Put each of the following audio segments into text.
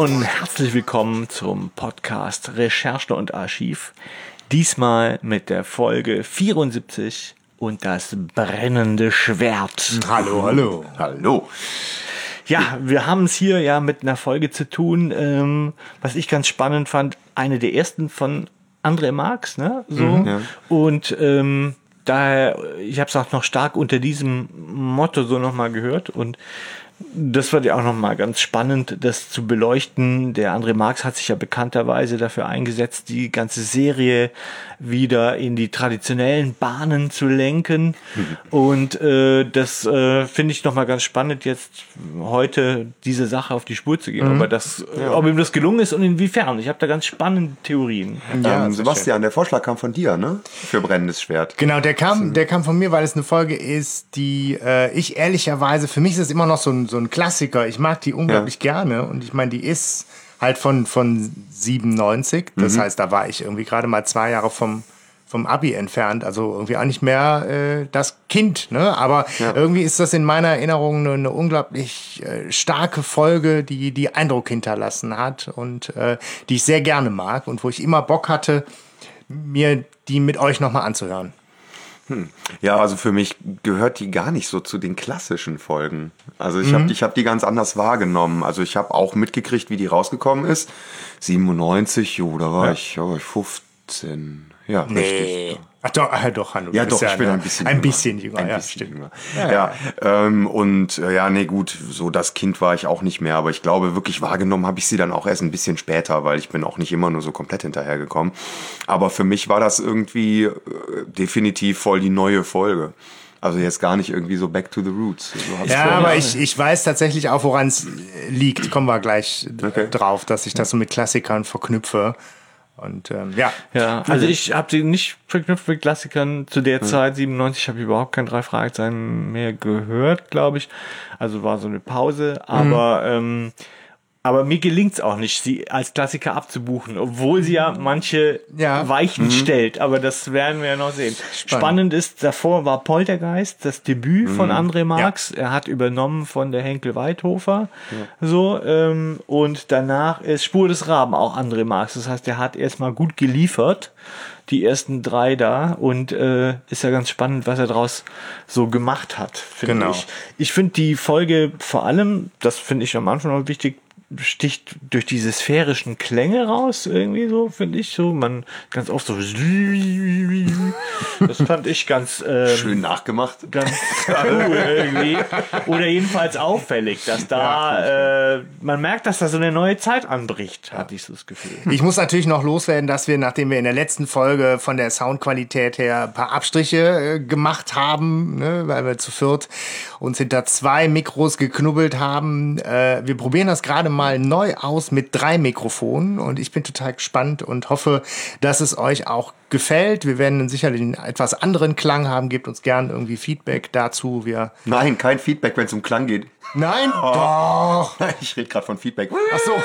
Und herzlich willkommen zum Podcast Recherche und Archiv. Diesmal mit der Folge 74 und das brennende Schwert. Hallo, hallo. Hallo. Ja, wir haben es hier ja mit einer Folge zu tun, ähm, was ich ganz spannend fand. Eine der ersten von André Marx, ne? So. Mhm, ja. Und ähm, daher, ich habe es auch noch stark unter diesem Motto so nochmal gehört und das wird ja auch nochmal ganz spannend, das zu beleuchten. Der André Marx hat sich ja bekannterweise dafür eingesetzt, die ganze Serie wieder in die traditionellen Bahnen zu lenken. Und äh, das äh, finde ich nochmal ganz spannend, jetzt heute diese Sache auf die Spur zu gehen. Aber das, äh, ob ihm das gelungen ist und inwiefern. Ich habe da ganz spannende Theorien. Ja, ähm, Sebastian, der Vorschlag kam von dir, ne? Für brennendes Schwert. Genau, der kam, der kam von mir, weil es eine Folge ist, die äh, ich ehrlicherweise, für mich ist es immer noch so ein, so ein Klassiker. Ich mag die unglaublich gerne und ich meine, die ist halt von, von 97. Das heißt, da war ich irgendwie gerade mal zwei Jahre vom, vom Abi entfernt, also irgendwie auch nicht mehr äh, das Kind, ne? Aber irgendwie ist das in meiner Erinnerung eine, eine unglaublich äh, starke Folge, die die Eindruck hinterlassen hat und äh, die ich sehr gerne mag und wo ich immer Bock hatte, mir die mit euch nochmal anzuhören. Ja, also für mich gehört die gar nicht so zu den klassischen Folgen. Also ich habe ich hab die ganz anders wahrgenommen. Also ich habe auch mitgekriegt, wie die rausgekommen ist. 97, jo, da war ich, ja, war ich 15. Ja, richtig. Ach doch, äh, doch, Hanno. Ja, doch, ich bin ne, ein bisschen ein jünger. bisschen jünger. Ein ja, bisschen stimmt. jünger. Ja, ähm, und äh, ja, nee, gut, so das Kind war ich auch nicht mehr, aber ich glaube, wirklich wahrgenommen habe ich sie dann auch erst ein bisschen später, weil ich bin auch nicht immer nur so komplett hinterhergekommen. Aber für mich war das irgendwie äh, definitiv voll die neue Folge. Also jetzt gar nicht irgendwie so back to the roots. So Ja, aber ich, ich weiß tatsächlich auch, woran es liegt. Kommen wir gleich Okay. drauf, dass ich das so mit Klassikern verknüpfe. Und ähm, ja. Ja, also ich habe sie nicht verknüpft mit Klassikern. Zu der Zeit, 97, habe ich überhaupt kein drei Fragezeichen mehr gehört, glaube ich. Also war so eine Pause. Aber, ähm, aber mir gelingt es auch nicht, sie als Klassiker abzubuchen, obwohl sie ja manche Ja. Weichen stellt. Aber das werden wir ja noch sehen. Spannend, ist, davor war Poltergeist, das Debüt von André Marx. Er hat übernommen von der Henkel Weidhofer. So, ähm, und danach ist Spur des Raben auch André Marx. Das heißt, er hat erstmal gut geliefert, die ersten drei da. Und äh, ist ja ganz spannend, was er daraus so gemacht hat, finde Genau. ich. Ich finde die Folge vor allem, das finde ich am Anfang noch wichtig, sticht durch diese sphärischen Klänge raus, irgendwie so, finde ich so. Man ganz oft so. Das fand ich ganz, ähm, schön nachgemacht. ganz cool irgendwie. Oder jedenfalls auffällig, dass da, äh, man merkt, dass da so eine neue Zeit anbricht, hatte ich so das Gefühl. Ich muss natürlich noch loswerden, dass wir, nachdem wir in der letzten Folge von der Soundqualität her ein paar Abstriche äh, gemacht haben, ne, weil wir zu viert uns hinter zwei Mikros geknubbelt haben. Äh, wir probieren das gerade mal neu aus mit drei Mikrofonen und ich bin total gespannt und hoffe, dass es euch auch gefällt. Wir werden sicherlich einen etwas anderen Klang haben. Gebt uns gern irgendwie Feedback dazu. Wir Nein, kein Feedback, wenn es um Klang geht. Nein, doch. Ich rede gerade von Feedback. Ach so.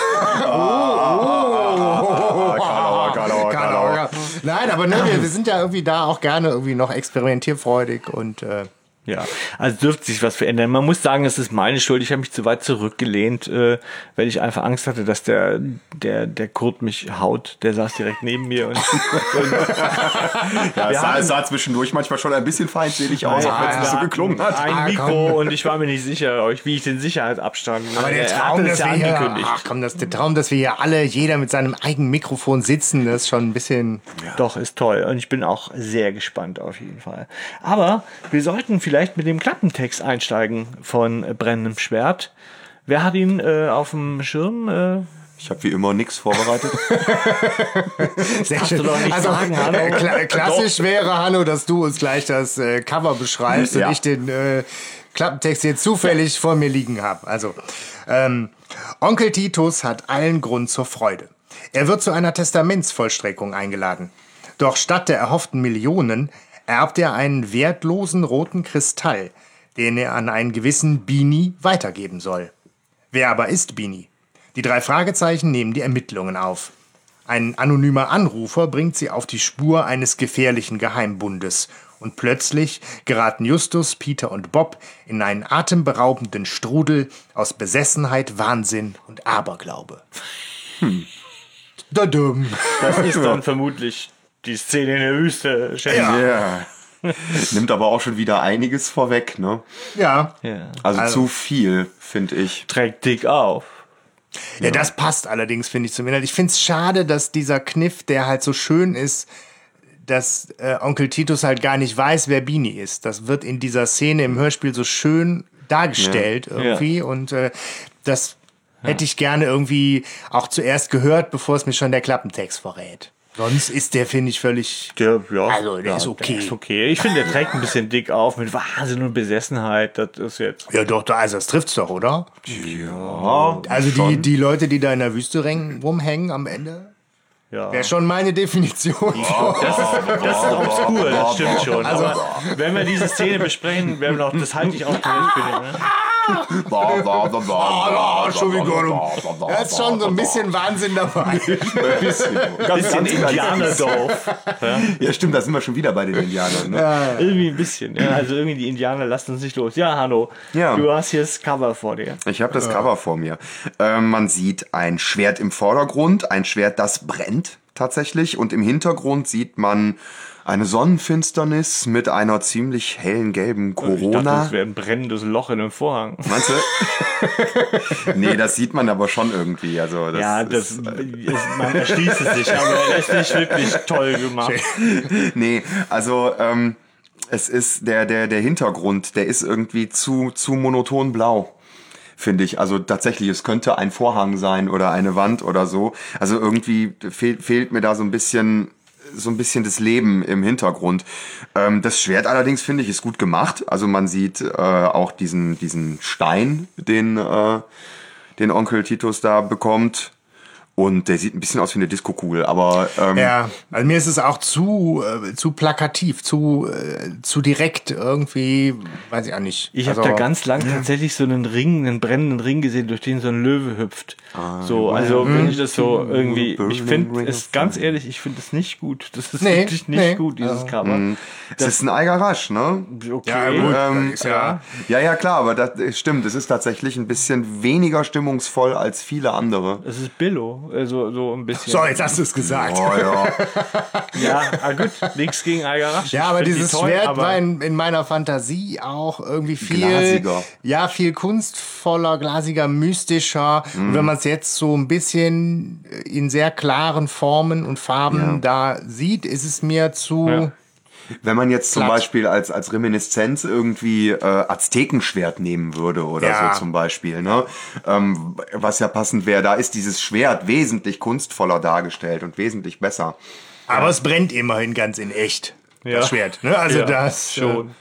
Karlauer, Karlauer, Karlauer. Nein, aber ne, wir, wir sind ja irgendwie da auch gerne irgendwie noch experimentierfreudig und äh, Ja, also dürfte sich was verändern. Man muss sagen, es ist meine Schuld. Ich habe mich zu weit zurückgelehnt, äh, weil ich einfach Angst hatte, dass der, der, der Kurt mich haut. Der saß direkt neben mir und, Ja, es sah, es sah zwischendurch manchmal schon ein bisschen feindselig aus, auch wenn es nicht so geklungen hat. ein Ah, Mikro und ich war mir nicht sicher, wie ich den Sicherheitsabstand. aber der er Traum, dass das ja wir hier, angekündigt. ach komm, das, der Traum, dass wir hier alle, jeder mit seinem eigenen Mikrofon sitzen, das ist schon ein bisschen. Doch, ist toll. Und ich bin auch sehr gespannt auf jeden Fall. Aber wir sollten vielleicht mit dem Klappentext einsteigen von äh, Brennendem Schwert. Wer hat ihn äh, auf dem Schirm? Äh, Ich habe wie immer nichts vorbereitet. Sehr du doch nicht sagen, Hanno. äh, kla klassisch wäre, Hanno, dass du uns gleich das äh, Cover beschreibst Ja. und ich den äh, Klappentext hier zufällig vor mir liegen habe. Also, ähm, Onkel Titus hat allen Grund zur Freude. Er wird zu einer Testamentsvollstreckung eingeladen. Doch statt der erhofften Millionen erbt er einen wertlosen roten Kristall, den er an einen gewissen Bini weitergeben soll. Wer aber ist Bini? Die drei Fragezeichen nehmen die Ermittlungen auf. Ein anonymer Anrufer bringt sie auf die Spur eines gefährlichen Geheimbundes Und plötzlich geraten Justus, Peter und Bob in einen atemberaubenden Strudel aus Besessenheit, Wahnsinn und Aberglaube. Hm. Dadum. Das ist dann vermutlich die Szene in der Wüste. ich. Ja. Nimmt aber auch schon wieder einiges vorweg, ne? Ja. Ja. Also, Also- zu viel, finde ich. Trägt dick auf. Ja, das passt allerdings, finde ich zum Inhalt. Ich finde es schade, dass dieser Kniff, der halt so schön ist, dass äh, Onkel Titus halt gar nicht weiß, wer Beanie ist. Das wird in dieser Szene im Hörspiel so schön dargestellt irgendwie. Und äh, das hätte ich gerne irgendwie auch zuerst gehört, bevor es mir schon der Klappentext verrät. Sonst ist der, finde ich, völlig. Der, ja, Also, der ja, ist okay. Der ist okay. Ich finde, der trägt ein bisschen dick auf mit Wahnsinn und Besessenheit. Das ist jetzt. Ja, doch, da- also das trifft's doch, oder? Ja. Also die, schon. die Leute, die da in der Wüste rumhängen am Ende, Ja. wäre schon meine Definition. Das ist, das ist obskur, das stimmt schon. Also, wenn wir diese Szene besprechen, werden wir noch, das halte ich auch für ne? Ah, Entschuldigung. Da ist schon so ein bisschen Wahnsinn dabei. bisschen. Ganz, Bisschen ganz klein. Indianerdorf. Ja, stimmt, da sind wir schon wieder bei den Indianern. Ne? Irgendwie ein bisschen. Ja, also irgendwie die Indianer lassen uns nicht los. Ja, Hanno, Ja. du hast hier das Cover vor dir. Ich habe das Cover vor mir. Ähm, man sieht ein Schwert im Vordergrund, ein Schwert, das brennt tatsächlich. Und im Hintergrund sieht man eine Sonnenfinsternis mit einer ziemlich hellen gelben Ich dachte, Corona. das wäre ein brennendes Loch in einem Vorhang. Meinst du? nee, das sieht man aber schon irgendwie. Also das Ja, das, ist, man erschließt es sich, aber er ist nicht wirklich toll gemacht. nee, also ähm, es ist der, der, der Hintergrund, der ist irgendwie zu, zu monoton blau. Finde ich. Also tatsächlich, es könnte ein Vorhang sein oder eine Wand oder so. Also irgendwie fehlt, fehlt mir da so ein bisschen so ein bisschen das Leben im Hintergrund. Ähm, das Schwert allerdings finde ich ist gut gemacht. Also man sieht äh, auch diesen diesen Stein, den äh, den Onkel Titus da bekommt. Und der sieht ein bisschen aus wie eine Diskokugel, aber ähm, Ja, also mir ist es auch zu, äh, zu plakativ, zu, äh, zu direkt irgendwie, weiß ich auch nicht. Ich habe also, da ganz lang tatsächlich so einen Ring, einen brennenden Ring gesehen, durch den so ein Löwe hüpft. so, also wenn ich das so irgendwie, ich finde es ganz ehrlich, ich finde es nicht gut. Das ist Nee, wirklich nicht nee. gut, dieses Cover. es ist ein Algarasch, ne? Okay. Ja, gut. Ähm, Das ist ja- ja, ja, klar, aber das äh, stimmt. Es ist tatsächlich ein bisschen weniger stimmungsvoll als viele andere. Es ist Billo, also so ein bisschen. So, jetzt hast du es gesagt. Oh ja. Ja, ah, gut, nichts gegen Algarasch. Ja, aber die dieses toll, Schwert aber war in, in meiner Fantasie auch irgendwie viel, Glasiger. ja, viel kunstvoller, glasiger, mystischer. Und Mhm. wenn man es jetzt so ein bisschen in sehr klaren Formen und Farben da sieht, ist es mir zu, Ja. Wenn man jetzt zum Platt. Beispiel als, als Reminiszenz irgendwie äh, Aztekenschwert nehmen würde oder Ja. so zum Beispiel, ne? Ähm, was ja passend wäre, da ist dieses Schwert wesentlich kunstvoller dargestellt und wesentlich besser. aber es brennt immerhin ganz in echt. Ja. Das Schwert, ne? Also ja, das schon.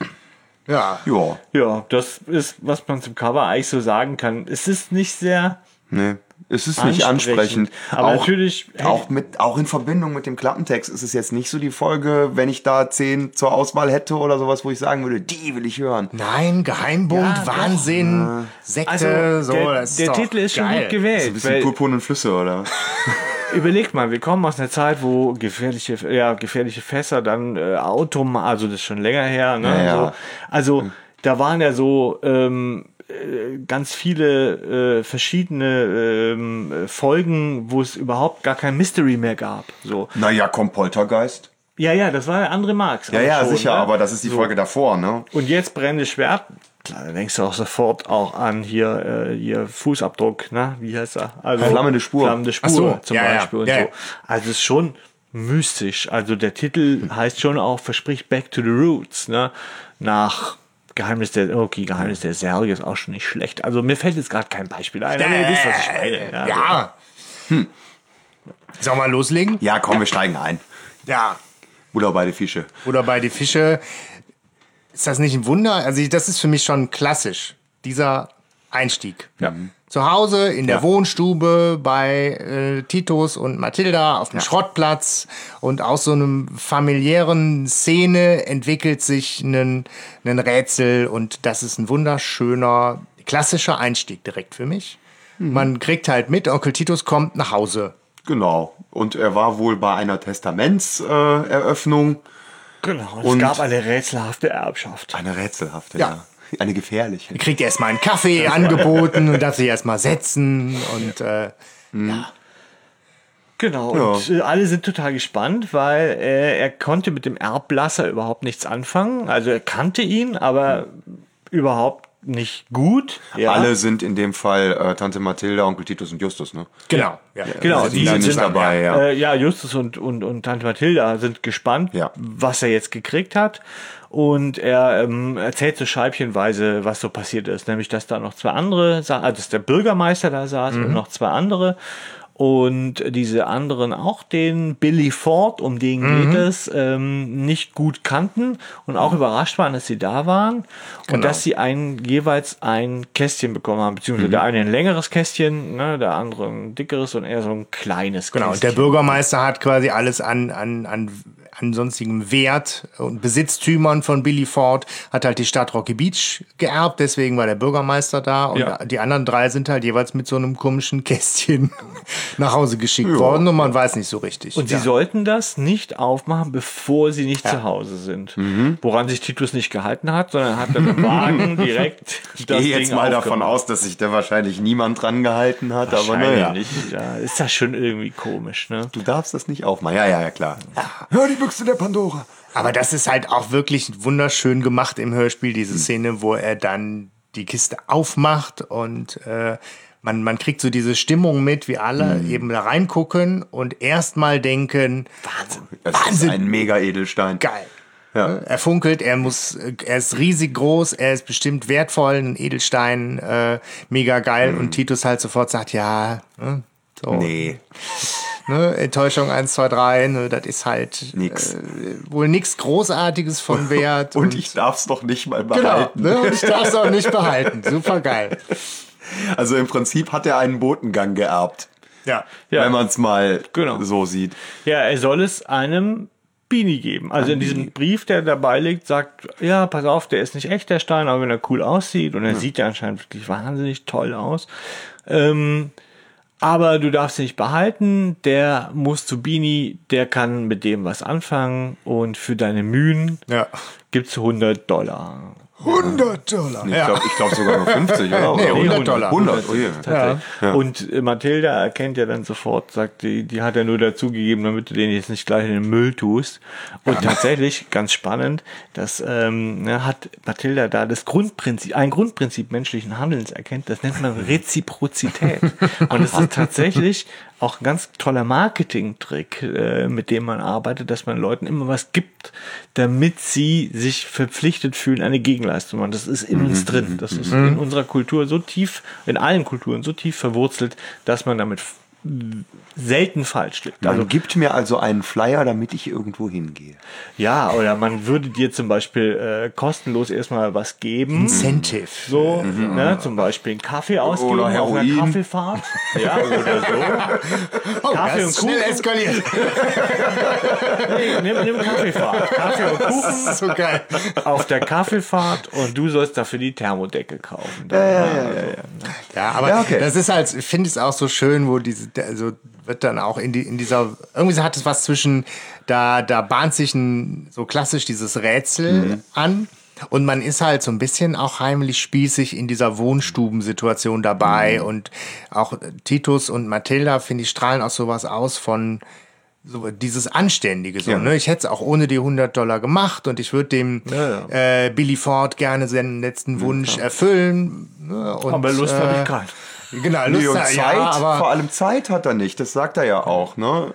Äh, ja. Ja, Ja, das ist, was man zum Cover eigentlich so sagen kann. Es ist nicht sehr ne. Es ist nicht ansprechend. Aber natürlich- Auch, mit, auch in Verbindung mit dem Klappentext ist es jetzt nicht so die Folge, wenn ich da zehn zur Auswahl hätte oder sowas, wo ich sagen würde, die will ich hören. Nein, Geheimbund, Ja, doch. Wahnsinn, Sekte, Also, so, der, das ist der doch Titel ist schon geil. gut gewählt. Ein bisschen weil- purpurnen Flüsse, oder? Überlegt mal, wir kommen aus einer Zeit, wo gefährliche, ja, gefährliche Fässer dann äh, Autom, also das ist schon länger her, ne? Ja, ja. So, also da waren ja so ähm, äh, ganz viele äh, verschiedene ähm, äh, Folgen, wo es überhaupt gar kein Mystery mehr gab. So. Naja, komm, Poltergeist. Ja, ja, das war ja andere Marx. Ja, ja, schon, sicher, ne? aber das ist die So. Folge davor, ne? Und jetzt brennendes Schwert. Klar, da denkst du auch sofort auch an hier, äh, hier Fußabdruck, ne? Wie heißt er? Also, Flammende Spur. Flammende Spur so, zum ja, ja, Beispiel und ja, so. ja. Also es ist schon mystisch. Also der Titel heißt schon auch, verspricht Back to the Roots, ne? Nach Geheimnis der, okay, Geheimnis der Särge ist auch schon nicht schlecht. Also mir fällt jetzt gerade kein Beispiel ein, aber ihr wisst, was ich meine. Ja. Ja. ja. Hm. Sollen wir loslegen? Ja, komm, wir steigen ein. Ja. Oder beide Fische. Oder bei die Fische. Ist das nicht ein Wunder? Also das ist für mich schon klassisch, dieser Einstieg. Ja. Zu Hause in der Ja. Wohnstube bei äh, Titus und Mathilda auf dem Schrottplatz und aus so einem familiären Szene entwickelt sich ein, ein Rätsel und das ist ein wunderschöner, klassischer Einstieg direkt für mich. Man kriegt halt mit, Onkel Titus kommt nach Hause. Genau. Und er war wohl bei einer Testamentseröffnung. Äh, Eröffnung. Genau, es Und- gab eine rätselhafte Erbschaft. Eine rätselhafte, Ja. ja. Eine gefährliche. Er kriegt erstmal einen Kaffee angeboten und darf sich erstmal setzen und äh, Genau, Ja. und äh, alle sind total gespannt, weil äh, er konnte mit dem Erblasser überhaupt nichts anfangen. Also er kannte ihn, aber überhaupt nicht gut. Ja. Alle sind in dem Fall äh, Tante Mathilda, Onkel Titus und Justus, ne? genau. Ja. Genau, Also die die sind sind nicht dabei, ja. Äh, ja, Justus und, und, und Tante Mathilda sind gespannt, Ja. was er jetzt gekriegt hat. Und er ähm, erzählt so scheibchenweise, was so passiert ist. Nämlich, dass da noch zwei andere, also dass der Bürgermeister da saß Mhm. und noch zwei andere. Und diese anderen auch den Billy Ford, um den Mhm. geht es, ähm, nicht gut kannten und auch überrascht waren, dass sie da waren und Genau. dass sie ein, jeweils ein Kästchen bekommen haben, Mhm. beziehungsweise der eine ein längeres Kästchen, ne, der andere ein dickeres und er so ein kleines Genau, und der Kästchen. Bürgermeister hat quasi alles an, an, an, an sonstigem Wert und Besitztümern von Billy Ford, hat halt die Stadt Rocky Beach geerbt, deswegen war der Bürgermeister da und Ja. die anderen drei sind halt jeweils mit so einem komischen Kästchen nach Hause geschickt worden und man weiß nicht so richtig. Und sie ja. sollten das nicht aufmachen, bevor sie nicht zu Hause sind. Mhm. Woran sich Titus nicht gehalten hat, sondern hat dann im Wagen direkt Ich gehe jetzt mal davon aus, dass sich da wahrscheinlich niemand dran gehalten hat, aber naja. nicht. Ja, ist das schon irgendwie komisch, ne? Du darfst das nicht aufmachen. Ja, ja, ja, klar. Hör die Büchse der Pandora. Aber das ist halt auch wirklich wunderschön gemacht im Hörspiel, diese Szene, wo er dann die Kiste aufmacht und äh, man, man kriegt so diese Stimmung mit, wie alle eben da reingucken und erstmal denken, Das Wahnsinn. ist ein mega Edelstein. geil. Ja. Er funkelt, er muss, er ist riesig groß, er ist bestimmt wertvoll, ein Edelstein, äh, mega geil. Und Titus halt sofort sagt, ja, ne, so, Nee. ne, Enttäuschung 1, 2, 3, ne, das ist halt Nix. Äh, wohl nichts Großartiges von Wert. Und ich darf es doch nicht mal Genau, behalten. ne, und ich darf es auch nicht behalten. Super geil. Also im Prinzip hat er einen Botengang geerbt. Ja. Ja. Wenn man es mal Genau. so sieht. Ja, er soll es einem Bini geben. Also in diesem Brief, der dabei liegt, sagt, ja, pass auf, der ist nicht echt, der Stein, aber wenn er cool aussieht, und er sieht ja anscheinend wirklich wahnsinnig toll aus, ähm, aber du darfst ihn nicht behalten, der muss zu Bini, der kann mit dem was anfangen und für deine Mühen Ja. gibt's 100 Dollar. 100 Dollar. Ich Ja. glaube ich glaub sogar nur 50, oder? Nee, Oder 100 Dollar. 100, oh je. Tatsächlich. Und äh, Mathilda erkennt ja dann sofort, sagt, die, die hat er nur dazugegeben, damit du den jetzt nicht gleich in den Müll tust. Und tatsächlich, ganz spannend, das ähm, ne, hat Mathilda da das Grundprinzip, ein Grundprinzip menschlichen Handelns erkennt, das nennt man Reziprozität. Und es ist tatsächlich auch ein ganz toller Marketing-Trick, äh, mit dem man arbeitet, dass man Leuten immer was gibt, damit sie sich verpflichtet fühlen, eine Gegenleistung. Und das ist in uns drin. Das ist in unserer Kultur so tief, in allen Kulturen so tief verwurzelt, dass man damit selten falsch liegt. Man Also gibt mir also einen Flyer, damit ich irgendwo hingehe. ja, oder man würde dir zum Beispiel äh, kostenlos erstmal was geben. Incentive. So, ne, zum Beispiel einen Kaffee ausgeben Oder auf einer. Kaffeefahrt. Ja, oder so. Oh, Kaffee das und ist schnell Kuchen. eskaliert. Nee, nimm, nimm Kaffeefahrt. Kaffee und Kuchen so geil. auf der Kaffeefahrt und du sollst dafür die Thermodeckel kaufen. Ja, aber Ja, okay. das ist halt, ich finde es auch so schön, wo diese, also wird dann auch in, die, in dieser, irgendwie hat es was zwischen, da, da bahnt sich ein, so klassisch dieses Rätsel Mhm. an. Und man ist halt so ein bisschen auch heimlich spießig in dieser Wohnstubensituation dabei. Mhm. Und auch Titus und Mathilda, finde ich, strahlen auch sowas aus von so dieses Anständige. So, Ja. ne? Ich hätte es auch ohne die 100 Dollar gemacht und ich würde dem Ja, Äh, Billy Ford gerne seinen letzten Wunsch erfüllen. Ne? Und, Aber Lust habe äh, ich keinen. Genau, Nee, Lust und ja, Zeit, aber vor allem Zeit hat er nicht, das sagt er ja auch, ne?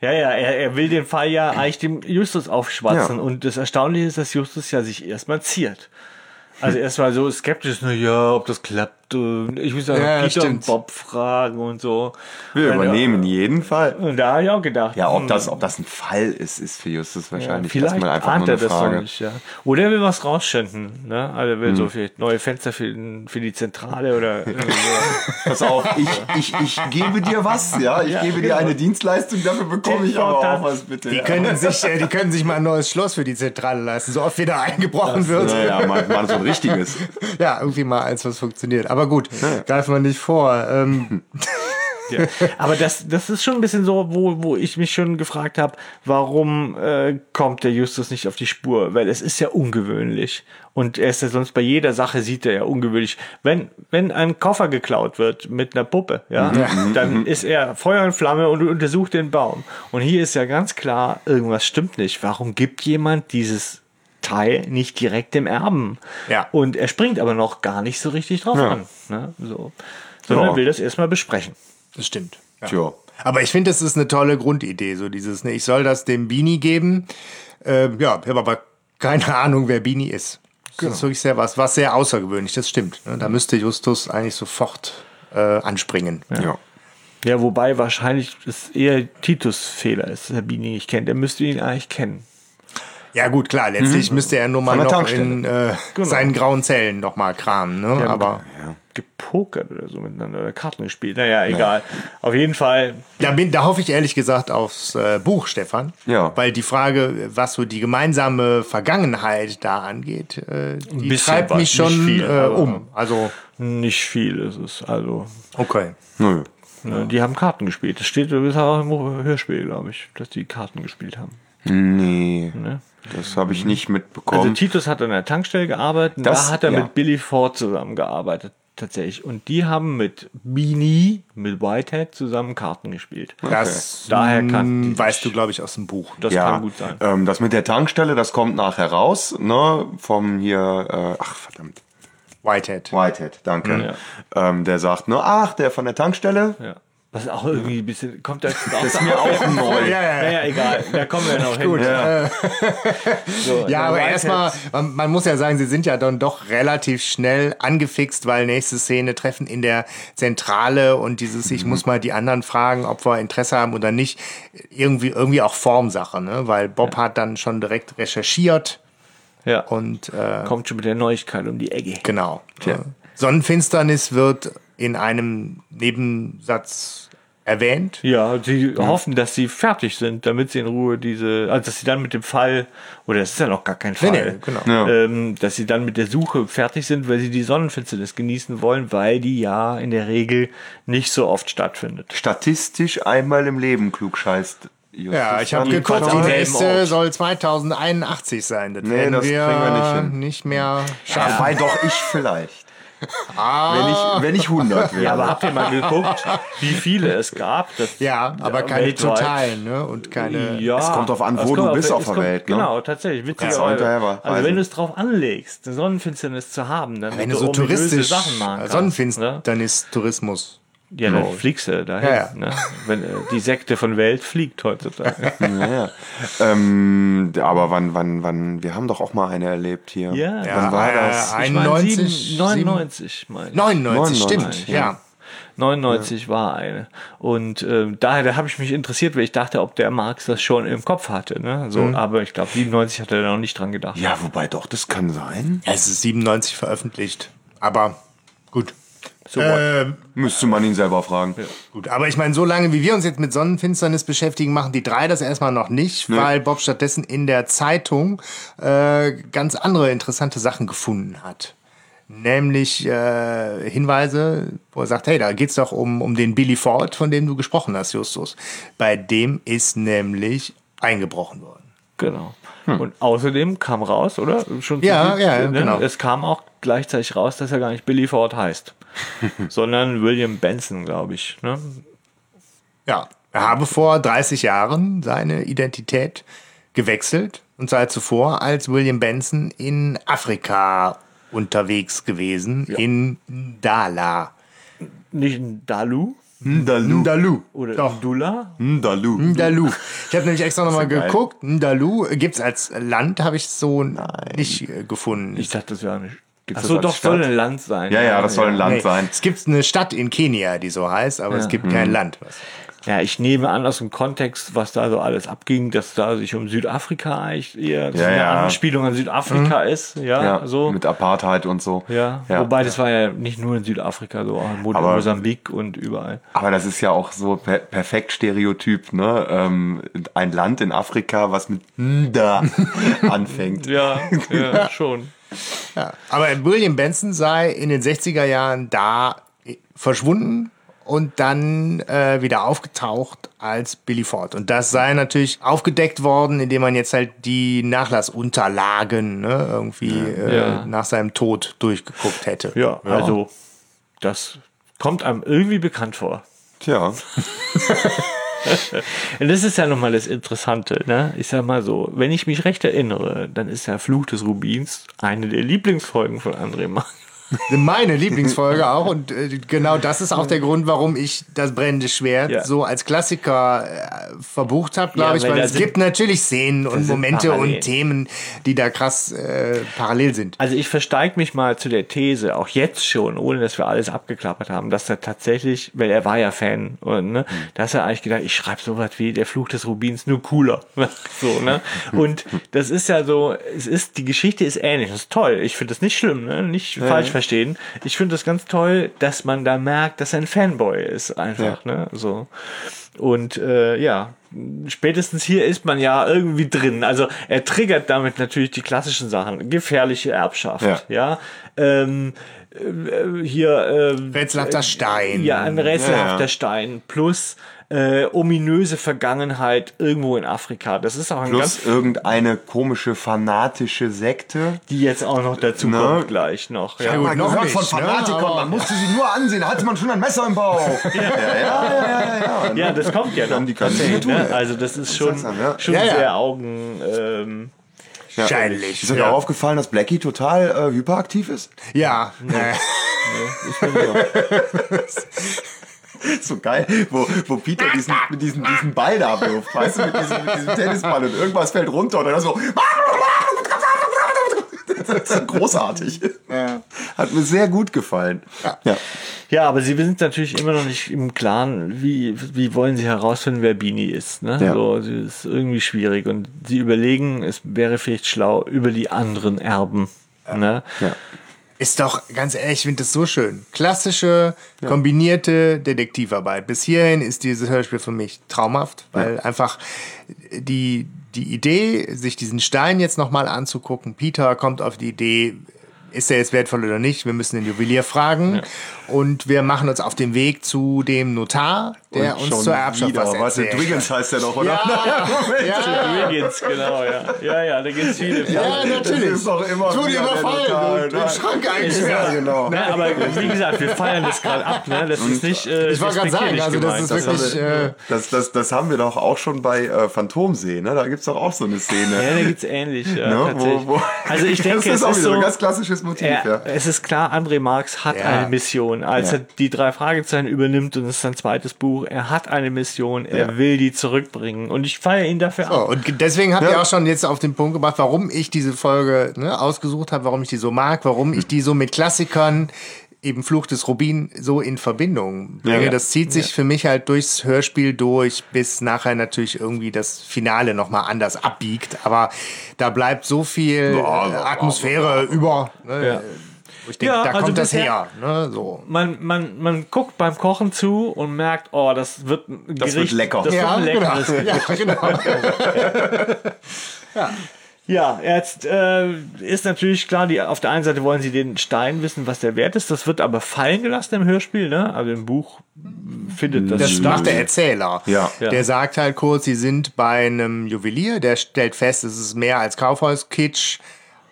Ja, ja, er, er will den Fall ja eigentlich dem Justus aufschwatzen. Ja. Und das Erstaunliche ist, dass Justus ja sich erstmal ziert. Also erstmal so skeptisch, na ja, ob das klappt. Und ich muss ja noch Ja, Peter stimmt. und Bob fragen und so. Wir Und, übernehmen jeden Fall. Und da habe ich auch gedacht. Ja, ob hm, das, ob das ein Fall ist, ist für Justus wahrscheinlich vielleicht erstmal einfach ahnt nur er eine das Frage. noch nicht, ja. Oder er will was rausschänden, ne? Also er will Hm. so vielleicht neue Fenster für, für die Zentrale oder. Pass auf, ich, ich, ich gebe dir was, ja, ich Ja, gebe dir genau. eine Dienstleistung, dafür bekomme ich aber auch was, bitte. die ja. können, sich, äh, die können sich mal ein neues Schloss für die Zentrale leisten, so oft wieder eingebrochen wird. Naja, mal, mal so ein richtiges. Ja, irgendwie mal eins, was funktioniert. Aber gut, greifen wir nicht vor. Ähm, Ja. Aber das, das ist schon ein bisschen so, wo, wo ich mich schon gefragt habe, warum äh, kommt der Justus nicht auf die Spur? Weil es ist ja ungewöhnlich. Und er ist ja sonst bei jeder Sache sieht er ja ungewöhnlich. Wenn, wenn ein Koffer geklaut wird mit einer Puppe, ja, dann ist er Feuer und Flamme und untersucht den Baum. Und hier ist ja ganz klar, irgendwas stimmt nicht. Warum gibt jemand dieses Teil nicht direkt dem Erben? Ja. Und er springt aber noch gar nicht so richtig drauf Ja. an. Ne? So. Sondern Ja. will das erstmal besprechen. Das stimmt. Ja. Tja. Aber ich finde, das ist eine tolle Grundidee, so dieses, ne, ich soll das dem Beanie geben. Äh, ja, ich habe aber keine Ahnung, wer Beanie ist. Das ist wirklich sehr was, was sehr außergewöhnlich, das stimmt. Ne? Da müsste Justus eigentlich sofort äh, anspringen. Ja. Ja, wobei wahrscheinlich es eher Titus Fehler ist, dass er Bini nicht kennt. Er müsste ihn eigentlich kennen. Ja, gut, klar, letztlich müsste er nur mal noch in äh, seinen grauen Zellen noch mal kramen. Ne? aber Gepokert oder so miteinander oder Karten gespielt. Naja, egal. Auf jeden Fall. da, bin, da hoffe ich ehrlich gesagt aufs äh, Buch, Stefan. Ja. Weil die Frage, was so die gemeinsame Vergangenheit da angeht, äh, die treibt was, mich schon viel, äh, um. Also, Nicht viel ist es. Also, okay. Nö. ne, die haben Karten gespielt. Das steht das auch im Hörspiel, glaube ich, dass die Karten gespielt haben. Nee. Ne? Das habe ich nicht mitbekommen. Also Titus hat an der Tankstelle gearbeitet Das- da hat er ja. mit Billy Ford zusammengearbeitet. Tatsächlich. Und die haben mit Beanie, mit Whitehead zusammen Karten gespielt. Das Daher mh, sich. weißt du, glaube ich, aus dem Buch. Das ja, kann gut sein. Ähm, das mit der Tankstelle, das kommt nachher raus, ne? Vom hier, äh, ach verdammt, Whitehead. Whitehead, danke. Ähm, der sagt, ne, ach, der von der Tankstelle. Ja. Was auch irgendwie ein bisschen, kommt das, das ist mir auch neu. Ja, ja, ja. Naja, egal, da kommen wir noch hin. Ja. So, Ja, aber erstmal, man, man muss ja sagen, sie sind ja dann doch relativ schnell angefixt, weil nächste Szene treffen in der Zentrale und dieses, ich muss mal die anderen fragen, ob wir Interesse haben oder nicht, irgendwie, irgendwie auch Formsache, ne? Weil Bob hat dann schon direkt recherchiert Ja, und äh, kommt schon mit der Neuigkeit um die Ecke. genau. Äh, Sonnenfinsternis wird in einem Nebensatz erwähnt. Ja, sie hoffen, dass sie fertig sind, damit sie in Ruhe diese, also dass sie dann mit dem Fall, oder das ist ja noch gar kein Fall, nee, genau. Ja. ähm, dass sie dann mit der Suche fertig sind, weil sie die Sonnenfinsternis genießen wollen, weil die ja in der Regel nicht so oft stattfindet. Statistisch einmal im Leben klugscheißt. Justus Ja, ich habe geguckt, die nächste Ort. soll 2081 sein. Das Nee, werden das wir, kriegen wir nicht hin. nicht mehr schaffen. Wobei doch ich vielleicht. Wenn ich, wenn ich 100 wäre. Ja, aber habt ihr mal geguckt, wie viele es gab? Das, Ja, aber keine weltweit- totalen, ne? Und keine. Ja, Es kommt drauf an, wo du bist auf der kommt- Welt, ne? Genau, tatsächlich. Ja, Witzigerweise. war- also wenn du es drauf anlegst, eine Sonnenfinsternis zu haben, dann Wenn du du so touristisch Sachen machen kannst, ne? Ja, dann fliegst du dahin. Ja, ja. Ne? Wenn äh, die Sekte von Welt fliegt heutzutage. Ja, ja. Ähm, aber wann, wann, wann, wir haben doch auch mal eine erlebt hier. Ja, Wann war das? Ich meine 91, sieben- 99, meine ich. 99, 99, stimmt, ja. ja. 99 war eine. Und ähm, daher da habe ich mich interessiert, weil ich dachte, ob der Marx das schon im Kopf hatte. Ne? So, Aber ich glaube, 97 hat er da noch nicht dran gedacht. Ja, wobei doch, das kann sein. Es ist 97 veröffentlicht. Aber gut. So? Ähm, Müsste man ihn selber fragen. Gut, aber ich meine, so lange wie wir uns jetzt mit Sonnenfinsternis beschäftigen, machen die drei das erstmal noch nicht, weil Bob stattdessen in der Zeitung äh, ganz andere interessante Sachen gefunden hat. Nämlich äh, Hinweise, wo er sagt, hey, da geht's doch um, um den Billy Ford, von dem du gesprochen hast, Justus. Bei dem ist nämlich eingebrochen worden. Genau. Und außerdem kam raus, oder? Schon Ja, viel- ja, genau. Es kam auch gleichzeitig raus, dass er gar nicht Billy Ford heißt, sondern William Benson, glaube ich. Ne? Ja, er habe vor 30 Jahren seine Identität gewechselt und sei zuvor als William Benson in Afrika unterwegs gewesen, in Ndala. Nicht ein Dalu Ndalu. Ndalu. oder Doch. Ndula. Ndalu. Ndalu. Ich habe nämlich extra nochmal geguckt. Ndalu gibt es als Land, habe ich so nicht äh, gefunden. Ich dachte, das wäre eine. Gibt's Achso, doch, als soll Stadt? ein Land sein. Ja, ja, das soll ein Land Nee, sein. Es gibt eine Stadt in Kenia, die so heißt, aber es gibt Mhm. kein Land. Ja, ich nehme an aus dem Kontext, was da so alles abging, dass da sich um Südafrika eigentlich eher so Ja, eine ja. Anspielung an Südafrika ist. Ja, Ja, so. mit Apartheid und so. ja. ja. wobei das war ja nicht nur in Südafrika so, auch in Aber- Mosambik und überall. Aber das ist ja auch so per perfekt Stereotyp, ne? Ähm, ein Land in Afrika, was mit da anfängt. Ja, ja, schon. Ja. Aber William Benson sei in den 60er Jahren da verschwunden und dann äh, wieder aufgetaucht als Billy Ford. Und das sei natürlich aufgedeckt worden, indem man jetzt halt die Nachlassunterlagen ne, irgendwie Äh, Ja. nach seinem Tod durchgeguckt hätte. Ja, also das kommt einem irgendwie bekannt vor. Tja, Und das ist ja nochmal das Interessante, ne? Ich sag mal so, wenn ich mich recht erinnere, dann ist ja Fluch des Rubins eine der Lieblingsfolgen von André Mark. Meine Lieblingsfolge auch und äh, genau das ist auch der Grund, warum ich das brennende Schwert Ja. so als Klassiker äh, verbucht habe, glaube Ja, ich, weil es sind- gibt natürlich Szenen und Momente Parallelen. und Themen, die da krass äh, parallel sind. Also ich versteige mich mal zu der These, auch jetzt schon, ohne dass wir alles abgeklappert haben, dass er tatsächlich, weil er war ja Fan, und, ne, dass er eigentlich gedacht, ich schreibe sowas wie der Fluch des Rubins, nur cooler. so, ne? Und das ist ja so, es ist, die Geschichte ist ähnlich, das ist toll. Ich finde das nicht schlimm, ne? nicht falsch verstehen. Ich finde das ganz toll, dass man da merkt, dass er ein Fanboy ist, einfach, ne? So. Und äh, ja, spätestens hier ist man ja irgendwie drin. Also er triggert damit natürlich die klassischen Sachen. Gefährliche Erbschaft, Ja. ja. Ähm, äh, hier äh, Rätselhafter Stein. ja, ein rätselhafter Ja, ja. Stein plus äh, ominöse Vergangenheit irgendwo in Afrika. Das ist auch ein ganz, plus irgendeine komische fanatische Sekte. die jetzt auch noch dazu Ne? kommt gleich noch. Ja. gut, mal noch gehört nicht, von ne? Fanatikern, Aber- man musste sie nur ansehen, da hatte man schon ein Messer im Bauch. Ja, ja, ja, ja, ja. Ja, das kommt ja noch. Die können Dinge tun, ne? Also das ist schon, ja. schon Ja, ja. sehr Augen. Ähm, Ja. Wahrscheinlich, Ist euch ja. auch aufgefallen, dass Blackie total äh, hyperaktiv ist? Ja, äh, so geil, wo, wo Peter diesen, mit diesem, diesen Ball da wirft, weißt du, mit diesem, mit diesem Tennisball und irgendwas fällt runter und dann so. Das ist großartig. Hat mir sehr gut gefallen. Ja. Ja, aber sie sind natürlich immer noch nicht im Klaren, wie, wie wollen sie herausfinden, wer Bini ist. Ne? Ja. So, sie ist irgendwie schwierig und sie überlegen, es wäre vielleicht schlau über die anderen Erben. Ne? ja. Ist doch, ganz ehrlich, ich finde das so schön. Klassische, kombinierte Detektivarbeit. Bis hierhin ist dieses Hörspiel für mich traumhaft, weil einfach die, die Idee, sich diesen Stein jetzt nochmal anzugucken, Peter kommt auf die Idee, ist er jetzt wertvoll oder nicht? Wir müssen den Juwelier fragen. Und wir machen uns auf den Weg zu dem Notar, der Und uns zur Erbschaft wieder, was erzählt. Dwiggins heißt der doch, oder? Ja, ja, Wiggins, genau, ja. Ja, ja, da gibt es viele. ja, natürlich. Das ist doch immer der überfallen im Schrank Ja, eingesperrt. genau. Ja, aber wie gesagt, wir feiern das gerade ab. Ne? Das ist nicht. Äh, Ich wollte gerade sagen, also das gemeint. ist wirklich... haben wir, Äh, das, das, das haben wir doch auch schon bei äh, Phantomsee, ne? Da gibt's doch auch so eine Szene. Ja, da gibt's ähnlich. Ja, ne? wo, wo, also ich denke, das ist es auch ist so. ein ganz klassisches Motiv, Ja, ja. Es ist klar, André Marx hat Ja. eine Mission. Als Ja. er die drei Fragezeichen übernimmt und es ist sein zweites Buch, er hat eine Mission, er Ja. will die zurückbringen. Und ich feiere ihn dafür So, ab. und deswegen habt Ja. ihr auch schon jetzt auf den Punkt gebracht, warum ich diese Folge ne, ausgesucht habe, warum ich die so mag, warum ich die so mit Klassikern, eben Fluch des Rubin, so in Verbindung bringe. Ja. Das zieht sich für mich halt durchs Hörspiel durch, bis nachher natürlich irgendwie das Finale nochmal anders abbiegt. Aber da bleibt so viel Boah, äh, boah, Atmosphäre über. Ne, Ja. Wo ich denke, Ja, da also kommt das her. Ne, so. Man, man, man guckt beim Kochen zu und merkt, oh, das wird ein Das Gericht, wird lecker. Das Ja, wird ein genau. ja, genau. Ja, jetzt äh, ist natürlich klar, die, auf der einen Seite wollen sie den Stein wissen, was der wert ist. Das wird aber fallen gelassen im Hörspiel, ne? Aber im Buch findet das, Das macht der Erzähler. Ja. Ja. Der sagt halt kurz, sie sind bei einem Juwelier, der stellt fest, es ist mehr als Kaufhauskitsch,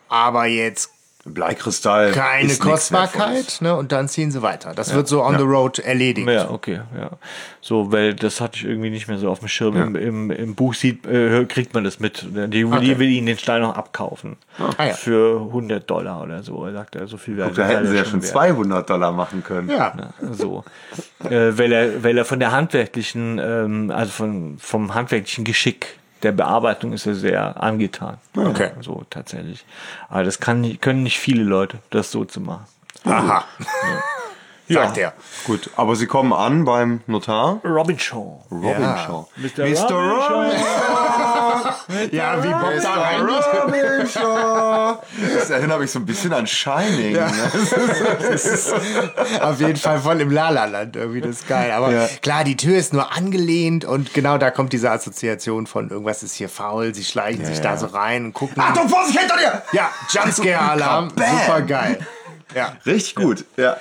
aber jetzt Bleikristall. keine. Kostbarkeit, ne? Und dann ziehen sie weiter. Das wird so on the road erledigt. Ja, okay, ja. So, weil das hatte ich irgendwie nicht mehr so auf dem Schirm. Im, im, Im Buch sieht, äh, kriegt man das mit. Die Juwelier Okay. will ihnen den Stein noch abkaufen. Ah, ja. Für 100 Dollar oder so. Er sagt, er so viel wert. Da hätten sie ja schon schon wert. 200 Dollar machen können. Ja. So. äh, weil, er, weil er von der handwerklichen, ähm, also von, vom handwerklichen Geschick der Bearbeitung ist er sehr angetan. Okay. Ja, so tatsächlich. Aber das kann, nicht- können nicht viele Leute, das so zu machen. Aha. Sagt er. Gut, aber sie kommen an beim Notar. Robin Shaw. Robin Ja. Shaw. Mr. Mr. Robin Ja, wie Bob da Shaw. Das erinnert mich so ein bisschen an Shining. Ne? Auf jeden Fall voll im Lala-Land irgendwie, das ist geil. Aber Ja. klar, die Tür ist nur angelehnt und genau da kommt diese Assoziation von irgendwas ist hier faul, sie schleichen sich da so rein und gucken. Achtung, Vorsicht, hinter dir! Ja, Jumpscare-Alarm, super geil. Ja. Richtig gut, ja.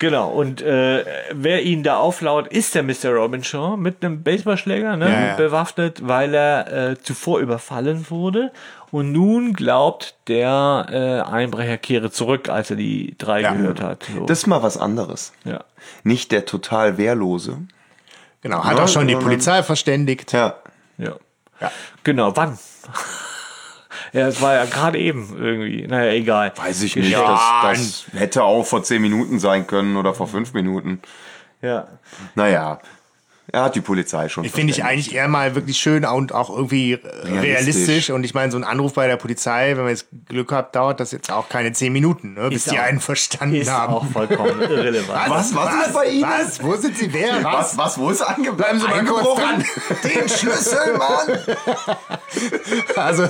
Genau, und äh, wer ihn da auflaut, ist der Mr. Robinson mit einem Baseballschläger, ne, Ja, ja. bewaffnet, weil er äh, zuvor überfallen wurde. Und nun glaubt der äh, Einbrecher kehre zurück, als er die drei Ja. gehört hat. So. Das ist mal was anderes. ja. Nicht der total Wehrlose. Genau, hat Ja, auch schon die Polizei verständigt. Ja. Ja. Ja. Genau, wann? Ja, es war ja gerade eben irgendwie. Naja, egal. Weiß ich nicht. Ja, das, das hätte auch vor zehn Minuten sein können oder vor fünf Minuten. Ja. Naja, er hat die Polizei schon. Ich finde ich eigentlich eher mal wirklich schön und auch irgendwie äh, realistisch. Und ich meine, so ein Anruf bei der Polizei, wenn man jetzt Glück hat, dauert das jetzt auch keine zehn Minuten, ne, bis Ist die auch- einen verstanden Ist haben. auch vollkommen irrelevant. Was, was, ist bei Ihnen? Was? Wo sind Sie? Wer? Was, Was? was, wo ist ange Bleiben Sie mal kurz dran. Den Schlüssel, Mann! Also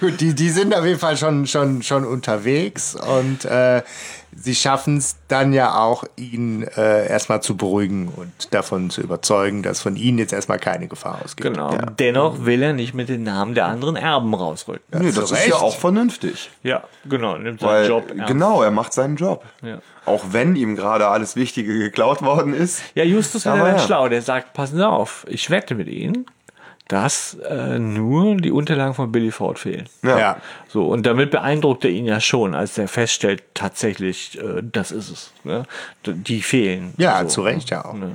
gut, die, die sind auf jeden Fall schon, schon, schon unterwegs und äh, sie schaffen es dann ja auch, ihn äh, erstmal zu beruhigen und davon zu überzeugen, dass von ihnen jetzt erstmal keine Gefahr ausgeht. Genau. Dennoch will er nicht mit den Namen der anderen Erben rausrücken. Nee, das ist Recht. ja auch vernünftig. Ja, genau. Nimmt seinen Weil, Job ernst. genau, er macht seinen Job. Ja. Auch wenn ihm gerade alles Wichtige geklaut worden ist. Ja, Justus ist ja ja. schlau. Der sagt, passen Sie auf, ich wette mit Ihnen, dass äh, nur die Unterlagen von Billy Ford fehlen. Ja. Ja. So, und damit beeindruckt er ihn ja schon, als er feststellt, tatsächlich, äh, das ist es. Ne? Die fehlen. Ja, so, zu Recht ja auch. Ne?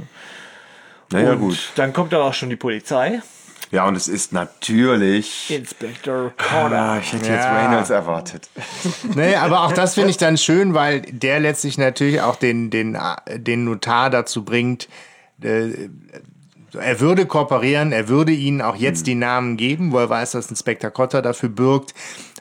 Naja, und gut. Dann kommt aber auch schon die Polizei. Ja, und es ist natürlich. Inspektor Ah, Corder. ich hätte jetzt Ja. Reynolds erwartet. Nee, aber auch das finde ich dann schön, weil der letztlich natürlich auch den, den, den Notar dazu bringt, äh, er würde kooperieren, er würde ihnen auch jetzt die Namen geben, wo er weiß, dass Inspektor Cotter dafür bürgt.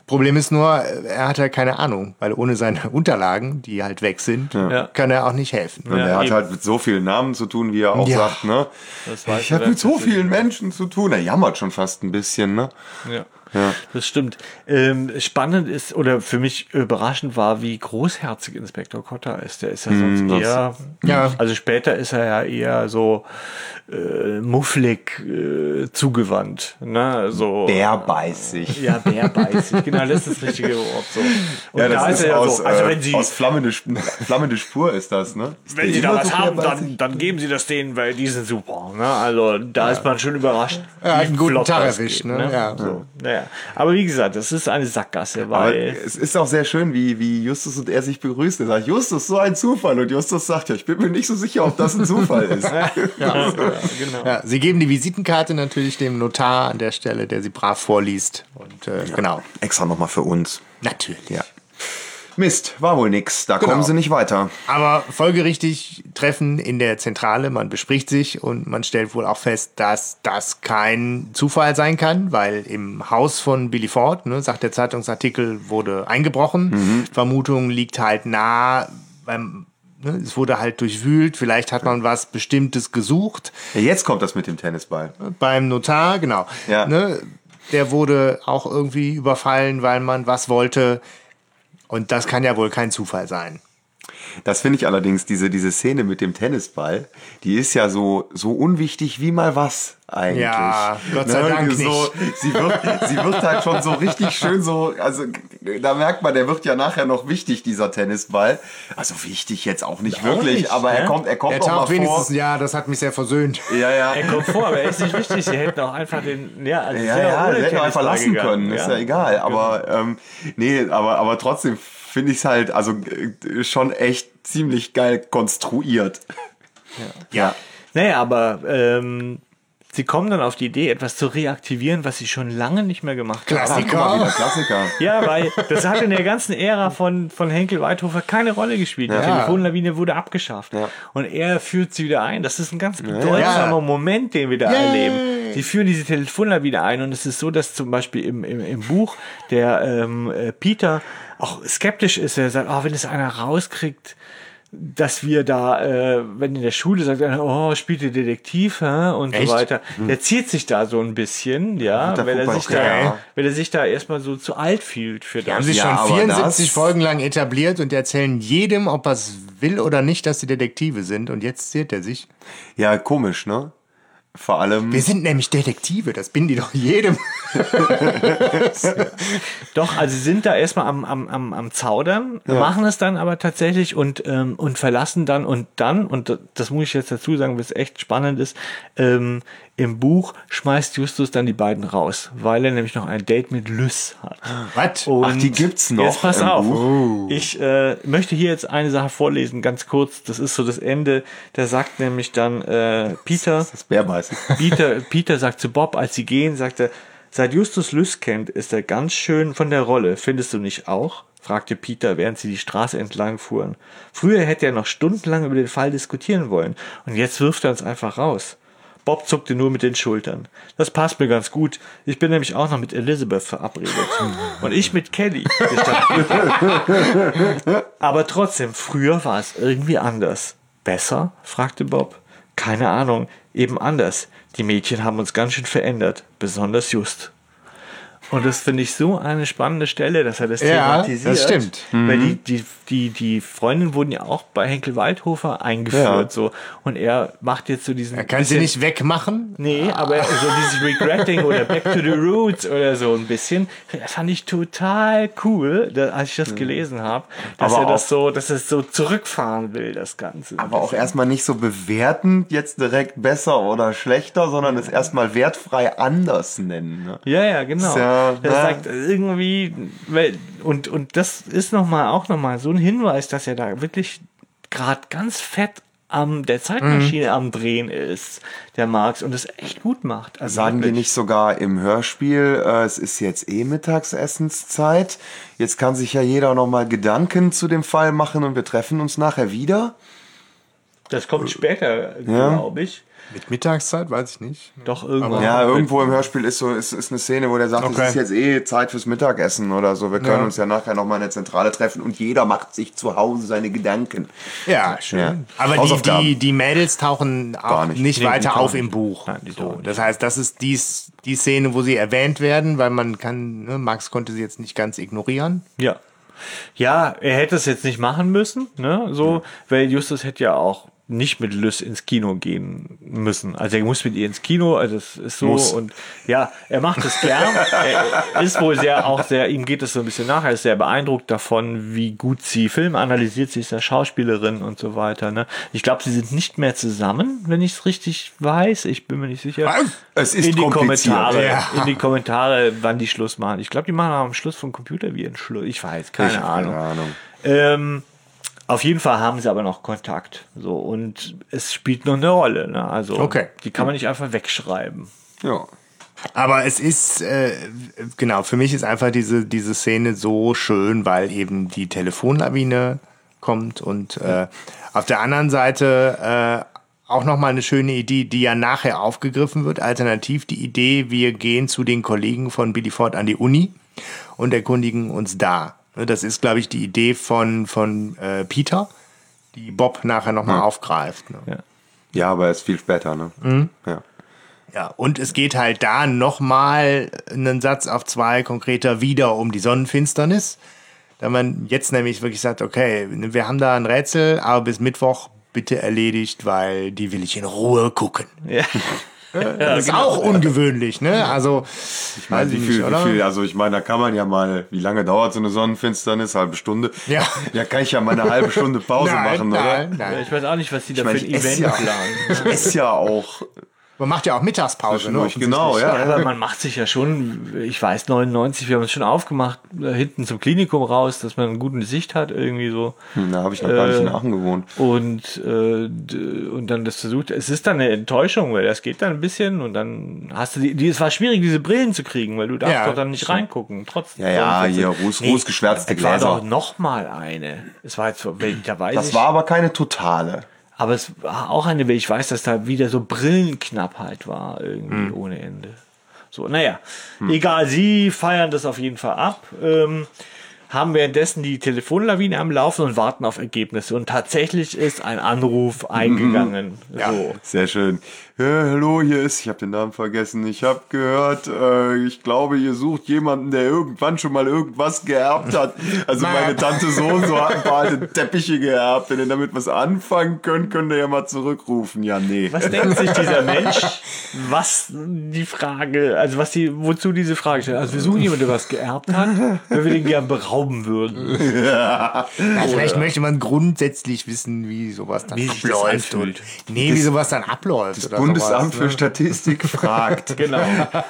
Problem ist nur, er hat halt keine Ahnung, weil ohne seine Unterlagen, die halt weg sind, Ja. kann er auch nicht helfen. Und Ja, er hat eben. halt mit so vielen Namen zu tun, wie er auch Ja. sagt, ne? Ich er habe mit so vielen Menschen zu tun. Er jammert schon fast ein bisschen, ne? Ja. Ja. Das stimmt. Ähm, spannend ist, oder für mich überraschend war, wie großherzig Inspektor Cotter ist. Der ist ja sonst das- eher, Ja. also später ist er ja eher so äh, mufflig äh, zugewandt. Ne? So, Bärbeißig. Ja, bärbeißig, genau, das ist das richtige Wort. So. Und Ja, da das ist er ja aus, so, also äh, wenn Sie, aus flammende, flammende Spur ist das, ne? Ist wenn Sie da was so haben, dann, dann geben Sie das denen, weil die sind super. Ne? Also da ist man schon überrascht. Er wie einen guten Tag erwischt, geht, ne? Ja. So, naja. Aber wie gesagt, das ist eine Sackgasse, Aber weil es ist auch sehr schön, wie, wie Justus und er sich begrüßen. Er sagt, Justus, so ein Zufall. Und Justus sagt, ja, ich bin mir nicht so sicher, ob das ein Zufall ist. ja, genau. Ja, sie geben die Visitenkarte natürlich dem Notar an der Stelle, der sie brav vorliest. Und äh, genau. Extra nochmal für uns. Natürlich. Ja. Mist, war wohl nix. Da Genau. kommen sie nicht weiter. Aber folgerichtig Treffen in der Zentrale, man bespricht sich und man stellt wohl auch fest, dass das kein Zufall sein kann, weil im Haus von Billy Ford, ne, sagt der Zeitungsartikel, wurde eingebrochen. Vermutung liegt halt nah beim Ne, es wurde halt durchwühlt, vielleicht hat man was Bestimmtes gesucht Ja, jetzt kommt das mit dem Tennisball. beim Notar, genau. Ja. Ne, der wurde auch irgendwie überfallen, weil man was wollte. Und das kann ja wohl kein Zufall sein. Das finde ich allerdings, diese, diese Szene mit dem Tennisball, die ist ja so, so unwichtig wie mal was eigentlich. Ja, Gott sei Ne, Dank so, nicht. Sie wird, sie wird halt schon so richtig schön so, also da merkt man, der wird ja nachher noch wichtig, dieser Tennisball. Also wichtig jetzt auch nicht wirklich, nicht, aber er ne? kommt, er kommt Er noch mal wenigstens, vor. ja, das hat mich sehr versöhnt. Ja, ja. Er kommt vor, aber er ist nicht wichtig. Sie hätten auch einfach den, ja, also Ja, sehr ja, ohne sie hätten auch einfach lassen gegangen, können, ist ja egal. Aber ähm, nee, aber, aber trotzdem finde ich es halt also äh, schon echt ziemlich geil konstruiert. Ja. Naja, aber ähm, sie kommen dann auf die Idee, etwas zu reaktivieren, was sie schon lange nicht mehr gemacht haben. Klassiker. Mal, wieder Klassiker. Ja, weil das hat in der ganzen Ära von, von Henkel Weithofer keine Rolle gespielt. Die Ja. Telefonlawine wurde abgeschafft. Ja. Und er führt sie wieder ein. Das ist ein ganz bedeutsamer Ja. Moment, den wir da Yay. erleben. Sie führen diese Telefonlawine ein und es ist so, dass zum Beispiel im, im, im Buch der ähm, äh, Peter auch skeptisch ist. Er sagt, oh, wenn es einer rauskriegt, dass wir da, äh, wenn in der Schule sagt, oh, spielt ihr Detektiv hä? und Echt? so weiter. Der zieht sich da so ein bisschen, ja, weil er, sich da, ja. weil er sich da erstmal so zu alt fühlt für Die das. haben sich Ja, schon aber 74 das- Folgen lang etabliert und erzählen jedem, ob er es will oder nicht, dass sie Detektive sind. Und jetzt zählt er sich. Ja, komisch, ne? Vor allem. Wir sind nämlich Detektive, das bin die doch jedem. Doch, also sie sind da erstmal am, am, am, am Zaudern, machen es dann aber tatsächlich und, ähm, und verlassen dann und dann, und das muss ich jetzt dazu sagen, was echt spannend ist, ähm, im Buch schmeißt Justus dann die beiden raus, weil er nämlich noch ein Date mit Lys hat. Was? Ach, die gibt's noch Jetzt pass auf. Buch? Ich äh, möchte hier jetzt eine Sache vorlesen, ganz kurz. Das ist so das Ende. Da sagt nämlich dann äh, Peter, Das bärbeißig. Peter, Peter sagt zu Bob, als sie gehen, sagt er, seit Justus Lys kennt, ist er ganz schön von der Rolle. Findest du nicht auch? fragte Peter, während sie die Straße entlang fuhren. Früher hätte er noch stundenlang über den Fall diskutieren wollen, und jetzt wirft er uns einfach raus. Bob zuckte nur mit den Schultern. Das passt mir ganz gut. Ich bin nämlich auch noch mit Elizabeth verabredet. Und ich mit Kelly. Aber trotzdem, früher war es irgendwie anders. Besser? fragte Bob. Keine Ahnung, eben anders. Die Mädchen haben uns ganz schön verändert, besonders Just. Und das finde ich so eine spannende Stelle, dass er das Ja, thematisiert. das stimmt. Weil die, die, die, die Freundinnen wurden ja auch bei Henkel Waldhofer eingeführt. Ja. So. Und er macht jetzt so diesen. Er kann sie bisschen- nicht wegmachen. Nee, aber so dieses Regretting oder Back to the Roots oder so ein bisschen, das fand ich total cool, als ich das gelesen habe, dass Aber er das so, dass er so zurückfahren will, das Ganze. Aber auch erstmal nicht so bewertend, jetzt direkt besser oder schlechter, sondern es erstmal wertfrei anders nennen. Ne? Ja, ja, genau. Ist er ja. sagt irgendwie, und, und das ist nochmal auch nochmal so ein Hinweis, dass er da wirklich gerade ganz fett am der Zeitmaschine Mhm. am Drehen ist, der Marx, und das echt gut macht. Also Sagen die wirklich. nicht sogar im Hörspiel, äh, es ist jetzt eh Mittagsessenszeit, jetzt kann sich ja jeder nochmal Gedanken zu dem Fall machen und wir treffen uns nachher wieder? Das kommt später, Ja. glaube ich. Mit Mittagszeit, weiß ich nicht. Doch irgendwann. Ja, irgendwo im Hörspiel ist so ist, ist eine Szene, wo der sagt, Okay. es ist jetzt eh Zeit fürs Mittagessen oder so. Wir können Ja. uns ja nachher nochmal in der Zentrale treffen und jeder macht sich zu Hause seine Gedanken. Ja, schön. Ja. Aber die, die, die Mädels tauchen auch Gar nicht, nicht. Nee, weiter auf nicht. im Buch. Nein, die so, das heißt, das ist die, die Szene, wo sie erwähnt werden, weil man kann, ne, Max konnte sie jetzt nicht ganz ignorieren. Ja. Ja, er hätte es jetzt nicht machen müssen, ne? So, weil Justus hätte ja auch nicht mit Lys ins Kino gehen müssen. Also er muss mit ihr ins Kino, also das ist so Muss. und ja, er macht es gern. er ist wohl sehr auch sehr, ihm geht es so ein bisschen nach, er ist sehr beeindruckt davon, wie gut sie Film analysiert, sie ist ja Schauspielerin und so weiter. Ne? Ich glaube, sie sind nicht mehr zusammen, wenn ich es richtig weiß. Ich bin mir nicht sicher. Es ist in die. Kommentare, Ja. in die Kommentare, wann die Schluss machen. Ich glaube, die machen am Schluss vom Computer wie einen Schluss. Ich weiß, keine Ich Ahnung. keine Ahnung. Ähm, auf jeden Fall haben sie aber noch Kontakt. So, und es spielt noch eine Rolle. Ne? Also, Okay. die kann man nicht einfach wegschreiben. Ja. Aber es ist, äh, genau, für mich ist einfach diese, diese Szene so schön, weil eben die Telefonlawine kommt und äh, auf der anderen Seite äh, auch nochmal eine schöne Idee, die ja nachher aufgegriffen wird. Alternativ die Idee, wir gehen zu den Kollegen von Billy Ford an die Uni und erkundigen uns da. Ne, Das ist, glaube ich, die Idee von, von äh, Peter, die Bob nachher nochmal aufgreift. Ne? Ja. ja, aber erst viel später. Ne? Mhm. Ja. Ja, und es geht halt da nochmal einen Satz auf zwei konkreter wieder um die Sonnenfinsternis. Da man jetzt nämlich wirklich sagt, okay, wir haben da ein Rätsel, aber bis Mittwoch bitte erledigt, weil die will ich in Ruhe gucken. Ja. Das ist auch ungewöhnlich, ne? Also, Ich meine, weiß wie viel, nicht, oder? wie viel, also ich meine, da kann man ja mal, wie lange dauert so eine Sonnenfinsternis? Halbe Stunde? Ja. Ja, kann ich ja mal eine halbe Stunde Pause nein, machen, nein, oder? nein. Ich weiß auch nicht, was die da Ich für ein Event ja, planen. ich esse ja auch Man macht ja auch Mittagspause, ne? genau, ja. Aber man macht sich ja schon, ich weiß, 99, wir haben uns schon aufgemacht, äh, hinten zum Klinikum raus, dass man eine gute Sicht hat, irgendwie so. Hm, Da habe ich noch gar nicht Äh, in Aachen gewohnt. Und, äh, und dann das versucht. Es ist dann eine Enttäuschung, weil das geht dann ein bisschen und dann hast du die, die es war schwierig, diese Brillen zu kriegen, weil du darfst Ja, doch dann nicht reingucken. Trotzdem. Ja, ja, hier ruß, rußgeschwärzte Es war doch Gläser. noch mal eine. Es war jetzt, da weiß Das ich, war aber keine totale. Aber es war auch eine, ich weiß, dass da wieder so Brillenknappheit war, irgendwie Hm. ohne Ende. So, naja, egal, sie feiern das auf jeden Fall ab. Ähm, haben währenddessen die Telefonlawine am Laufen und warten auf Ergebnisse. Und tatsächlich ist ein Anruf eingegangen. So. Sehr schön. Ja, hallo, hier ist, ich habe den Namen vergessen. Ich habe gehört, äh, ich glaube, ihr sucht jemanden, der irgendwann schon mal irgendwas geerbt hat. Also meine Tante so und so hat ein paar alte Teppiche geerbt. Wenn ihr damit was anfangen könnt, könnt ihr ja mal zurückrufen. Ja, nee. Was denkt sich dieser Mensch, was die Frage, also was die, wozu diese Frage stellt? Also wir suchen jemanden, der was geerbt hat, wenn wir den gern berauben würden. Ja, vielleicht möchte man grundsätzlich wissen, wie sowas dann Wie das abläuft. Und, nee, wie sowas dann abläuft. oder Bundesamt sowas, für ne? Statistik fragt. Genau.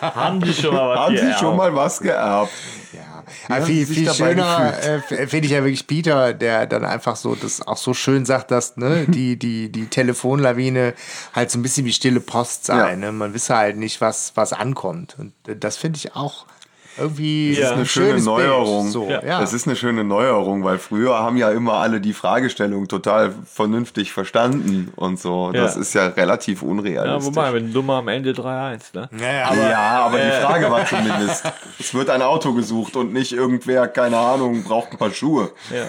Haben die schon mal was Haben Sie schon mal was geerbt? Ja. Aber Sie viel, viel schöner äh, finde ich ja wirklich Peter, der dann einfach so das auch so schön sagt, dass ne, die, die, die Telefonlawine halt so ein bisschen wie stille Post sei. Ja. Ne? Man wisse halt nicht, was, was ankommt. Und äh, das finde ich auch irgendwie Ja. ein eine schöne Neuerung. So, Ja. ja. Das ist eine schöne Neuerung, weil früher haben ja immer alle die Fragestellung total vernünftig verstanden und so. Das Ja. ist ja relativ Ja, unrealistisch. wobei, wenn dummer am Ende 3-1, ne? ja, ja. aber, ja, aber die Frage war zumindest, es wird ein Auto gesucht und nicht irgendwer, keine Ahnung, braucht ein paar Schuhe. Ja.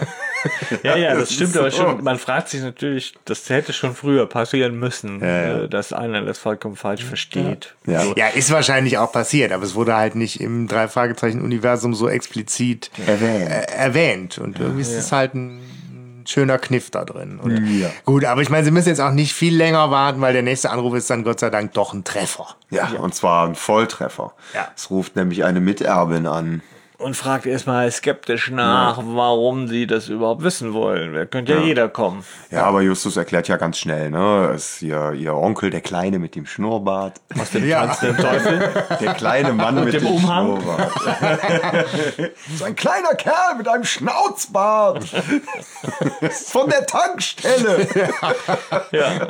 Ja, ja, das Das stimmt ist aber so. schon. Man fragt sich natürlich, das hätte schon früher passieren müssen, äh, dass einer das vollkommen falsch versteht. Ja. Ja, ist wahrscheinlich auch passiert, aber es wurde halt nicht im Drei-Fragezeichen-Universum so explizit Erwähnt. Äh, erwähnt. Und irgendwie ist es halt ein schöner Kniff da drin. Oder? Ja. Gut, aber ich meine, Sie müssen jetzt auch nicht viel länger warten, weil der nächste Anruf ist dann Gott sei Dank doch ein Treffer. Ja, und zwar ein Volltreffer. Ja. Es ruft nämlich eine Miterbin an. Und fragt erstmal skeptisch nach, warum sie das überhaupt wissen wollen. Da könnte ja, jeder kommen. Ja, aber Justus erklärt ja ganz schnell, ne? Es ist ihr, ihr Onkel, der Kleine mit dem Schnurrbart. Aus dem Ja. Tanz der Teufel. Der kleine Mann mit dem dem, Umhang. Schnurrbart. so ein kleiner Kerl mit einem Schnauzbart. Von der Tankstelle. Ja.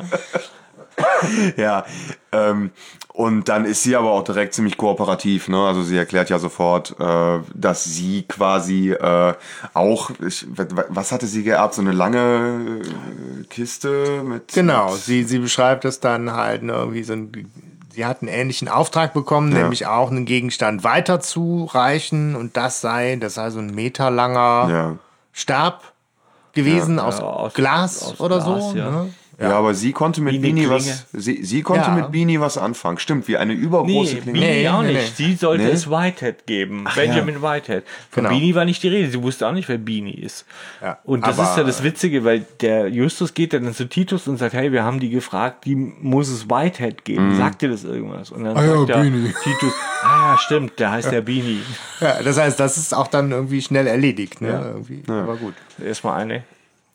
Ja, ähm, und dann ist sie aber auch direkt ziemlich kooperativ. Ne? Also sie erklärt ja sofort, äh, dass sie quasi äh, auch, ich, was hatte sie geerbt? So eine lange äh, Kiste mit... Genau, sie, sie beschreibt es dann halt ne, irgendwie so ein. Sie hat einen ähnlichen Auftrag bekommen, nämlich auch einen Gegenstand weiterzureichen und das sei, das sei so ein meterlanger Ja. Stab gewesen aus, Ja, aus- Glas aus oder Glas, so. ja. Ne? Ja. aber sie konnte mit Klinge. was. Sie, sie konnte Ja. mit Beanie was anfangen. Stimmt, wie eine übergroße Nee, Klinge. Beanie Nee, auch nee, nicht. Sie sollte Nee? es Whitehead geben. Benjamin Whitehead. Von Genau. Beanie war nicht die Rede. Sie wusste auch nicht, wer Beanie ist. Ja, Und das aber- ist ja das Witzige, weil der Justus geht dann zu Titus und sagt, hey, wir haben die gefragt, die muss es Whitehead geben. Sagt dir das irgendwas? Und dann Ah ja, sagt der Beanie. Titus, ah ja, stimmt, der heißt der Beanie. Ja, das heißt, das ist auch dann irgendwie schnell erledigt. Ne? Ja. Irgendwie. Aber gut. Erstmal eine.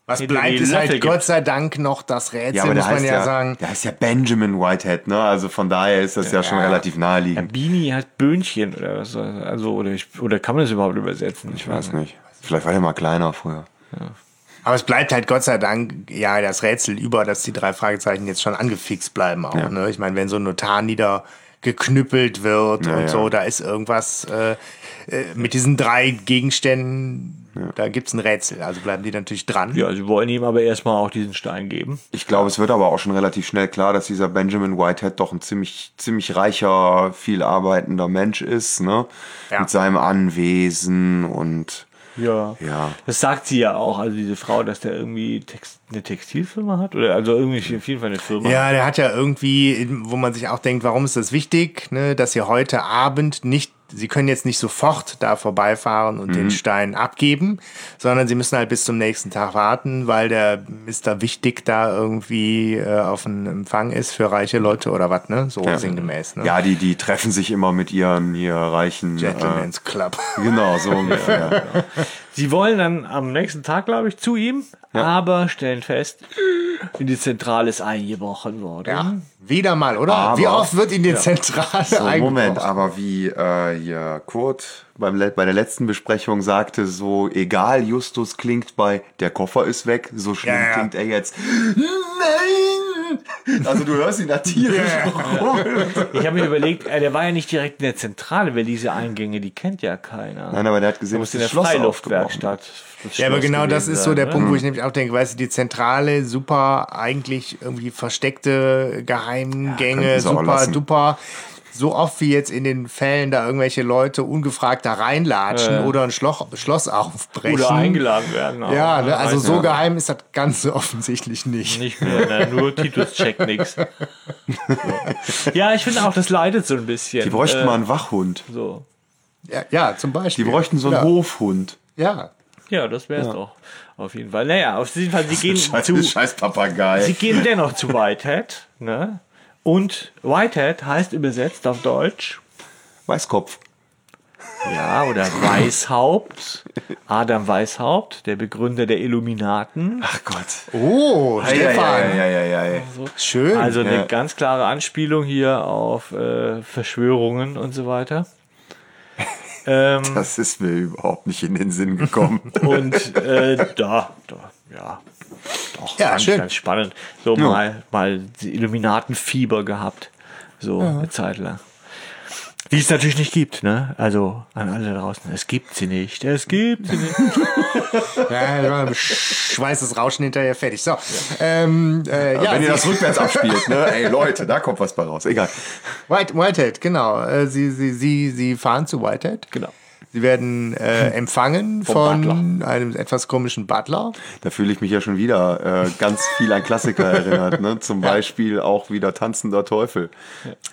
Was bleibt, ist halt Gott sei Dank noch das Rätsel, Ja, muss man heißt ja, ja, sagen. der heißt ja Benjamin Whitehead, ne? Also von daher ist das ja, schon relativ Ja, naheliegend. Beanie heißt Böhnchen oder was. Also, oder, ich, oder kann man das überhaupt übersetzen? Ich Ich weiß nicht. Vielleicht war der mal kleiner früher. Aber es bleibt halt Gott sei Dank ja das Rätsel über, dass die drei Fragezeichen jetzt schon angefixt bleiben auch. Ja. Ne? Ich meine, wenn so ein Notar niedergeknüppelt wird Ja, und ja. so, da ist irgendwas äh, äh, mit diesen drei Gegenständen, da gibt es ein Rätsel. Also bleiben die natürlich dran. Ja, sie wollen ihm aber erstmal auch diesen Stein geben. Ich glaube, es wird aber auch schon relativ schnell klar, dass dieser Benjamin Whitehead doch ein ziemlich, ziemlich reicher, viel arbeitender Mensch ist, ne? Ja. Mit seinem Anwesen und Ja. ja. Das sagt sie ja auch, also diese Frau, dass der irgendwie Text, eine Textilfirma hat oder also irgendwie auf jeden Fall eine Firma. Ja, der hat ja irgendwie, wo man sich auch denkt, warum ist das wichtig, ne, dass sie heute Abend nicht, sie können jetzt nicht sofort da vorbeifahren und den Stein abgeben, sondern sie müssen halt bis zum nächsten Tag warten, weil der Mr. Wichtig da irgendwie äh, auf einem Empfang ist für reiche Leute oder was, ne? So sinngemäß, ne? Ja, die, die treffen sich immer mit ihren hier reichen. Gentleman's Club. Äh, genau, so ungefähr. Sie wollen dann am nächsten Tag, glaube ich, zu ihm, aber stellen fest, in die Zentrale ist eingebrochen worden. Ja, wieder mal, oder? Aber- Wie oft wird in die Zentrale So, eingebrochen? Moment, aber wie äh, hier Kurt beim, bei der letzten Besprechung sagte, so egal Justus klingt bei der Koffer ist weg, so schlimm Ja, ja. klingt er jetzt. Nein! Also du hörst ihn da tierisch. Ich habe mir überlegt, äh, der war ja nicht direkt in der Zentrale, weil diese Eingänge, die kennt ja keiner. Nein, aber der hat gesehen, muss dass in der Schloss Freiluftwerkstatt. Ja, aber genau das ist so der ne? Punkt, wo ich nämlich auch denke, weißt du, die Zentrale, super, eigentlich irgendwie versteckte Geheimgänge, auch super duper. So oft wie jetzt in den Fällen da irgendwelche Leute ungefragt da reinlatschen Ja. oder ein Schloss, Schloss aufbrechen. Oder eingeladen werden. auch, Ja, ne? ne? also so ja. geheim ist das ganz offensichtlich nicht. Nicht mehr, ne? nur Titus checkt nix. So. Ja, ich finde auch, das leidet so ein bisschen. Die bräuchten Äh, mal einen Wachhund. So. Ja, ja zum Beispiel. Die bräuchten so einen ja. Hofhund. Ja. Ja, das wäre es doch. Auf jeden Fall. Naja, auf jeden Fall, sie gehen zu, scheiß Papagei. sie gehen dennoch zu Whitehead, ne? Und Whitehead heißt übersetzt auf Deutsch, Weißkopf. ja, oder Weishaupt. Adam Weishaupt, der Begründer der Illuminaten. Ach Gott. Oh, Stefan. Ja, ja, ja, ja. Schön. Also eine Ja. ganz klare Anspielung hier auf äh, Verschwörungen und so weiter. ähm, Das ist mir überhaupt nicht in den Sinn gekommen. und äh, da, da, ja, doch, Ja, fand ich schön. ganz spannend. So mal, mal die Illuminatenfieber gehabt, so eine Zeit lang. Die es natürlich nicht gibt, ne? Also an alle da draußen, es gibt sie nicht, es gibt sie nicht. Ja, schweißes Rauschen hinterher fertig. So, ähm, äh, ja, Wenn ihr das rückwärts abspielt, ne? Ey, Leute, da kommt was bei raus. Egal. White, Whitehead, genau. Äh, sie, sie, sie, sie fahren zu Whitehead. Genau. Sie werden äh, empfangen Vom von einem etwas komischen Butler. Da fühle ich mich ja schon wieder äh, ganz viel an Klassiker erinnert. Ne? Zum Beispiel auch wieder Tanzender Teufel.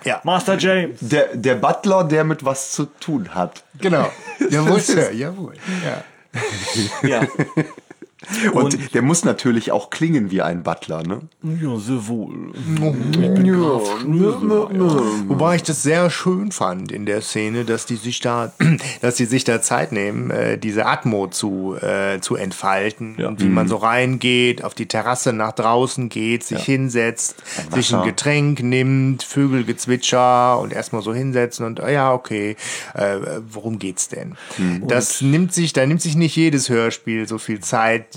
Ja, Master James. Der, der Butler, der mit was zu tun hat. genau. Jawohl, Sir, jawohl. Ja. Ja. Und, der muss natürlich auch klingen wie ein Butler. Ne? ja, sehr wohl. Wobei ich das sehr schön fand in der Szene, dass die sich da, dass die sich da Zeit nehmen, äh, diese Atmo zu, äh, zu entfalten und wie man so reingeht, auf die Terrasse nach draußen geht, sich hinsetzt, sich ein. Getränk nimmt, Vögelgezwitscher und erstmal so hinsetzen und ah ja, okay, äh, worum geht's denn? Das nimmt sich, da nimmt sich nicht jedes Hörspiel so viel Zeit,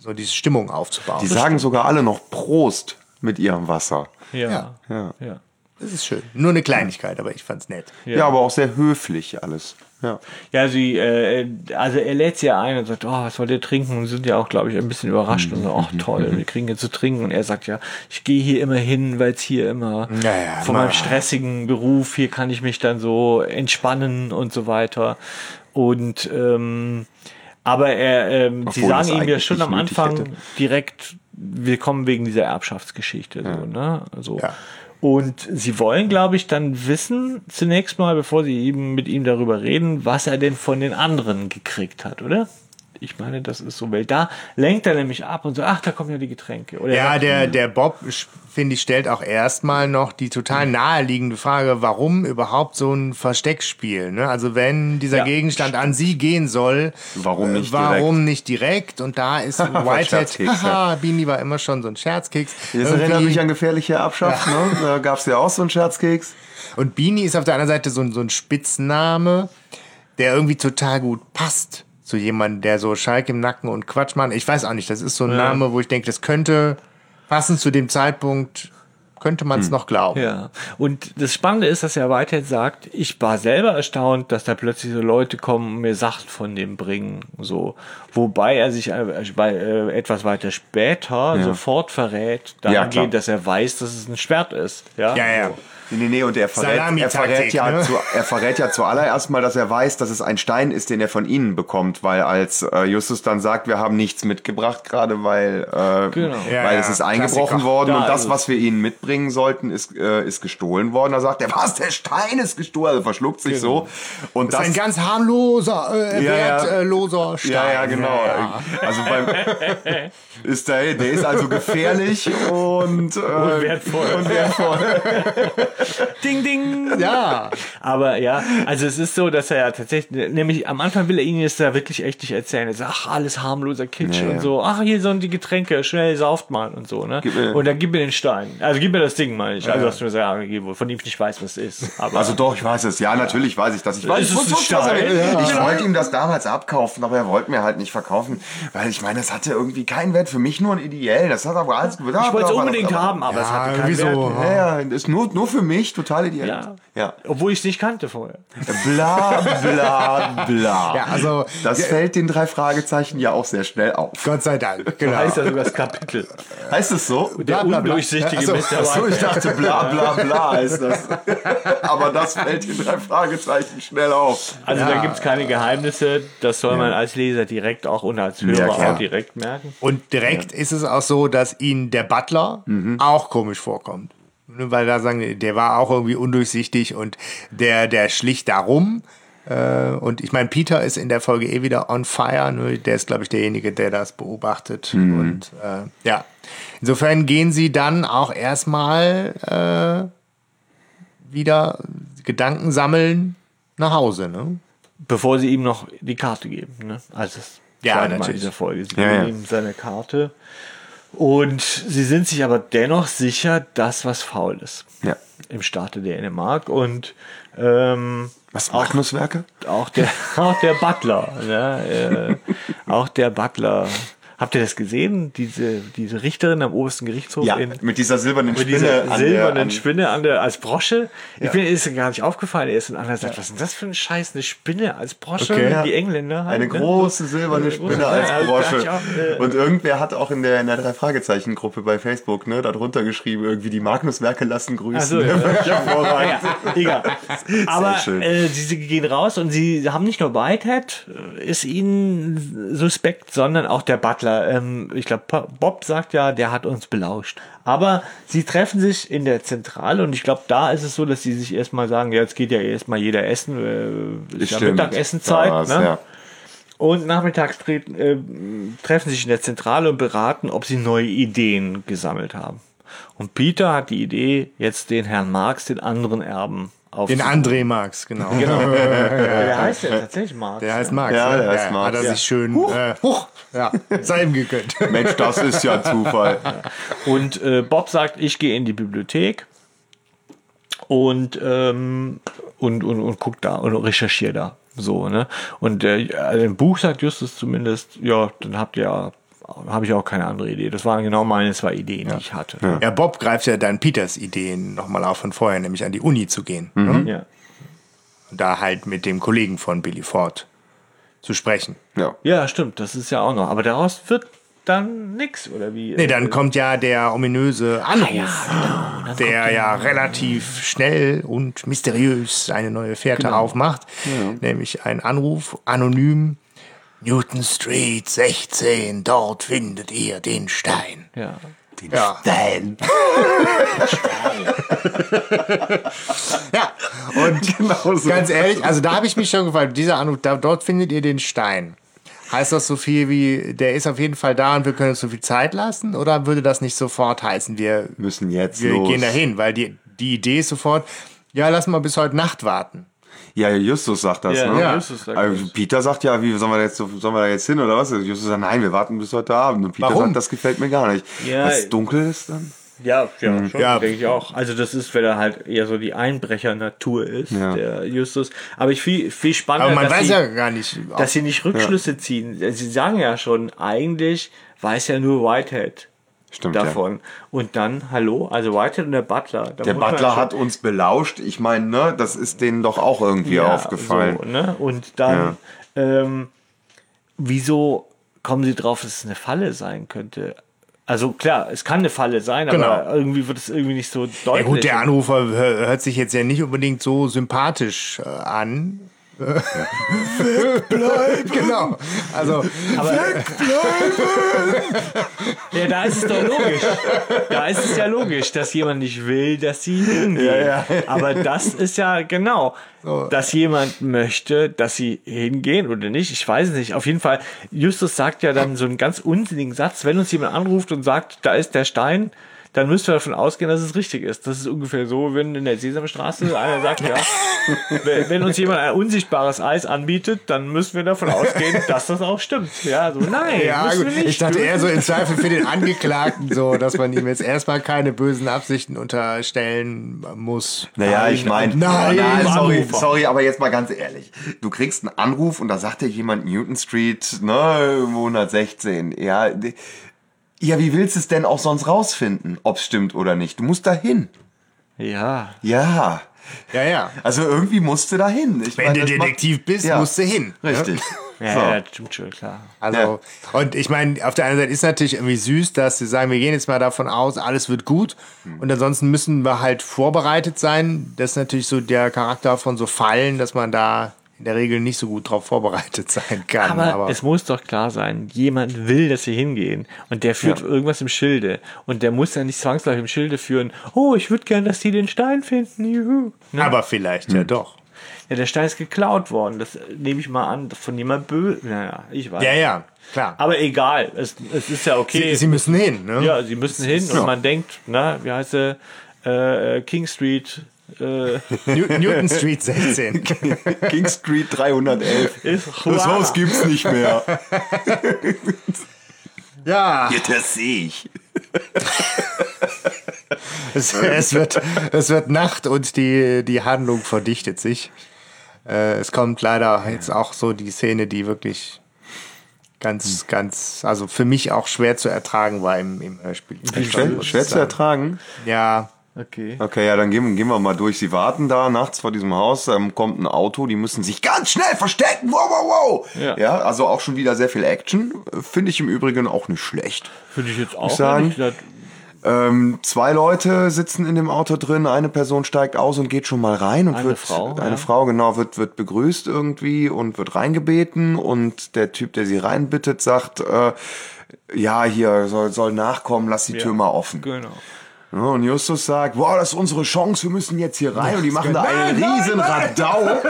so diese Stimmung aufzubauen. Die sagen sogar alle noch Prost mit ihrem Wasser. Ja. Ja. ja. das ist schön. Nur eine Kleinigkeit, aber ich fand's nett. Ja, aber auch sehr höflich alles. Ja. Ja, sie, äh, also er lädt sie ja ein und sagt, oh, was wollt ihr trinken? Und sie sind ja auch, glaube ich, ein bisschen überrascht und so, ach toll, wir kriegen jetzt zu trinken. Und er sagt ja, ich gehe hier immer hin, weil es hier immer Ja, ja, von meinem stressigen Beruf, hier kann ich mich dann so entspannen und so weiter. Und ähm, aber er, ähm, sie sagen ihm ja schon am Anfang hätte. direkt, wir kommen wegen dieser Erbschaftsgeschichte. So, ne? so. Ja. Und sie wollen, glaube ich, dann wissen, zunächst mal, bevor sie eben mit ihm darüber reden, was er denn von den anderen gekriegt hat, oder? Ich meine, das ist so, weil da lenkt er nämlich ab und so, ach, da kommen ja die Getränke. Oder Ja, er- der, der Bob, finde ich, stellt auch erstmal noch die total naheliegende Frage, warum überhaupt so ein Versteckspiel? Ne? Also wenn dieser Ja. Gegenstand an sie gehen soll, Warum äh, nicht warum nicht direkt? Und da ist Whitehead, haha, Beanie war immer schon so ein Scherzkeks. Das erinnert mich an gefährliche Erbschaft. Ne? Da gab es ja auch so einen Scherzkeks. Und Beanie ist auf der anderen Seite so, ein- so ein Spitzname, der irgendwie total gut passt zu jemandem, der so Schalk im Nacken und Quatsch macht. Ich weiß auch nicht, das ist so ein Name, wo ich denke, das könnte passend zu dem Zeitpunkt, könnte man es Hm. noch glauben. Ja, und das Spannende ist, dass er weiter sagt, ich war selber erstaunt, dass da plötzlich so Leute kommen und mir Sachen von dem bringen, so. Wobei er sich äh, bei, äh, etwas weiter später sofort verrät, Ja, dahingehend, dass er weiß, dass es ein Schwert ist. Ja, Ja, ja. So. Nee, nee, nee, und er verrät, er, verrät ja ne? zu, er verrät ja zuallererst mal, dass er weiß, dass es ein Stein ist, den er von ihnen bekommt, weil als äh, Justus dann sagt, wir haben nichts mitgebracht, gerade weil, äh, Genau. Ja, weil ja, es ist eingebrochen Klassiker. worden Da und das, was wir ihnen mitbringen sollten, ist, äh, ist gestohlen worden. Da sagt er, was, der Stein ist gestohlen, also verschluckt sich so. Und Das ist ein ganz harmloser, äh, wertloser Stein. Ja, ja, genau. Ja. Also beim ist der, der ist also gefährlich und, äh, Und wertvoll. Und wertvoll. Ding, ding. Ja. Aber ja, also es ist so, dass er ja tatsächlich, nämlich am Anfang will er ihnen jetzt da wirklich echt nicht erzählen. Er sagt, ach, alles harmloser Kitsch Ja, und ja. so. Ach, hier sind die Getränke, schnell sauft mal und so, ne? Und dann gib mir den Stein. Also gib mir das Ding mal nicht. Also hast du mir sagen, gegeben, von dem ich nicht weiß, was es ist. Aber Also doch, ich weiß es. Ja, natürlich weiß ich das. Ich weiß, Ist es ein Stein? Ja. Ich wollte ihm das damals abkaufen, aber er wollte mir halt nicht verkaufen, weil ich meine, es hatte irgendwie keinen Wert für mich, nur ein ideell. Das hat aber alles. ich wollte es unbedingt haben, aber es Ja, hatte keinen irgendwie Wert. Ja, ja, ist nur, nur für mich, total ideell. Ja. ja. Obwohl ich es nicht kannte vorher. Bla, bla, bla. Ja, also Das ja, fällt den drei Fragezeichen ja auch sehr schnell auf. Gott sei Dank. So Genau. heißt ja sogar das Kapitel. Heißt es so? Der Bla, bla, bla. undurchsichtige Achso, Mr. Achso, ich dachte bla bla bla heißt das. Aber das fällt den drei Fragezeichen schnell auf. Also da gibt es keine Geheimnisse. Das soll man als Leser direkt auch und als Hörer auch direkt merken. Und direkt ist es auch so, dass ihnen der Butler auch komisch vorkommt. Ne, Weil da sagen, der war auch irgendwie undurchsichtig und der, der schlich da rum. Äh, Und ich meine, Peter ist in der Folge eh wieder on fire. Ne? Der ist, glaube ich, derjenige, der das beobachtet. Und äh, ja, insofern gehen sie dann auch erstmal äh, wieder Gedanken sammeln nach Hause. Ne? Bevor sie ihm noch die Karte geben. Ne? Also das Ja, zweite Mal in natürlich. dieser Folge. Sie Ja, geben ja. ihm seine Karte. Und sie sind sich aber dennoch sicher, dass was faul ist. Ja. Im Staate Dänemark. Und ähm, Was, Magnuswerke? auch der, auch der Butler, ne? äh, auch der Butler. Habt ihr das gesehen? Diese, diese Richterin am obersten Gerichtshof Ja, in mit dieser silbernen mit Spinne. dieser silbernen der, an, Spinne an der, als Brosche. Ich bin ist gar nicht aufgefallen. Er ist und einer sagt, was ist denn das für ein Scheiß, eine Spinne als Brosche? Okay, ja. Die Engländer halt, Eine ne? große silberne Eine große- Spinne als ja, Brosche. auch, äh, Und irgendwer hat auch in der, in der Drei-Fragezeichen-Gruppe bei Facebook, ne, darunter geschrieben, irgendwie die Magnuswerke lassen grüßen. Ach so, ja. Ja, egal. Aber äh, sie gehen raus und sie haben nicht nur Whitehead, äh, ist ihnen suspekt, sondern auch der Butler. Ähm, ich glaube, Bob sagt ja, der hat uns belauscht. Aber sie treffen sich in der Zentrale und ich glaube, da ist es so, dass sie sich erstmal sagen, ja, jetzt geht ja erstmal jeder essen, äh, ist ja. Mittagessenzeit. Ne? ja. Und nachmittags treten, äh, treffen sich in der Zentrale und beraten, ob sie neue Ideen gesammelt haben. Und Peter hat die Idee, jetzt den Herrn Marx, den anderen Erben, Den aufzunehmen. André Marx, genau. Der heißt ja tatsächlich Marx. Der heißt Marx. Ja, ne? der heißt Marx, Hat er ja. sich schön huch, äh, huch, ja, sei ihm gegönnt. Mensch, das ist ja Zufall. Und äh, Bob sagt, ich gehe in die Bibliothek und, ähm, und, und, und guck da und recherchiere da. So, ne? Und äh, also im Buch sagt Justus zumindest, ja, dann habt ihr ja, habe ich auch keine andere Idee. Das waren genau meine zwei Ideen, die ich hatte. Ja, Bob greift ja dann Peters Ideen nochmal auf von vorher, nämlich an die Uni zu gehen. Ne? Ja. Und da halt mit dem Kollegen von Billy Ford zu sprechen. Ja. ja, stimmt, das ist ja auch noch. Aber daraus wird dann nix, oder wie? Nee, dann kommt ja der ominöse Anruf, Ah, genau. der ja relativ schnell und mysteriös eine neue Fährte Genau. aufmacht. Nämlich ein Anruf, anonym. Newton Street 16, dort findet ihr den Stein. Ja. Ja. Stein. Ja, und Genau so. ganz ehrlich, also da habe ich mich schon gefragt, dieser Anruf, da, dort findet ihr den Stein. Heißt das so viel wie, der ist auf jeden Fall da und wir können uns so viel Zeit lassen? Oder würde das nicht sofort heißen, wir, Müssen jetzt wir los. gehen dahin? Weil die, die Idee ist sofort, ja, lass mal bis heute Nacht warten. Ja, Justus sagt das, Ja, ne? ja. Justus sagt also das. Peter sagt ja, wie sollen wir jetzt, sollen wir da jetzt hin oder was? Justus sagt, nein, wir warten bis heute Abend. Und Peter Warum? sagt, das gefällt mir gar nicht. Ja, Was dunkel ist dann? Ja, ja, schon, Ja. denke ich auch. Also das ist, wenn er halt eher so die Einbrecher-Natur ist, Ja. der Justus. Aber ich viel, viel spannender, Aber man dass, weiß sie, ja gar nicht. dass sie nicht Rückschlüsse ziehen. Sie sagen ja schon, eigentlich weiß ja nur Whitehead Stimmt, davon. Und dann, hallo, also Whitehead und der Butler. da Der Butler hat uns belauscht. Ich meine, ne, das ist denen doch auch irgendwie Ja, aufgefallen. So, ne? Und dann, ähm, wieso kommen sie drauf, dass es eine Falle sein könnte? Also klar, es kann eine Falle sein, aber Genau. irgendwie wird es irgendwie nicht so Ja deutlich. gut, der Anrufer hör- hört sich jetzt ja nicht unbedingt so sympathisch äh, an. Bleib, genau. Also, Ja, da ist es doch logisch. Da ist es ja logisch, dass jemand nicht will, dass sie hingehen. Aber das ist ja genau, dass jemand möchte, dass sie hingehen oder nicht. Ich weiß es nicht. Auf jeden Fall, Justus sagt ja dann so einen ganz unsinnigen Satz, wenn uns jemand anruft und sagt, da ist der Stein, dann müssen wir davon ausgehen, dass es richtig ist. Das ist ungefähr so, wenn in der Sesamstraße einer sagt, ja, wenn wenn uns jemand ein unsichtbares Eis anbietet, dann müssen wir davon ausgehen, dass das auch stimmt. Ja, so, nein, ja, gut. wir nicht. Ich dachte eher so im Zweifel für den Angeklagten so, dass man ihm jetzt erstmal keine bösen Absichten unterstellen muss. Naja, ich meine, Nein, sorry, Anrufer. sorry, aber jetzt mal ganz ehrlich. Du kriegst einen Anruf und da sagt dir jemand Newton Street, ne, 116. Ja, ja, wie willst du es denn auch sonst rausfinden, ob es stimmt oder nicht? Du musst dahin. Ja. Ja. Ja, ja. Also irgendwie musste da hin. Ich Wenn meine, du das macht- Detektiv bist, Ja. musst du hin. ne? Richtig. Ja, So. ja, stimmt schon, klar. Also, und ich meine, auf der einen Seite ist natürlich irgendwie süß, dass sie sagen, wir gehen jetzt mal davon aus, alles wird gut. Und ansonsten müssen wir halt vorbereitet sein. Das ist natürlich so der Charakter von so Fallen, dass man da in der Regel nicht so gut drauf vorbereitet sein kann. Aber, es muss doch klar sein, jemand will, dass sie hingehen und der führt Ja. irgendwas im Schilde und der muss ja nicht zwangsläufig im Schilde führen, oh, ich würde gern, dass die den Stein finden, juhu. Ne? aber vielleicht Hm. ja doch. ja, der Stein ist geklaut worden, das nehme ich mal an, von jemand böse, naja, ich weiß. Ja, ja, klar. Aber egal, es, es ist ja okay. Sie, sie müssen hin, ne? ja, sie müssen hin und man denkt, na, wie heißt sie, äh, King Street, äh, New- Newton Street 16. King Street 311. ist Das Haus gibt's nicht mehr. ja, Ja, das sehe ich. es, es, wird, es wird Nacht und die, die Handlung verdichtet sich. Äh, es kommt leider jetzt auch so die Szene, die wirklich ganz, ganz, also für mich auch schwer zu ertragen war im, im Hörspiel. Schwer, schwer zu ertragen. Ja, Okay. Okay, ja, dann gehen, gehen wir mal durch. Sie warten da nachts vor diesem Haus, ähm, kommt ein Auto, die müssen sich ganz schnell verstecken. Wow, wow, wow. Ja. ja also auch schon wieder sehr viel Action. Finde ich im Übrigen auch nicht schlecht. Finde ich jetzt auch sagen, ehrlich gesagt, Ähm, zwei Leute sitzen in dem Auto drin, eine Person steigt aus und geht schon mal rein und Eine wird Frau, eine ja. Frau genau wird wird begrüßt irgendwie und wird reingebeten und der Typ, der sie reinbittet, sagt äh, ja hier soll soll nachkommen, lass die Tür mal offen. Genau. Ja, und Justus sagt, wow, das ist unsere Chance, wir müssen jetzt hier rein. Und die machen da einen riesen Radau.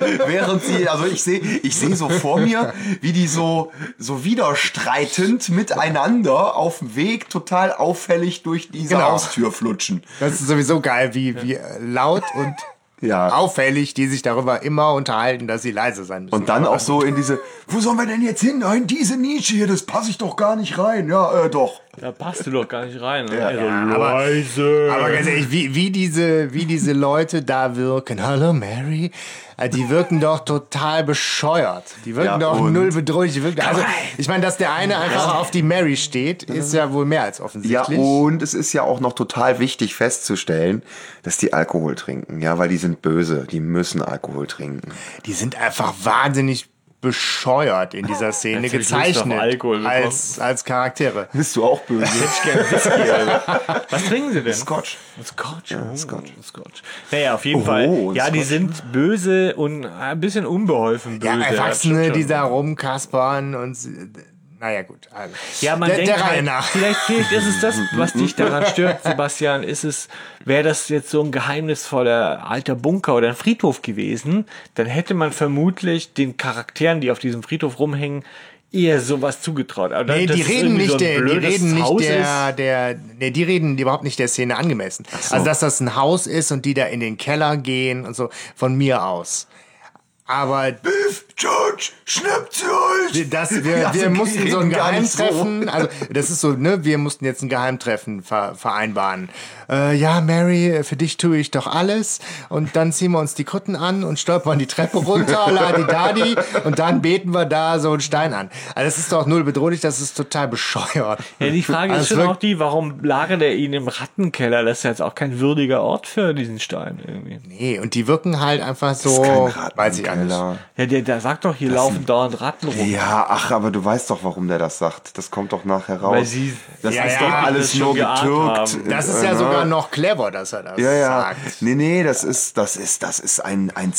Während sie, also ich sehe ich sehe so vor mir, wie die so, so widerstreitend miteinander auf dem Weg total auffällig durch diese Genau. Haustür flutschen. das ist sowieso geil, wie, wie laut und Ja. auffällig die sich darüber immer unterhalten, dass sie leise sein müssen. Und dann auch so in diese, wo sollen wir denn jetzt hin? In diese Nische hier, das passe ich doch gar nicht rein. Ja, äh, doch. Da passt du doch gar nicht rein. Ne? Ja. Also, Ja, aber- leise. Aber ganz ehrlich, wie, wie, diese, wie diese Leute da wirken. Hallo Mary. Äh, Die wirken doch total bescheuert. Die wirken Ja, doch und- null bedrohlich. Die wirken, also, ich meine, dass der eine einfach auf die Mary steht, ist ja wohl mehr als Ja, offensichtlich. und es ist ja auch noch total wichtig festzustellen, dass die Alkohol trinken. Ja, weil die sind böse. Die müssen Alkohol trinken. die sind einfach wahnsinnig bescheuert in dieser Szene ich gezeichnet als, als Charaktere. Bist du auch böse? Was trinken sie denn? Scotch. Scotch. Ja, oh, Scotch. Scotch. Naja, auf jeden Oh, Fall. Ja, die Scotch. sind böse und ein bisschen unbeholfen böse. Ja, Erwachsene, die da rumkaspern und naja gut. Also, Ja, man der, denkt der halt, nach. vielleicht, vielleicht ist es das, was dich daran stört, Sebastian. Ist es, wäre das jetzt so ein geheimnisvoller alter Bunker oder ein Friedhof gewesen, dann hätte man vermutlich den Charakteren, die auf diesem Friedhof rumhängen, eher sowas zugetraut. Aber Nee, die reden nicht, so der, die reden nicht Haus der, ist. der, nee, die reden überhaupt nicht der Szene angemessen. Also, dass das ein Haus ist und die da in den Keller gehen und so, von mir aus. Aber Biff, George, schnappt sie euch! das, wir, Ja, wir mussten so ein nicht so. Geheimtreffen, also das ist so, ne, wir mussten jetzt ein Geheimtreffen ver, vereinbaren. Äh, ja, Mary, für dich tue ich doch alles. Und dann ziehen wir uns die Kutten an und stolpern die Treppe runter, ladi dadi, und dann beten wir da so einen Stein an. Also das ist doch null bedrohlich, das ist total bescheuert. Ja, die Frage Also ist schon auch die, warum lagert er ihn im Rattenkeller? Das ist ja jetzt auch kein würdiger Ort für diesen Stein irgendwie. Nee, und die wirken halt einfach so, weiß ich Keller. Ja, der, der sagt doch, hier laufen dauernd Ratten rum. Ja, ach, aber du weißt doch, warum der das sagt. Das kommt doch nachher raus. Weil sie das Ja, ist ja, doch das alles nur getürkt. Das ist Äh, ja ne? sogar noch clever, dass er das Ja, ja. sagt. Nee, nee, das ist, das ist, das ist ein, ein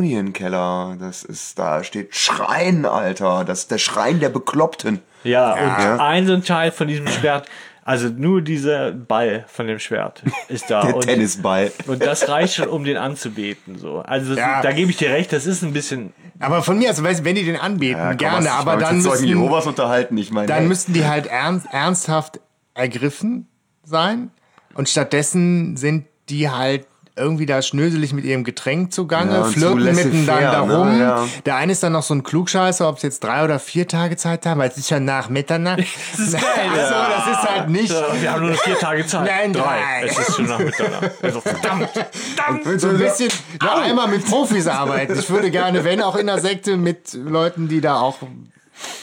Zeremonienkeller. Das ist, da steht Schrein, Alter. Das ist der Schrein der Bekloppten. Ja, und Ja. ein so ein Teil von diesem Schwert, also nur dieser Ball von dem Schwert ist da. Der und, Tennisball. und das reicht schon, um den anzubeten. So. Also Ja. da gebe ich dir recht, das ist ein bisschen. Aber von mir aus, weißt du, wenn die den anbeten, Ja, komm, gerne, aber dann müssen, Jehovas unterhalten. Ich meine, dann ey. müssten die halt ernst, ernsthaft ergriffen sein. Und stattdessen sind die halt irgendwie da schnöselig mit ihrem Getränk zugange, Ja, flirten miteinander ne? rum. Ja. Der eine ist dann noch so ein Klugscheißer, ob es jetzt drei oder vier Tage Zeit haben, weil es ist ja nach Mitternacht. Das ist geil. Also, das ist halt nicht. Wir haben nur noch vier Tage Zeit. Nein, drei. Es ist schon nach Mitternacht. Also verdammt. So ein bisschen noch einmal mit Profis arbeiten. Ich würde gerne, wenn auch in der Sekte, mit Leuten, die da auch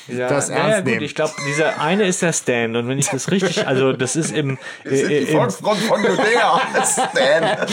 Ja, das ernst gut, nehmen. ich glaube, dieser eine ist der Stan und wenn ich das richtig, also das ist im, äh, Die im Volksfront von Judäa. Stan.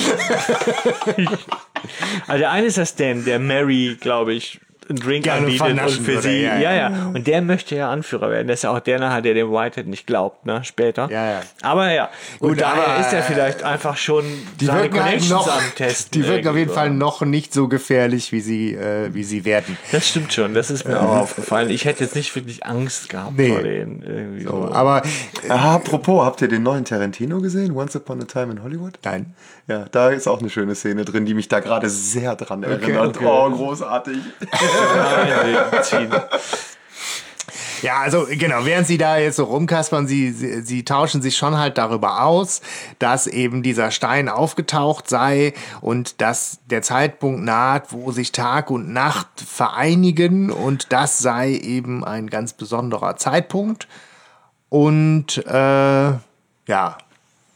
also der eine ist der Stan, der Mary, glaube ich, einen Drink Gerne anbietet und für würde, sie, ja, ja, ja. ja, und der möchte ja Anführer werden. Das ist ja auch der nachher, der dem Whitehead nicht glaubt, ne, später. Ja, ja. Aber ja, und Gut, daher aber, ist er äh, vielleicht einfach schon Die seine wirken halt Connections noch, am Testen. die wirken auf jeden. Fall noch nicht so gefährlich, wie sie, äh, wie sie werden. Das stimmt schon, das ist mir auch aufgefallen. Ich hätte jetzt nicht wirklich Angst gehabt Nee. vor denen. Irgendwie so. Aber Ah, apropos, habt ihr den neuen Tarantino gesehen? Once Upon a Time in Hollywood? nein. Ja, da ist auch eine schöne Szene drin, die mich da gerade sehr dran erinnert. okay. Oh, großartig. Ziehen. Ja, also genau, während sie da jetzt so rumkaspern, sie, sie, sie tauschen sich schon halt darüber aus, dass eben dieser Stein aufgetaucht sei und dass der Zeitpunkt naht, wo sich Tag und Nacht vereinigen und das sei eben ein ganz besonderer Zeitpunkt. Und äh, ja,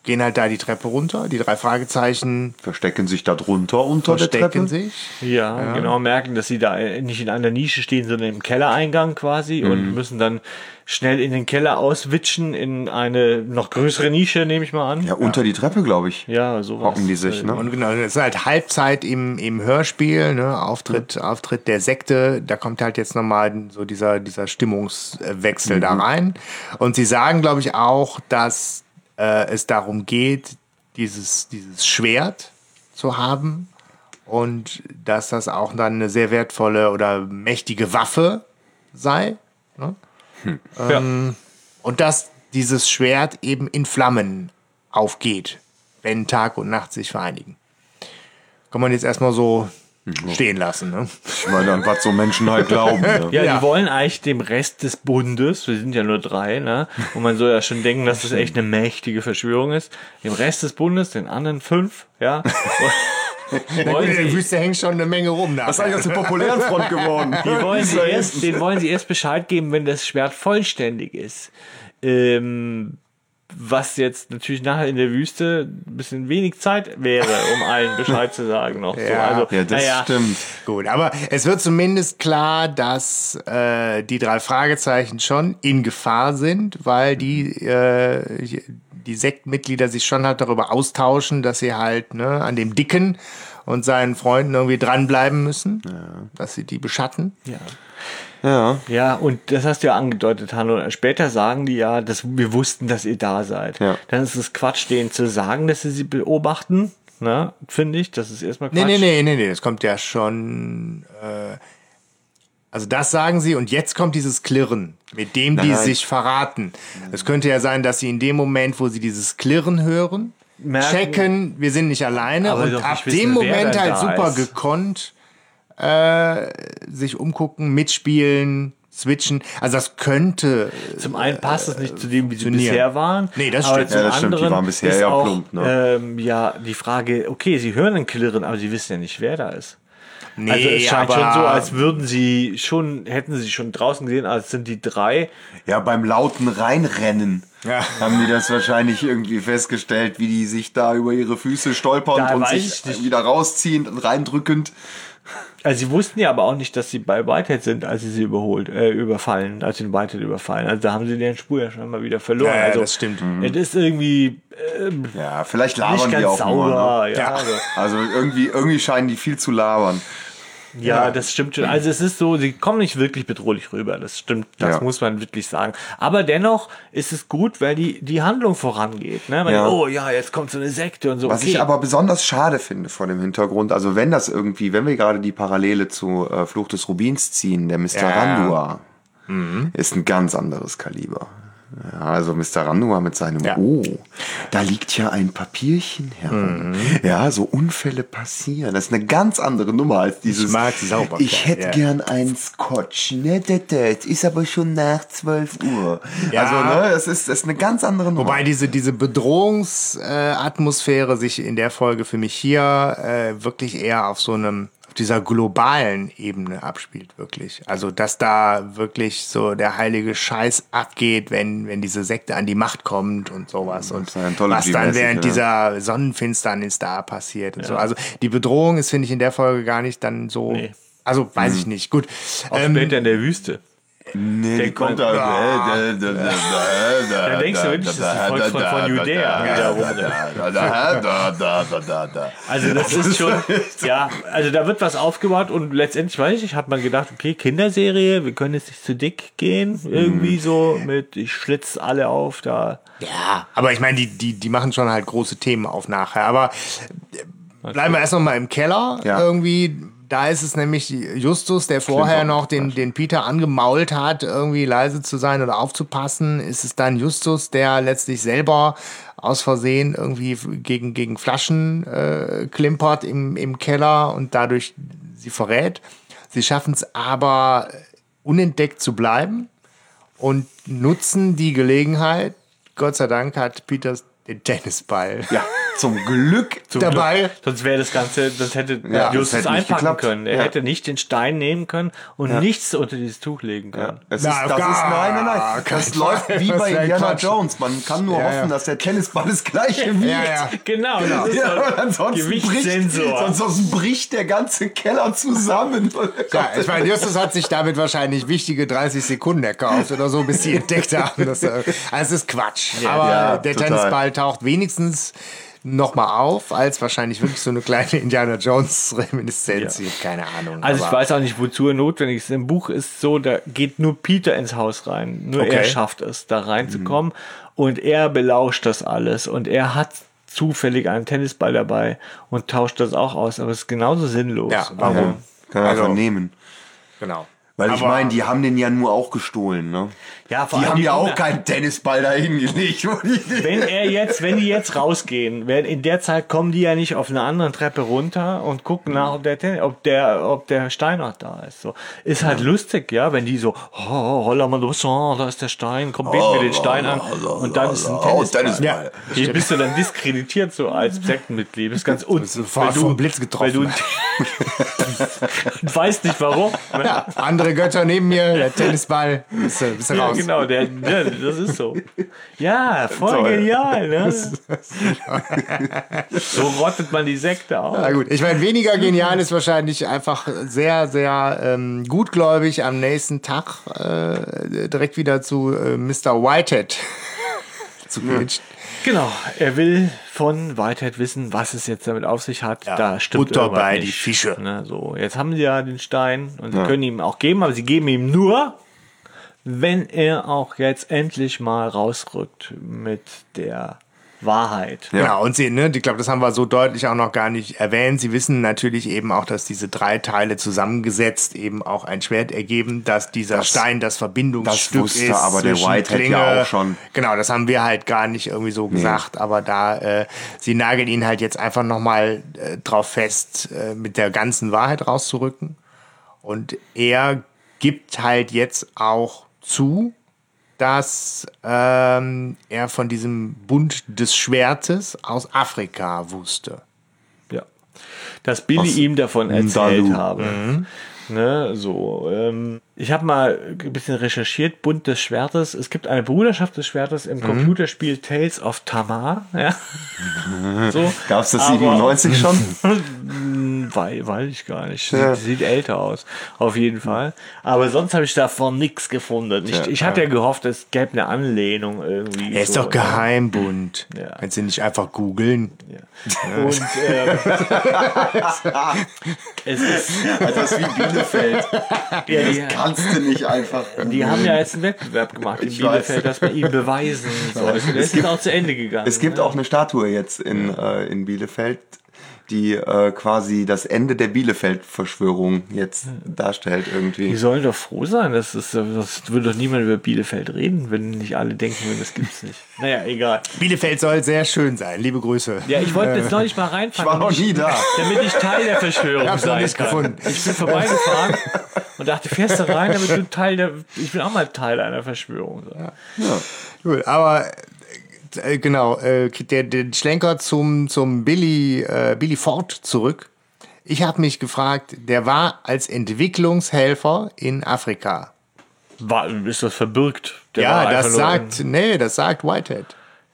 gehen halt da die Treppe runter, die drei Fragezeichen Verstecken sich da drunter unter der verstecken Treppe. sich. Ja, genau, merken, dass sie da nicht in einer Nische stehen, sondern im Kellereingang quasi Mhm. und müssen dann schnell in den Keller auswitschen in eine noch größere Nische, nehme ich mal an. Ja, unter die Treppe, glaube ich. Ja, sowas. Hocken die sich, ne? Und genau, das ist halt Halbzeit im, im Hörspiel, ne? Auftritt, Auftritt der Sekte. Da kommt halt jetzt nochmal so dieser, dieser Stimmungswechsel da rein. Und sie sagen, glaube ich, auch, dass äh, es darum geht, dieses, dieses Schwert zu haben und dass das auch dann eine sehr wertvolle oder mächtige Waffe sei. Ne? Ja. Und dass dieses Schwert eben in Flammen aufgeht, wenn Tag und Nacht sich vereinigen. Kann man jetzt erstmal so stehen lassen. Ne? Ich meine, an was so Menschen halt glauben. Ne? Ja, Ja. die wollen eigentlich dem Rest des Bundes, wir sind ja nur drei, ne? Und man soll ja schon denken, dass das echt eine mächtige Verschwörung ist. Dem Rest des Bundes, den anderen fünf, ja. In der Wüste hängt schon eine Menge rum. Da. Was ist eigentlich aus der populären Front geworden? die wollen sie erst, den wollen sie erst Bescheid geben, wenn das Schwert vollständig ist. Ähm, was jetzt natürlich nachher in der Wüste ein bisschen wenig Zeit wäre, um allen Bescheid zu sagen noch. So, Ja. also, Ja, das naja, stimmt. Gut, aber es wird zumindest klar, dass äh, die drei Fragezeichen schon in Gefahr sind, weil die, äh, die Sektmitglieder sich schon halt darüber austauschen, dass sie halt ne, an dem Dicken und seinen Freunden irgendwie dranbleiben müssen, dass sie die beschatten. Ja. Ja. Ja, und das hast du ja angedeutet, Hanno. Später sagen die ja, dass wir wussten, dass ihr da seid. Ja. Dann ist es Quatsch, denen zu sagen, dass sie sie beobachten. Ne, finde ich. Das ist erstmal Quatsch. Nee, nee, nee, nee, nee, das kommt ja schon. Äh, also das sagen sie und jetzt kommt dieses Klirren, mit dem die nein. sich verraten. Es könnte ja sein, dass sie in dem Moment, wo sie dieses Klirren hören, Merken- checken, wir sind nicht alleine Aber und ab dem Moment halt super ist. gekonnt äh, sich umgucken, mitspielen, switchen. Also das könnte Zum einen passt es nicht zu dem, wie sie bisher waren. Nee, das aber stimmt. Zum Ja, das stimmt. Die waren bisher ja auch, plump, ne? ähm, ja, die Frage, okay, sie hören einen Klirren, aber sie wissen ja nicht, wer da ist. Nee, also es scheint aber schon so, als würden sie schon, hätten sie schon draußen gesehen, als sind die drei. Ja, beim lauten Reinrennen Ja. haben die das wahrscheinlich irgendwie festgestellt, wie die sich da über ihre Füße stolpern Da und sich wieder rausziehen und reindrückend. Also sie wussten ja aber auch nicht, dass sie bei Whitehead sind, als sie sie überholt, äh, überfallen, als sie den Whitehead überfallen. Also da haben sie deren Spur ja schon mal wieder verloren. Ja, ja, also das stimmt. Es ist irgendwie ähm, Ja, vielleicht nicht labern ganz die auch sauber. nur. Ne? Ja, Ja. Also, Also irgendwie, irgendwie scheinen die viel zu labern. Ja, das stimmt schon. Also es ist so, sie kommen nicht wirklich bedrohlich rüber. Das stimmt, das Ja. muss man wirklich sagen. Aber dennoch ist es gut, weil die, die Handlung vorangeht. Ne? Weil, Ja. Oh ja, jetzt kommt so eine Sekte und so. Was okay. ich aber besonders schade finde vor dem Hintergrund, also wenn das irgendwie, wenn wir gerade die Parallele zu äh, Fluch des Rubins ziehen, der Mr. Ja. Randua ist ein ganz anderes Kaliber. Ja, also Mr. Randua mit seinem Ja. Oh, da liegt ja ein Papierchen herum. Ja, so Unfälle passieren. Das ist eine ganz andere Nummer als dieses. mag Sauberkeit, Ich hätte ja. gern einen Scotch. Ne, das, das ist aber schon nach 12 Uhr. Ja. Also, ne, es ist, es ist eine ganz andere Nummer. Wobei diese, diese Bedrohungsatmosphäre Atmosphäre sich in der Folge für mich hier äh, wirklich eher auf so einem dieser globalen Ebene abspielt, wirklich. Also, dass da wirklich so der heilige Scheiß abgeht, wenn, wenn diese Sekte an die Macht kommt und sowas. Und was dann während dieser Sonnenfinsternis da passiert und so. Also, die Bedrohung ist, finde ich, in der Folge gar nicht dann so. Nee. Also, weiß ich nicht. Gut. auch Ähm, später in der Wüste. Nee, die Denkt kommt da. Da Da denkst du wirklich, das ist das Volk von, von Judäa. Also das ist schon, ja, also da wird was aufgebaut und letztendlich, weiß ich, nicht, hat man gedacht, okay, Kinderserie, wir können jetzt nicht zu dick gehen, irgendwie so mit, ich schlitz alle auf da. Ja, aber ich meine, die, die, die machen schon halt große Themen auf nachher. Aber äh, bleiben wir erst noch mal im Keller irgendwie. Da ist es nämlich Justus, der vorher noch den, den Peter angemault hat, irgendwie leise zu sein oder aufzupassen. Ist es dann Justus, der letztlich selber aus Versehen irgendwie gegen, gegen Flaschen äh, klimpert im, im Keller und dadurch sie verrät. Sie schaffen es aber unentdeckt zu bleiben und nutzen die Gelegenheit. Gott sei Dank hat Peters den Tennisball Ja, zum Glück. Zum dabei. Glück. Sonst wäre das Ganze, das hätte Ja, das Justus einpacken geklappt. können. Er Ja. hätte nicht den Stein nehmen können und nichts unter dieses Tuch legen Ja, können. es Na, ist, das ist, gar nein, nein, nein. keinen Das läuft Fall. wie Das bei Indiana Quatsch. Jones. Man kann nur Ja, hoffen, ja. dass der Tennisball das gleiche wiegt. Ja, ja. Genau, das ist Ja, und ansonsten bricht, ansonsten bricht der ganze Keller zusammen. Ja, ich meine, Justus hat sich damit wahrscheinlich wichtige 30 Sekunden erkauft oder so, bis sie entdeckt haben. Dass, er- also es ist Quatsch. Aber ja, der total. Tennisball taucht wenigstens noch mal auf, als wahrscheinlich wirklich so eine kleine Indiana Jones Reminiszenz. Ich hab Keine Ahnung. Also ich weiß auch nicht, wozu er notwendig ist. Im Buch ist so, da geht nur Peter ins Haus rein. Nur er Okay. schafft es, da reinzukommen. Und er belauscht das alles. Und er hat zufällig einen Tennisball dabei und tauscht das auch aus. Aber es ist genauso sinnlos. Ja, warum? Kann er Also- einfach nehmen. Genau. Weil ich meine, die haben den ja nur auch gestohlen, ne? Ja, vor Die allem haben ja auch keinen Tennisball da hingelegt. Wenn er jetzt, wenn die jetzt rausgehen, werden in der Zeit kommen die ja nicht auf einer anderen Treppe runter und gucken nach, ob der, Ten- ob der, ob der Stein noch da ist. So ist halt lustig, ja, wenn die so, oh, holla mal los, oh, da ist der Stein, komm, beten wir den Stein an und dann ist ein Oh, Tennisball. Tennisball. Ja. Hier bist du dann diskreditiert so als Sektenmitglied. Das ist ganz un sofort vom Blitz getroffen. Weil du weißt nicht warum. Ne? Ja, andere Götter neben mir, der Tennisball, bist du, bist du Ja, raus. genau, der, der, das ist so. Ja, voll Toll. genial, ne? So rottet man die Sekte aus. Na gut, ich meine, weniger genial ist wahrscheinlich einfach sehr, sehr ähm, gutgläubig am nächsten Tag äh, direkt wieder zu äh, Mr. Whitehead zu gehen. Genau, er will von Whitehead wissen, was es jetzt damit auf sich hat. da stimmt Butter bei nicht. die Fische. Ne, so, jetzt haben sie ja den Stein und sie können ihm auch geben, aber sie geben ihm nur, wenn er auch jetzt endlich mal rausrückt mit der Wahrheit. Ja, und sie, ne, ich glaube, das haben wir so deutlich auch noch gar nicht erwähnt. Sie wissen natürlich eben auch, dass diese drei Teile zusammengesetzt eben auch ein Schwert ergeben, dass dieser Stein das Verbindungsstück das wusste ist. aber der Whitehead ja Klinge- auch schon. Genau, das haben wir halt gar nicht irgendwie so gesagt, aber da, äh, sie nageln ihn halt jetzt einfach nochmal äh, drauf fest, äh, mit der ganzen Wahrheit rauszurücken. Und er gibt halt jetzt auch zu, dass ähm, er von diesem Bund des Schwertes aus Afrika wusste. Ja. Dass Billy Aus ihm davon erzählt Ndalu. habe. Ne, so. Ähm, ich habe mal ein bisschen recherchiert, Bund des Schwertes. Es gibt eine Bruderschaft des Schwertes im Computerspiel Tales of Tamar. Ja. so. Gab es das Aber- 97 schon? Weil, weiß ich gar nicht. Ja. Sieht, sieht älter aus. Auf jeden Fall. Aber sonst habe ich davon nichts gefunden. Ich, ich hatte ja gehofft, es gäbe eine Anlehnung irgendwie. Er ist so, doch Geheimbund. Ja. Kannst du nicht einfach googeln? Ja. Und ähm, es ist Das ist wie Bielefeld. ja, Kannst du nicht einfach. die haben ja jetzt einen Wettbewerb gemacht in Ich Bielefeld, weiß. dass man ihn beweisen sollte. Der ist jetzt auch zu Ende gegangen. Es gibt ne? auch eine Statue jetzt in, äh, in Bielefeld, die äh, quasi das Ende der Bielefeld-Verschwörung jetzt darstellt Die irgendwie. sollen doch froh sein. Das, ist, das würde doch niemand über Bielefeld reden, wenn nicht alle denken würden, das gibt's nicht. Naja, egal. Bielefeld soll sehr schön sein. Liebe Grüße. Ja, ich wollte jetzt neulich mal reinfahren. Ich war noch nie da. Damit ich Teil der Verschwörung noch sein nicht kann. gefunden. Ich bin vorbeigefahren und dachte, fährst du rein, damit du Teil der, ich bin auch mal Teil einer Verschwörung sein. Cool, aber äh, genau, äh, der, den Schlenker zum, zum Billy, äh, Billy Ford zurück. Ich habe mich gefragt, der war als Entwicklungshelfer in Afrika. War, ist das verbirgt? Der ja, das sagt, nee, das sagt Whitehead.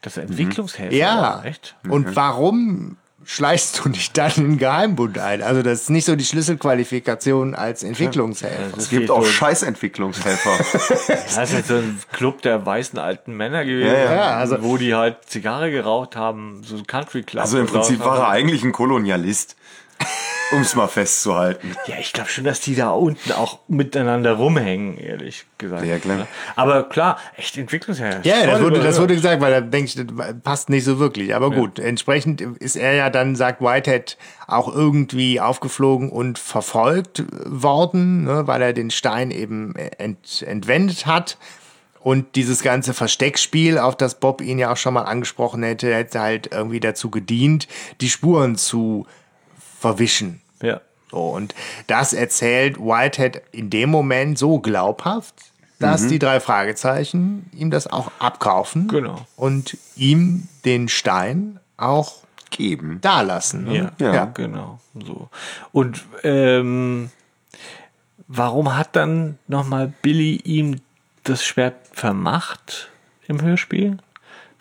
das Entwicklungshelfer. Ja, Echt? und warum schleichst du dich dann in den Geheimbund ein? Also das ist nicht so die Schlüsselqualifikation als Entwicklungshelfer. Es gibt auch Scheißentwicklungshelfer. Das ist halt so ein Club der weißen alten Männer gewesen, Ja, ja. Ja, also- wo die halt Zigarre geraucht haben, so ein Country Club. Also im Prinzip war er eigentlich ein Kolonialist. Um es mal festzuhalten. Ja, ich glaube schon, dass die da unten auch miteinander rumhängen, ehrlich gesagt. Ja, klar. Aber klar, echt Entwicklungshelfer. Ja, das wurde, das wurde gesagt, weil da denke ich, das passt nicht so wirklich. Aber gut, entsprechend ist er ja dann, sagt Whitehead, auch irgendwie aufgeflogen und verfolgt worden, ne, weil er den Stein eben ent, entwendet hat. Und dieses ganze Versteckspiel, auf das Bob ihn ja auch schon mal angesprochen hätte, hätte halt irgendwie dazu gedient, die Spuren zu verwischen. Ja. So, und das erzählt Whitehead in dem Moment so glaubhaft, dass die drei Fragezeichen ihm das auch abkaufen Genau. und ihm den Stein auch Geben. dalassen. Ne? Ja, Ja. genau. So. Und ähm, warum hat dann nochmal Billy ihm das Schwert vermacht im Hörspiel?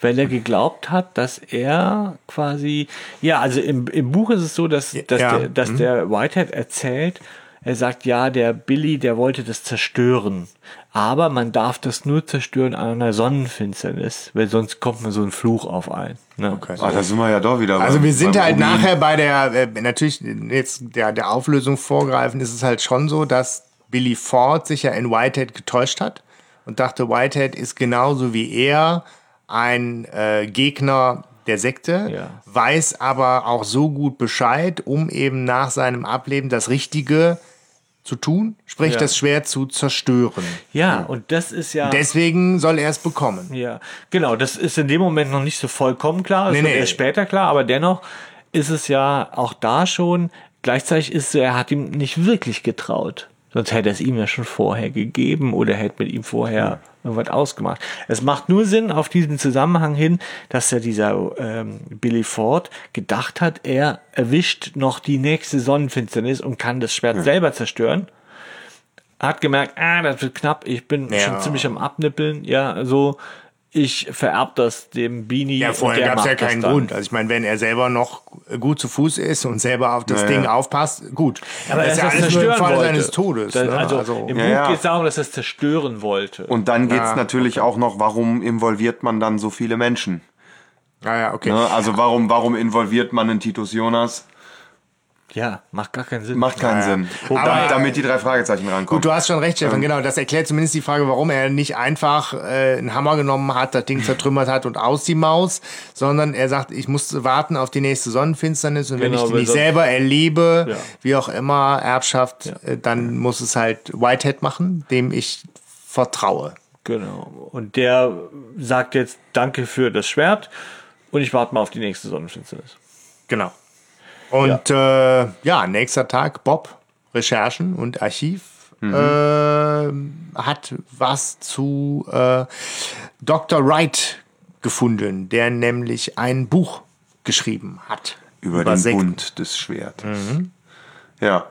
Weil er geglaubt hat, dass er quasi, ja, also im, im Buch ist es so, dass, dass, Ja. der, dass der Whitehead erzählt, er sagt, ja, der Billy, der wollte das zerstören. Aber man darf das nur zerstören an einer Sonnenfinsternis, weil sonst kommt man so ein Fluch auf einen. Ne? Okay. Ah, da sind wir ja doch wieder. Also beim- wir sind halt Rubin. nachher bei der, äh, natürlich jetzt der, der Auflösung vorgreifen, ist es halt schon so, dass Billy Ford sich ja in Whitehead getäuscht hat und dachte, Whitehead ist genauso wie er ein äh, Gegner der Sekte, Ja. weiß aber auch so gut Bescheid, um eben nach seinem Ableben das Richtige zu tun, sprich Ja. das Schwert zu zerstören. Ja, und das ist ja. Deswegen soll er es bekommen. Ja, genau. Das ist in dem Moment noch nicht so vollkommen klar. Das Nee, wird nee. erst später klar, aber dennoch ist es ja auch da schon. Gleichzeitig ist es so, er hat ihm nicht wirklich getraut. Sonst hätte er es ihm ja schon vorher gegeben oder hätte mit ihm vorher irgendwas ausgemacht. Es macht nur Sinn auf diesen Zusammenhang hin, dass ja dieser ähm, Billy Ford gedacht hat, er erwischt noch die nächste Sonnenfinsternis und kann das Schwert selber zerstören hat gemerkt, ah, das wird knapp, ich bin Ja. schon ziemlich am Abnippeln, ja, so, ich vererb das dem Beanie. Ja, vorher gab es ja keinen. Grund. Also ich meine, wenn er selber noch gut zu Fuß ist und selber auf das Ja, Ding ja. aufpasst, gut. Aber das ist ja das alles nur im wollte. seines Todes. Das, ne? also, also im Ja, Buch ja. geht es darum, dass er es zerstören wollte. Und dann geht's Ja. natürlich auch noch, warum involviert man dann so viele Menschen? ja, ja, okay. Ne? Also warum, warum involviert man einen Titus Jonas? Ja, macht gar keinen Sinn. Macht keinen Ja, ja. Sinn. Wobei- damit, damit die drei Fragezeichen rankommen. Gut, du hast schon recht, Stefan, genau. Das erklärt zumindest die Frage, warum er nicht einfach äh, einen Hammer genommen hat, das Ding zertrümmert hat und aus die Maus, sondern er sagt, ich muss warten auf die nächste Sonnenfinsternis und wenn Genau, ich die nicht selber erlebe, Ja. wie auch immer, Erbschaft, äh, dann muss es halt Whitehead machen, dem ich vertraue. Genau. Und der sagt jetzt Danke für das Schwert und ich warte mal auf die nächste Sonnenfinsternis. Genau. Und ja, äh, ja nächster Tag, Bob, Recherchen und Archiv. Äh, hat was zu äh, Dr. Wright gefunden, der nämlich ein Buch geschrieben hat. über den Sekten. Bund des Schwertes. Ja.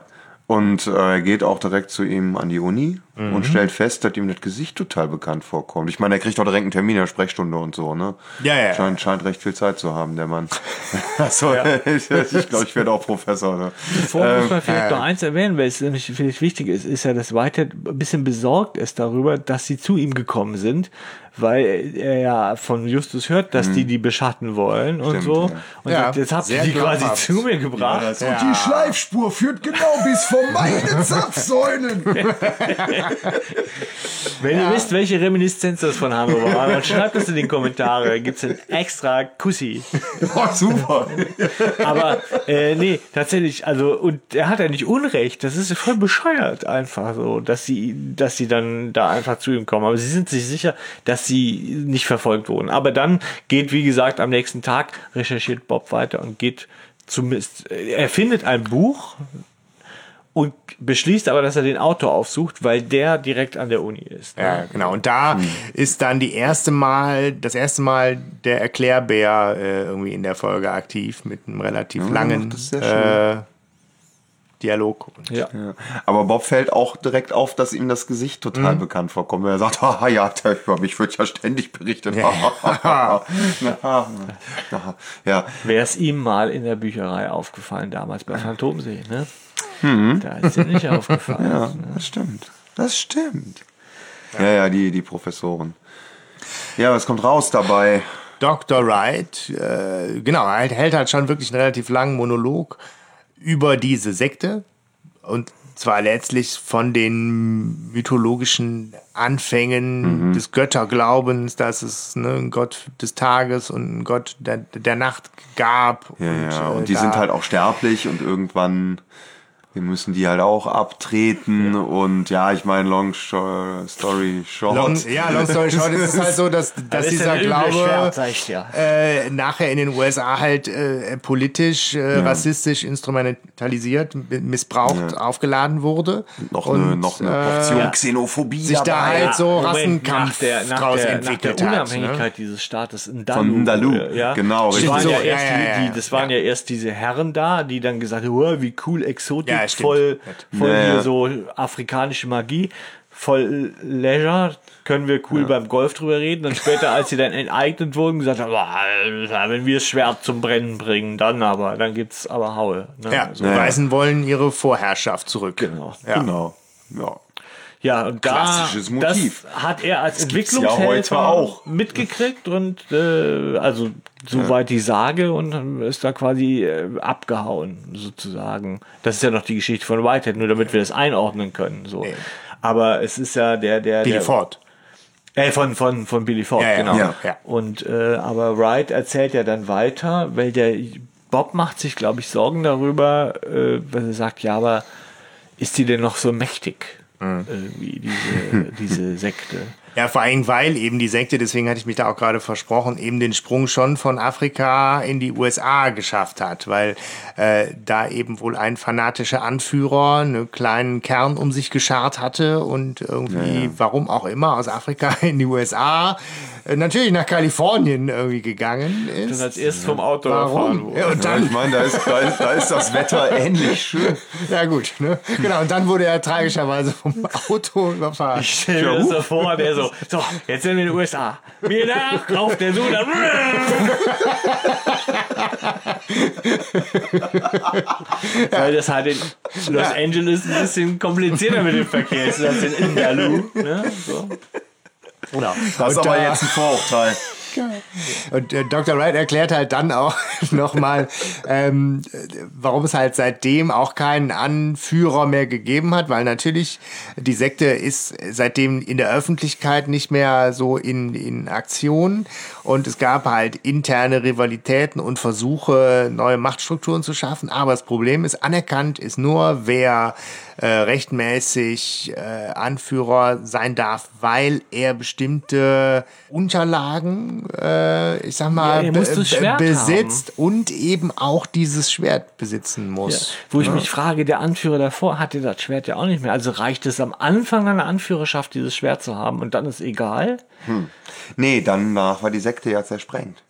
Und äh, er geht auch direkt zu ihm an die Uni Mhm. und stellt fest, dass ihm das Gesicht total bekannt vorkommt. Ich meine, er kriegt auch direkt einen Termin in der Sprechstunde und so, ne? Ja, ja. Scheint, scheint recht viel Zeit zu haben, der Mann. Achso, ich glaube, ich werde auch Professor. Ne? Vorher muss man Ähm, vielleicht noch eins erwähnen, weil es nämlich vielleicht wichtig ist, ist ja, dass Whitehead ein bisschen besorgt ist darüber, dass sie zu ihm gekommen sind, weil er ja von Justus hört, dass die die beschatten wollen und Mhm. Stimmt, so. ja. Und Ja, sagt, jetzt habt ihr die quasi glaubhaft. zu mir gebracht. Ja. Die Schleifspur führt genau bis vor meine Zapfsäulen. Wenn ihr wisst, welche Reminiszenz das von Hannover war, dann schreibt es in die Kommentare. Da gibt's einen extra Kussi. Oh, super. Aber äh, nee, tatsächlich, also, und er hat ja nicht Unrecht. Das ist voll bescheuert einfach so, dass sie, dass sie dann da einfach zu ihm kommen. Aber sie sind sich sicher, dass sie nicht verfolgt wurden. Aber dann geht, wie gesagt, am nächsten Tag recherchiert Bob weiter und geht zumindest, er findet ein Buch und beschließt aber, dass er den Autor aufsucht, weil der direkt an der Uni ist. Ja, genau. Und da Hm. ist dann die erste Mal, das erste Mal der Erklärbär äh, irgendwie in der Folge aktiv mit einem relativ langen ist sehr äh, Dialog. Ja. Ja. Aber Bob fällt auch direkt auf, dass ihm das Gesicht total bekannt vorkommt. Er sagt, haha, ja, der über mich wird ja ständig berichtet. Na, ja, Wäre es ihm mal in der Bücherei aufgefallen, damals bei Phantomsee, ne? Da ist dir nicht aufgefallen. ja, ne? das stimmt. Das stimmt. Ja, ja, die, die Professoren. Ja, was kommt raus dabei? Dr. Wright, äh, genau, er hält halt schon wirklich einen relativ langen Monolog über diese Sekte und zwar letztlich von den mythologischen Anfängen des Götterglaubens, dass es ne, einen Gott des Tages und einen Gott der, der Nacht gab. Ja, ja, äh, und die da- sind halt auch sterblich und irgendwann wir müssen die halt auch abtreten und ja, ich meine, long story short. Long, ja, long story short, es ist halt so, dass, dass Das dieser Glaube Schwert, dir. äh, nachher in den USA halt äh, politisch, äh, rassistisch instrumentalisiert, mi- missbraucht, aufgeladen wurde. noch, und, eine, noch eine äh, Portion ja. Xenophobie sich da dabei. halt so Moment, Rassenkampf nach der, nach draus der, entwickelt der hat. Ne? Unabhängigkeit dieses Staates in Dalu. Von Dalu, äh, ja. genau, Das richtig. waren, ja So, erst ja, ja, die, ja, die, das waren ja. erst diese Herren da, die dann gesagt haben, oh, wie cool, Exotik, Ja, voll, voll Ja, hier ja. so afrikanische Magie, voll Leisure, können wir cool beim Golf drüber reden. Und später, als sie dann enteignet wurden, gesagt haben, "Ah, Alter, wenn wir das Schwert zum Brennen bringen, dann aber, dann gibt's aber Haue. Ne? Ja, so. die Weißen wollen ihre Vorherrschaft zurück. Genau. Ja. Genau. Ja. Ja, und da, Klassisches Motiv. das hat er als ja Entwicklungshelfer heute auch. mitgekriegt und äh, also soweit die Sage und ist da quasi äh, abgehauen sozusagen. Das ist ja noch die Geschichte von Whitehead, nur damit wir das einordnen können. So. Nee. Aber es ist ja der, der, Billy der Ford. äh, von, von, von Billy Ford, Ja, ja, genau. ja, ja. Und äh, aber Wright erzählt ja dann weiter, weil der Bob macht sich, glaube ich, Sorgen darüber, äh, weil er sagt, ja, aber ist die denn noch so mächtig? Mhm. Irgendwie diese, diese Sekte. Ja, vor allem, weil eben die Sekte, deswegen hatte ich mich da auch gerade versprochen, eben den Sprung schon von Afrika in die USA geschafft hat, weil äh, da eben wohl ein fanatischer Anführer einen kleinen Kern um sich geschart hatte und irgendwie, warum auch immer, aus Afrika in die USA, äh, natürlich nach Kalifornien irgendwie gegangen ist. Dann als erstes vom Auto Warum? wurde. Ja, und Ja, dann, ich meine, da ist, da, ist, da ist das Wetter ähnlich schön. ja gut, ne? Genau, und dann wurde er tragischerweise vom Auto überfahren. Ich stelle mir das so vor, der so, so, jetzt sind wir in den USA. Mir nach, auf der Suche. Weil das halt in Los Angeles ein bisschen komplizierter mit dem Verkehr ist als in Indaloo. Ne? So. Genau. Das ist aber da- jetzt ein Vorurteil. Und äh, Dr. Wright erklärt halt dann auch nochmal, ähm, äh, warum es halt seitdem auch keinen Anführer mehr gegeben hat, weil natürlich die Sekte ist seitdem in der Öffentlichkeit nicht mehr so in, in Aktion und es gab halt interne Rivalitäten und Versuche, neue Machtstrukturen zu schaffen. Aber das Problem ist, anerkannt ist nur, wer äh, rechtmäßig äh, Anführer sein darf, weil er bestimmte Unterlagen, äh, ich sag mal, Ja, muss be- das Schwert besitzt und eben auch dieses Schwert besitzen Ja. muss. Wo ich mich frage, der Anführer davor hatte das Schwert ja auch nicht mehr. Also reicht es am Anfang einer Anführerschaft, dieses Schwert zu haben und dann ist egal? Nee, danach war die Sekte ja zersprengt.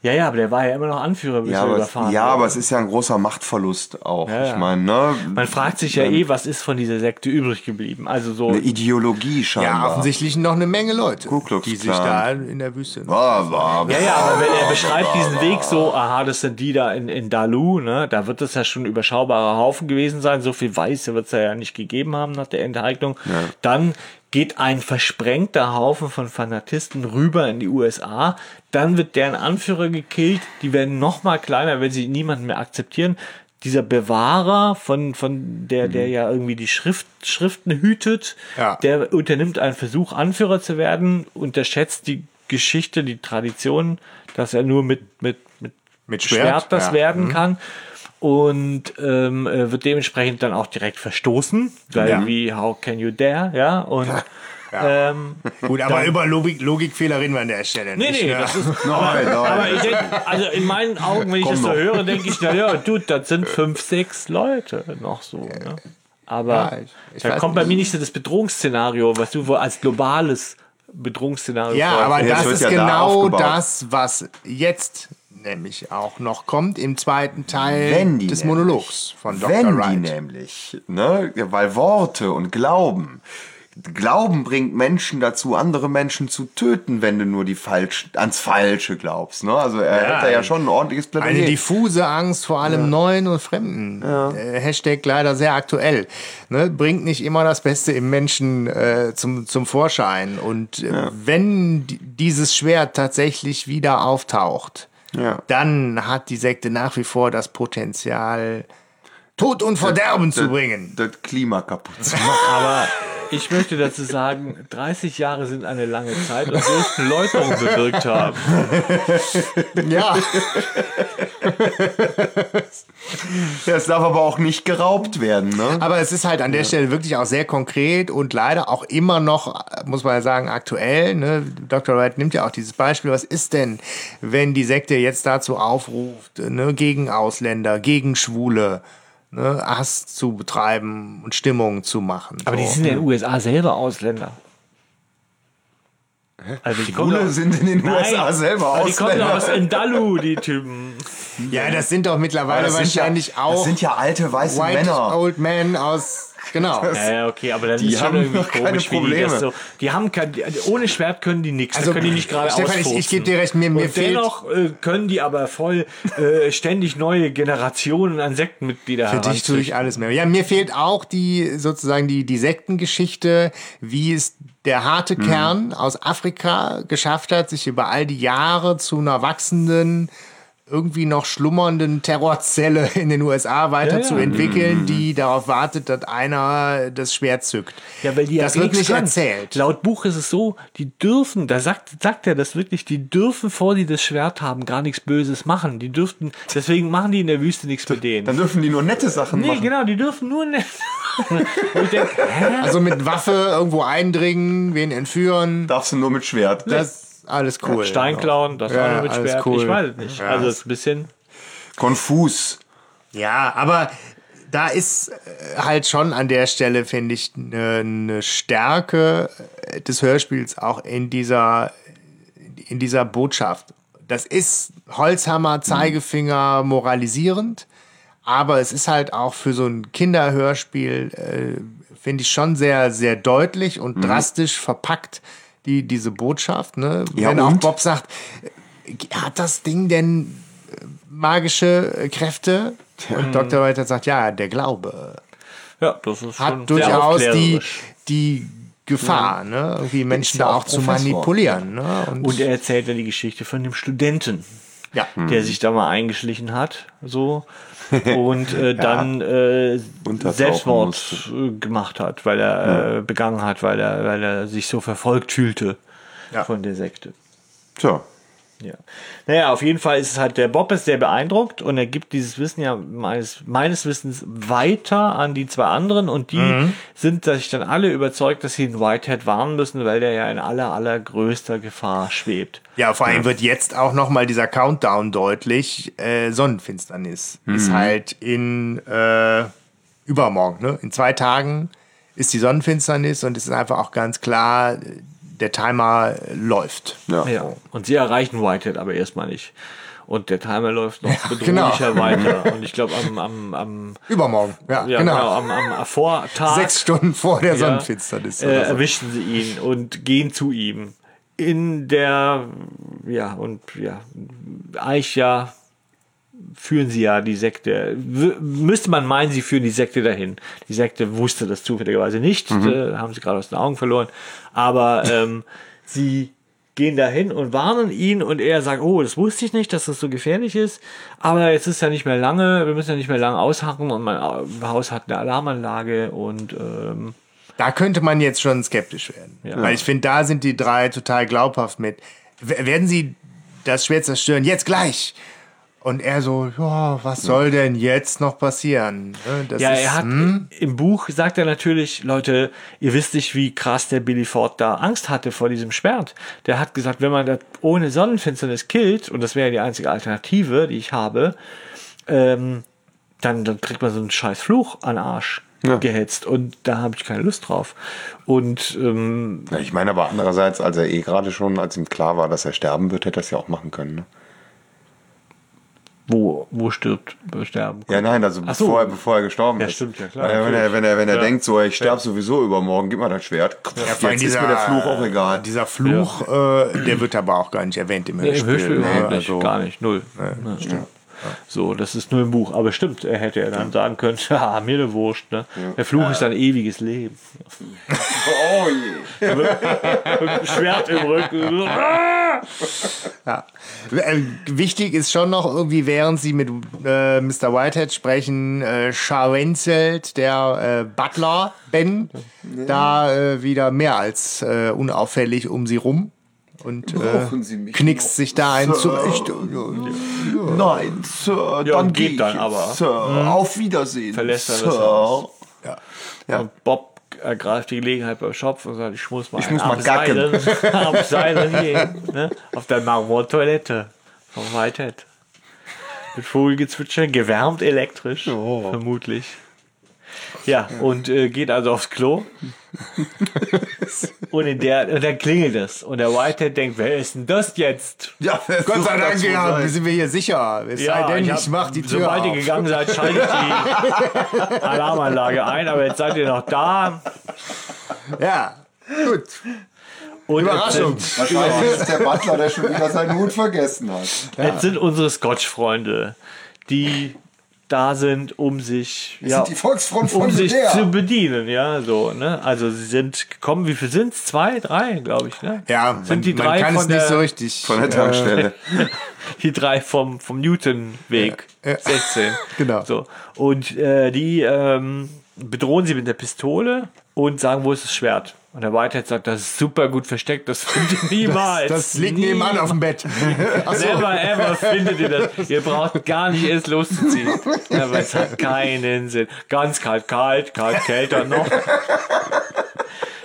Ja, ja, aber der war ja immer noch Anführer, bis Ja, er aber, es, überfahren ja wurde. aber es ist ja ein großer Machtverlust auch. Ja, ich ja. meine, ne? Man fragt sich ja eh, was ist von dieser Sekte übrig geblieben? Also so. Eine Ideologie Ja, scheinbar. offensichtlich noch eine Menge Leute, Ku Klux die sich da in der Wüste. War, war, Ja, ja, aber wenn er beschreibt diesen Weg so, aha, das sind die da in, in Dalu, ne, da wird es ja schon ein überschaubarer Haufen gewesen sein, so viel Weiße wird es ja nicht gegeben haben nach der Enteignung. Dann geht ein versprengter Haufen von Fanatisten rüber in die USA, dann wird deren Anführer gekillt, die werden noch mal kleiner, wenn sie niemanden mehr akzeptieren. Dieser Bewahrer von, von der, der ja irgendwie die Schrift, Schriften hütet, Ja. der unternimmt einen Versuch, Anführer zu werden, unterschätzt die Geschichte, die Tradition, dass er nur mit, mit, mit, Mit Schwert, Schwert, das ja. werden kann. Und ähm, äh, wird dementsprechend dann auch direkt verstoßen, weil Ja. wie How can you dare, ja, und ähm, Gut, aber über Logik, Logikfehler reden wir an der Stelle nee, nicht. nee, ne? das ist, Nein, nein. aber ich denk, also in meinen Augen, wenn ich Komm das so noch. höre, denke ich, na ja, dude, das sind fünf, sechs Leute noch so, ne? Aber Ja, ich- ich da kommt bei mir nicht so das Bedrohungsszenario, was du wohl als globales Bedrohungsszenario Ja, aber Ja, das wird ist ja da genau aufgebaut. das, was jetzt nämlich auch noch kommt im zweiten Teil des nämlich, Monologs von Dr. Wenn Wright. die nämlich, ne, weil Worte und Glauben, Glauben bringt Menschen dazu, andere Menschen zu töten, wenn du nur die falsch, ans Falsche glaubst. Ne? Also er Ja, hat da ja schon ein ordentliches Plädoyer. Eine diffuse Angst vor allem Neuen und Fremden. Äh, Hashtag leider sehr aktuell. Ne? Bringt nicht immer das Beste im Menschen äh, zum, zum Vorschein. Und äh, wenn di- dieses Schwert tatsächlich wieder auftaucht, Ja. dann hat die Sekte nach wie vor das Potenzial, Tod und Verderben zu das, bringen. Das Klima kaputt zu machen. Aber ich möchte dazu sagen, 30 Jahre sind eine lange Zeit und dürften Läuterung bewirkt haben. Ja, Das darf aber auch nicht geraubt werden. Ne? aber es ist halt an der Stelle wirklich auch sehr konkret und leider auch immer noch, muss man ja sagen, aktuell. Ne? Dr. Wright nimmt ja auch dieses Beispiel. Was ist denn, wenn die Sekte jetzt dazu aufruft, ne, gegen Ausländer, gegen Schwule, ne, Hass zu betreiben und Stimmung zu machen? Aber die So. sind ja in den USA selber Ausländer. Also die kommen Schwule doch- sind in den USA selber aber Die kommen doch Ausländer. aus Endalu, die Typen. ja, das sind doch mittlerweile Das sind ja- wahrscheinlich auch Das sind ja alte weiße White Männer. Old Men aus. Genau. Ja, ja, okay, aber dann Die ist schon haben irgendwie keine komisch, wie die Probleme. das so. Die haben kein, die, ohne Schwert können die nichts. Also, da können die nicht gerade Stefan, ich- ich ausfurzen. geb dir recht, mir- mir Und fehlt- dennoch äh, können die aber voll äh, ständig neue Generationen an Sektenmitglieder Für dich tue ich alles mehr. Ja, mir fehlt auch die sozusagen die, die Sektengeschichte, wie es der harte Mhm. Kern aus Afrika geschafft hat, sich über all die Jahre zu einer wachsenden, irgendwie noch schlummernden Terrorzelle in den USA weiter Ja, ja. die darauf wartet, dass einer das Schwert zückt. Ja, weil die ja das wird nichts nicht können. erzählt. Laut Buch ist es so, die dürfen, da sagt, sagt er das wirklich, die dürfen, vor die das Schwert haben, gar nichts Böses machen. Die dürften, deswegen machen die in der Wüste nichts mit denen. Dann dürfen die nur nette Sachen Nee, machen. genau, die dürfen nur denke, hä? Also mit Waffe irgendwo eindringen, wen entführen, Darfst du nur mit Schwert. das ist alles cool. Stein klauen, das Ja, war nur mit cool. Ich weiß es nicht. Ja. Also es ist ein bisschen. Konfus. Ja, aber da ist äh, halt schon an der Stelle, finde ich, eine ne Stärke äh, des Hörspiels auch in dieser, in dieser Botschaft. Das ist Holzhammer, Zeigefinger, moralisierend, aber es ist halt auch für so ein Kinderhörspiel, äh, finde ich, schon sehr, sehr deutlich und drastisch verpackt, die, diese Botschaft. Ne? Ja, Wenn auch und? Bob sagt, äh, hat das Ding denn äh, magische äh, Kräfte? Und Dr. Wright sagt, ja, der Glaube Ja, das ist schon hat sehr durchaus die, die Gefahr, ne? irgendwie Menschen ja da auch auch zu manipulieren. Ne? Und, Und er erzählt dann die Geschichte von dem Studenten, ja. der sich da mal eingeschlichen hat, so und äh, dann äh, Selbstmord äh, gemacht hat, weil er äh, begangen hat, weil er, weil er sich so verfolgt fühlte Ja. von der Sekte. Tja. Ja. Naja, auf jeden Fall ist es halt, der Bob ist sehr beeindruckt und er gibt dieses Wissen ja meines, meines Wissens weiter an die zwei anderen und die Mhm. sind sich dann alle überzeugt, dass sie den Whitehead warnen müssen, weil der ja in aller, allergrößter Gefahr schwebt. Ja, vor allem wird jetzt auch nochmal dieser Countdown deutlich. Äh, Sonnenfinsternis ist halt in äh, übermorgen, ne? In zwei Tagen ist die Sonnenfinsternis und es ist einfach auch ganz klar, der Timer läuft. Ja. Ja. Und sie erreichen Whitehead aber erstmal nicht. Und der Timer läuft noch genau. bedrohlicher weiter. Und ich glaube, am, am, am, Übermorgen, ja, ja, genau. genau, am, am Vortag Sechs Stunden vor der ja, Sonnenfinsternis. äh, oder so. erwischen sie ihn und gehen zu ihm. In der, ja, und ja, ja, führen sie ja die Sekte. Müsste man meinen, sie führen die Sekte dahin. Die Sekte wusste das zufälligerweise nicht, äh, haben sie gerade aus den Augen verloren. Aber ähm, sie gehen dahin und warnen ihn und er sagt, oh, das wusste ich nicht, dass das so gefährlich ist, aber jetzt ist ja nicht mehr lange, wir müssen ja nicht mehr lange aushacken und mein Haus hat eine Alarmanlage und ähm, Da könnte man jetzt schon skeptisch werden. Ja. Weil ich finde, da sind die drei total glaubhaft mit. Werden sie das Schwert zerstören? Jetzt gleich! Und er so, ja, was soll denn jetzt noch passieren? Ne, Das Ja, ist, er hat hm? im Buch sagt er natürlich, Leute, ihr wisst nicht, wie krass der Billy Ford da Angst hatte vor diesem Schwert. Der hat gesagt, wenn man das ohne Sonnenfinsternis killt, und das wäre ja die einzige Alternative, die ich habe, ähm, dann, dann kriegt man so einen scheiß Fluch an Arsch gehetzt. Und da habe ich keine Lust drauf. Und ähm, Ja, ich meine aber andererseits, als er eh gerade schon, als ihm klar war, dass er sterben wird, hätte er es ja auch machen können. Ne? Wo, wo stirbt, sterben. Ja, nein, also Ach so. bevor, er, bevor er gestorben Ja, ist. stimmt, ja, klar, Weil, wenn er, wenn er, wenn er Ja. denkt, so, ich sterbe sowieso übermorgen, gib mal das Schwert. allem Jetzt ist mir der Fluch auch egal. Dieser Fluch, äh, der wird aber auch gar nicht erwähnt im Nee, im Hörspiel. Hörspiel ne? Also, gar nicht, null. Ja. So, das ist nur im Buch. Aber stimmt, er hätte ja dann sagen können, ja, mir ne Wurst, ne? Der Fluch ist ein ewiges Leben. Oh je. Schwert im Rücken. Ja. Äh, wichtig ist schon noch irgendwie, während sie mit äh, Mr. Whitehead sprechen, äh, Scharwenzelt, der äh, Butler Ben, da äh, wieder mehr als äh, unauffällig um sie rum und äh, knickst noch, sich da ein Sir? zurecht. Nein, Sir, Ja, dann geht geh dann aber. Sir, auf Wiedersehen. Verlässt er das Sir. Haus. Ja. Und Bob ergreift die Gelegenheit beim Schopf und sagt, ich muss mal, Ich muss mal gacken. abseilen, hier, ne? auf der Marmortoilette vom Whitehead. Mit Vogelgezwitscher, gewärmt elektrisch, vermutlich. Ja, und äh, geht also aufs Klo. und, in der, und dann klingelt es. Und der Whitehead denkt, wer ist denn das jetzt? Ja, wer Gott sei Dank ja, sind wir hier sicher. Es sei denn, ich, hab- mach die Tür Sobald ihr gegangen seid, schalte ich die Alarmanlage ein. Aber jetzt seid ihr noch da. Ja, gut. Und Überraschung. Wahrscheinlich ist der Butler, der schon wieder seinen Hut vergessen hat. jetzt sind unsere Scotch-Freunde, die da sind, um sich, ja, sind die Volksfront von um sich der. zu bedienen, ja, so, ne? Also sie sind gekommen, wie viel sind's? Zwei, drei, glaube ich, ne? Ja, sind man, die man drei kann von es nicht der, so richtig. Von der Tankstelle. die drei vom, vom Newton-Weg, Ja, ja. 16. Genau. So. Und äh, die ähm, bedrohen sie mit der Pistole und sagen, wo ist das Schwert? Und der Whitehead sagt, das ist super gut versteckt, das findet ihr niemals. Das liegt nebenan auf dem Bett. Never ever findet ihr das. Ihr braucht gar nicht erst loszuziehen. Ja, aber es hat keinen Sinn. Ganz kalt, kalt, kalt, kälter noch.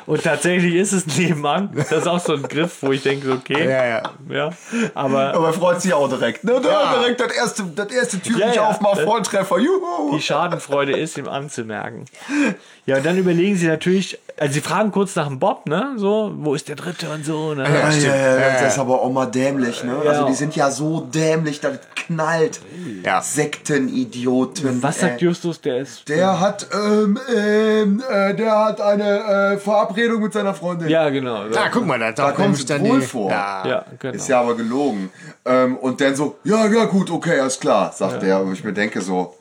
Und tatsächlich ist es nebenan. Das ist auch so ein Griff, wo ich denke, okay. Ja, ja. ja. Aber Aber er freut sich auch direkt. Ne? Da Direkt das erste, das erste Türchen Ja, ja. aufmacht, Volltreffer. Juhu. die Schadenfreude ist ihm anzumerken. Ja, und dann überlegen sie natürlich, also sie fragen kurz nach dem Bob, ne? So, wo ist der Dritte und so, ne? Ja, ja, ja, das ist aber auch mal dämlich, ne? Ja. Also die sind ja so dämlich, das knallt. Ja. Sektenidioten. Was sagt äh, Justus, der ist. Der hat, ähm, ähm, äh, der hat eine äh, Verabredung mit seiner Freundin. Ja, genau. Ah, guck mal, da, da kommt dann wohl die, vor. Ja. ja, genau. Ist ja aber gelogen. Ähm, und dann so, ja, ja, gut, okay, alles klar, sagt er. Und ich mir denke so,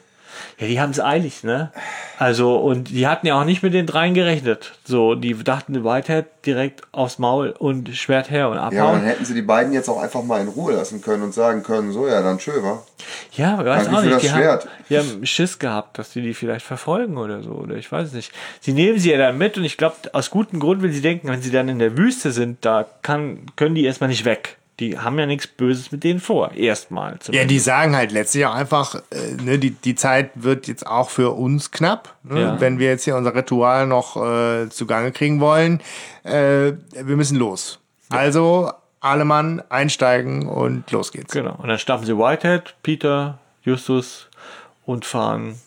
Ja, die haben es eilig, ne? Also, und die hatten ja auch nicht mit den dreien gerechnet. So, die dachten, Whitehead direkt aufs Maul und Schwert her und ja, abhauen. dann hätten sie die beiden jetzt auch einfach mal in Ruhe lassen können und sagen können, so, ja, dann schön, wa? Ja, aber weiß Danke auch nicht. das Die haben, die haben Schiss gehabt, dass die die vielleicht verfolgen oder so. Oder ich weiß nicht. Sie nehmen sie ja dann mit und ich glaube, aus gutem Grund, wenn sie denken, wenn sie dann in der Wüste sind, da kann, können die erstmal nicht weg. Die haben ja nichts Böses mit denen vor. Erstmal. Ja, die sagen halt letztlich auch einfach, äh, ne, die, die Zeit wird jetzt auch für uns knapp. Ne? Ja. Wenn wir jetzt hier unser Ritual noch äh, zugange kriegen wollen, äh, wir müssen los. Also alle Mann einsteigen und los geht's. Genau. Und dann staffen sie Whitehead, Peter, Justus und fahren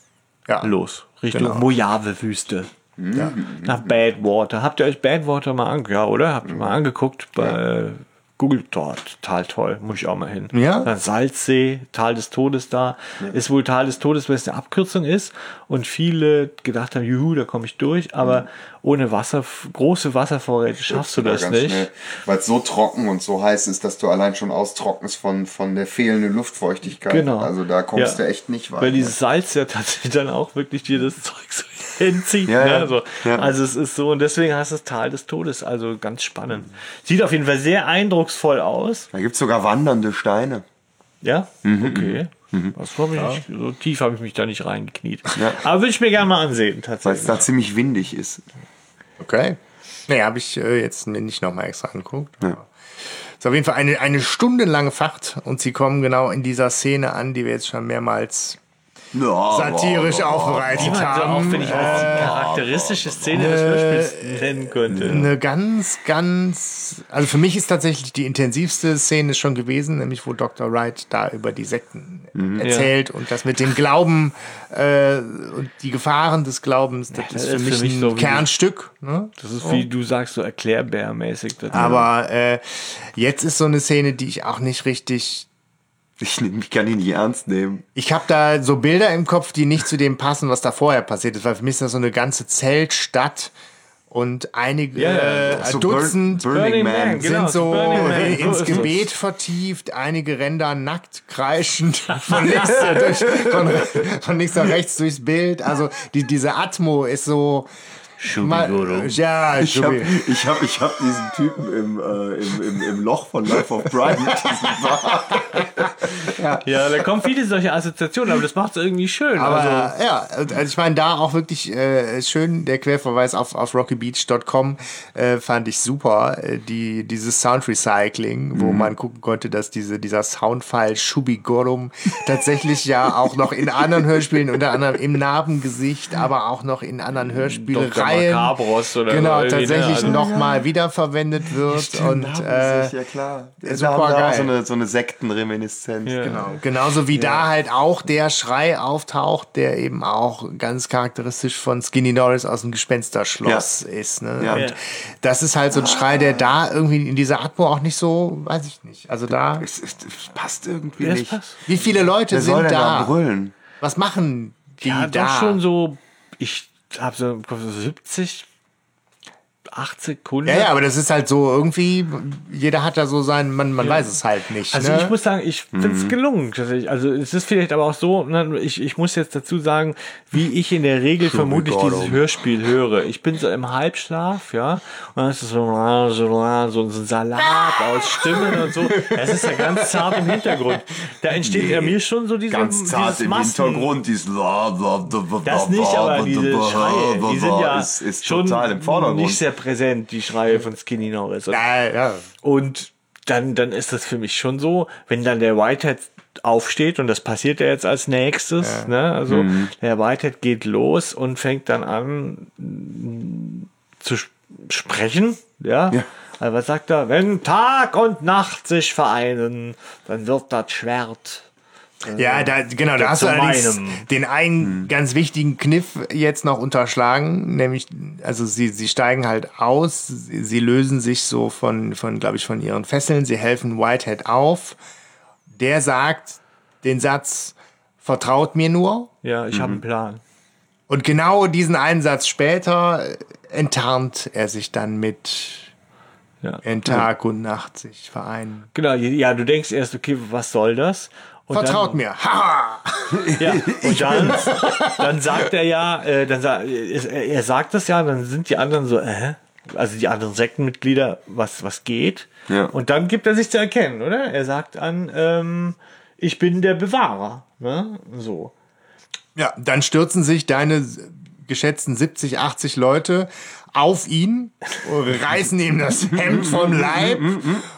Ja. los. Richtung Genau. Mojave-Wüste. Nach Badwater. Habt ihr euch Badwater mal angeguckt? Ja, oder? Habt ihr mal angeguckt bei Google? Dort, total toll. Muss ich auch mal hin. Ja? Dann Salzsee, Tal des Todes da. Ist wohl Tal des Todes, weil es eine Abkürzung ist. Und viele gedacht haben, juhu, da komme ich durch. Aber ohne Wasser, große Wasservorräte schaffst du Ja, das nicht. Weil es so trocken und so heiß ist, dass du allein schon austrocknest von, von der fehlenden Luftfeuchtigkeit. Genau. Also da kommst Ja. du echt nicht weit. Weil dieses Salz ja tatsächlich dann auch wirklich dir das Zeug so hinzieht. Ja, ja. Ne? So. Ja. Also es ist so, und deswegen heißt es Tal des Todes. Also ganz spannend. Sieht auf jeden Fall sehr eindrucksvoll aus. da gibt's sogar wandernde Steine. Ja, Mhm, okay. Das war mich nicht, so tief habe ich mich da nicht reingekniet. Ja. Aber würde ich mir gerne mal ansehen, Weil es tatsächlich. da ziemlich windig ist. Okay. Nee, habe ich äh, jetzt nicht nochmal extra angeguckt. Ja. Ist auf jeden Fall eine, eine stundenlange Fahrt und sie kommen genau in dieser Szene an, die wir jetzt schon mehrmals satirisch aufbereitet Die man so haben. auch, wenn ich als die charakteristische Szene des Hörspiels nennen könnte. Eine ganz, ganz, also für mich ist tatsächlich die intensivste Szene schon gewesen, nämlich wo Dr. Wright da über die Sekten erzählt und das mit dem Glauben äh, und die Gefahren des Glaubens, das das ist für ist mich für mich ein so Kernstück. Ne? Das ist wie du sagst, so erklärbärmäßig. Aber äh, jetzt ist so eine Szene, die ich auch nicht richtig Ich, ich kann ihn nicht ernst nehmen. Ich habe da so Bilder im Kopf, die nicht zu dem passen, was da vorher passiert ist, weil für mich ist das so eine ganze Zeltstadt und einige ja, äh, so Dutzend Burn- Burning Man, genau, sind so Burning Man, ins so. Gebet vertieft, einige Ränder nackt kreischend von links, durch, von, von links nach rechts durchs Bild. Also die, diese Atmo ist so. Schubiguru. Ja, Ich habe ich hab, ich hab diesen Typen im, äh, im, im, im Loch von Life of Brian mit diesem Bart. Ja, da kommen viele solche Assoziationen, aber das macht es irgendwie schön. Aber also, ja, also ich meine, da auch wirklich äh, schön der Querverweis auf, auf rockybeach.com äh, fand ich super. Äh, die, dieses Sound Recycling, wo man gucken konnte, dass diese, dieser Soundfile Shubigorum tatsächlich ja auch noch in anderen Hörspielen, unter anderem im Narbengesicht, aber auch noch in anderen Macabros oder Genau, ne? tatsächlich Also- nochmal wiederverwendet wird. und äh, ja klar. super da haben auch geil. so eine, so eine Sektenreminiszenz. Ja. Genau. Genauso wie da halt auch der Schrei auftaucht, der eben auch ganz charakteristisch von Skinny Norris aus dem Gespensterschloss ist. Ne? Ja. Und Ja. das ist halt so ein Schrei, der da irgendwie in dieser Atmo auch nicht so, weiß ich nicht. Also da, Es, es, es passt irgendwie Ja, nicht. passt. wie viele Leute Wer soll sind denn da da? brüllen? Was machen die ja, da? doch schon so, ich habe so im Kopf so 70, 80, 100. ja, ja, aber das ist halt so irgendwie, jeder hat da so sein, man, man weiß es halt nicht. Also ne? ich muss sagen, ich finde es gelungen. Also es ist vielleicht aber auch so, ne, ich, ich muss jetzt dazu sagen, wie ich in der Regel vermutlich dieses Hörspiel höre. Ich bin so im Halbschlaf, ja, und dann ist es so, so, so ein Salat aus Stimmen und so. Es ist ja ganz zart im Hintergrund. Da entsteht ja mir schon so diese, Ganz zart dieses im Massen- Hintergrund. Dieses Das nicht, aber diese Schreie, die sind ja ist, ist schon total im Vordergrund. nicht sehr präsent, die Schreie von Skinny Norris. Und ja, ja. und dann, dann ist das für mich schon so, wenn dann der Whitehead aufsteht und das passiert ja jetzt als nächstes, ne? Also der Whitehead geht los und fängt dann an mm, zu sp- sprechen, ja. Also was sagt er? Wenn Tag und Nacht sich vereinen, dann wird das Schwert. Ja, da, genau, da hast du allerdings meinem. den einen ganz wichtigen Kniff jetzt noch unterschlagen, nämlich, also sie, sie steigen halt aus, sie, sie lösen sich so von, von glaube ich, von ihren Fesseln, sie helfen Whitehead auf. Der sagt den Satz, vertraut mir nur. Ja, ich habe einen Plan. Und genau diesen einen Satz später äh, enttarnt er sich dann mit Ja. in Tag und Nacht sich vereinen. Genau, ja, du denkst erst, okay, was soll das? Und Vertraut dann, mir. Haha! Ja, und dann, dann sagt er ja, äh, dann sa er, er sagt das ja, dann sind die anderen so, äh, also die anderen Sektenmitglieder, was, was geht. Ja. Und dann gibt er sich zu erkennen, oder? Er sagt an, ähm, ich bin der Bewahrer. Ne? So. Ja, dann stürzen sich deine geschätzten 70, 80 Leute auf ihn, reißen ihm das Hemd vom Leib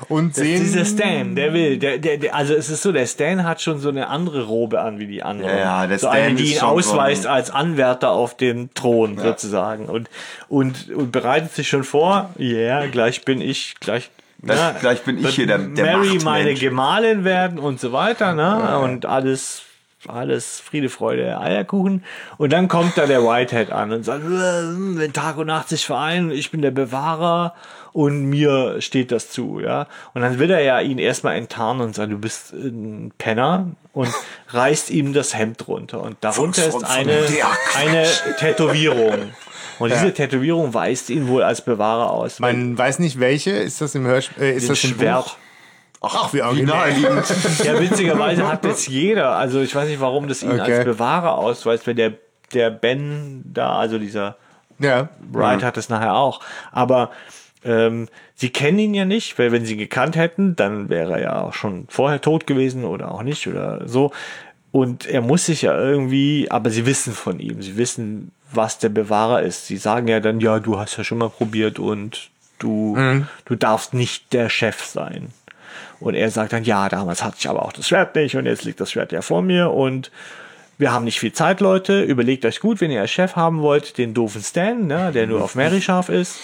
und sehen. Dieser Stan, der will, der, der, der, also es ist so, der Stan hat schon so eine andere Robe an wie die anderen. Ja, ja, der so Stan eine, die ist ihn ausweist so als Anwärter auf den Thron sozusagen und, und, und bereitet sich schon vor, ja, gleich bin ich, gleich, Gleich- gleich bin ich hier der- der Mary meine Gemahlin werden und so weiter, ne, und alles, alles Friede, Freude, Eierkuchen. Und dann kommt da der Whitehead an und sagt, äh, wenn Tag und Nacht sich vereinen, ich bin der Bewahrer und mir steht das zu, ja. Und dann will er ja ihn erstmal enttarnen und sagen, du bist ein Penner und reißt ihm das Hemd runter. Und darunter ist eine, eine Tätowierung. Und diese Tätowierung weist ihn wohl als Bewahrer aus. Man weiß nicht welche, ist das im Hörspiel, äh, ist Den das im Schwert. Buch? Ach, wie naheliegend. Ja, witzigerweise hat das jeder. Also ich weiß nicht, warum das ihn Okay. als Bewahrer ausweist, weil der, der Ben da, also dieser Ja. Wright hat es nachher auch. Aber ähm, sie kennen ihn ja nicht, weil wenn sie ihn gekannt hätten, dann wäre er ja auch schon vorher tot gewesen oder auch nicht oder so. Und er muss sich ja irgendwie, aber sie wissen von ihm, sie wissen, was der Bewahrer ist. Sie sagen ja dann, ja, du hast ja schon mal probiert und du, du darfst nicht der Chef sein. Und er sagt dann, ja, damals hatte ich aber auch das Schwert nicht und jetzt liegt das Schwert ja vor mir und wir haben nicht viel Zeit, Leute. Überlegt euch gut, wenn ihr als Chef haben wollt, den doofen Stan, ne, der nur auf Mary scharf ist.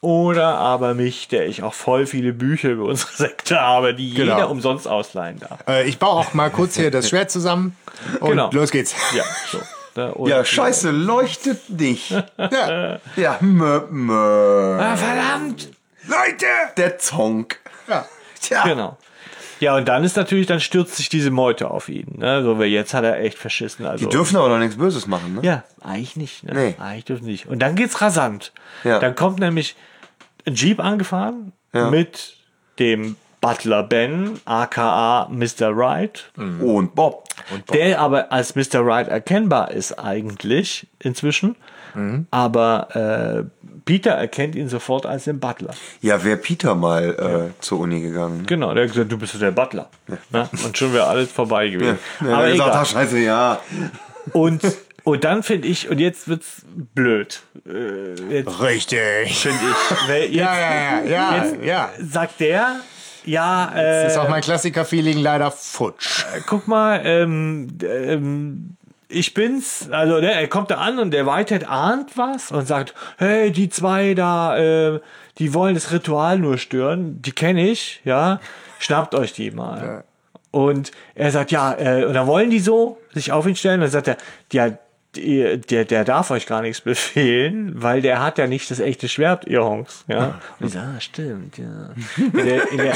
Oder aber mich, der ich auch voll viele Bücher über unsere Sekte habe, die Genau. jeder umsonst ausleihen darf. Äh, ich baue auch mal kurz hier das Schwert zusammen und Genau. los geht's. Ja, so. Ne, Ja, scheiße, leuchtet nicht. Ja. Ja, mö, mö. Ah, verdammt! Leute! Der Zonk. ja. Tja. Genau. Ja, und dann ist natürlich, dann stürzt sich diese Meute auf ihn. Ne? So wie jetzt hat er echt verschissen. Also, Die dürfen aber doch nichts Böses machen, ne? ja, eigentlich nicht. Ne? Nee. Eigentlich dürfen nicht. Und dann geht's rasant. Ja. Dann kommt nämlich ein Jeep angefahren Ja. mit dem Butler Ben, aka Mr. Wright, Und Bob. der aber als Mr. Wright erkennbar ist eigentlich inzwischen. Mhm. Aber äh, Peter erkennt ihn sofort als den Butler. Ja, wäre Peter mal äh, zur Uni gegangen. Genau, der hat gesagt, du bist der Butler. Ne? Und schon wäre alles vorbei gewesen. Ja, Aber er sagt, egal. ach, scheiße, ja. Und, und dann finde ich, und jetzt wird's blöd. Äh, jetzt Richtig. finde ich. Jetzt, Ja, ja, ja, ja, jetzt ja. sagt der, ja, äh, Das ist auch mein Klassiker-Feeling leider futsch. guck mal, ähm, ähm, ich bin's, also ne, er kommt da an und der Whitehead ahnt was und sagt, hey, die zwei da, äh, die wollen das Ritual nur stören, die kenne ich, ja, schnappt euch die mal. Und er sagt, ja, äh, und dann wollen die so sich auf ihn stellen, dann sagt er, ja, der, der darf euch gar nichts befehlen, weil der hat ja nicht das echte Schwert, ihr Honks. Ja? Und ich sage, ah, stimmt, ja. In der, in der,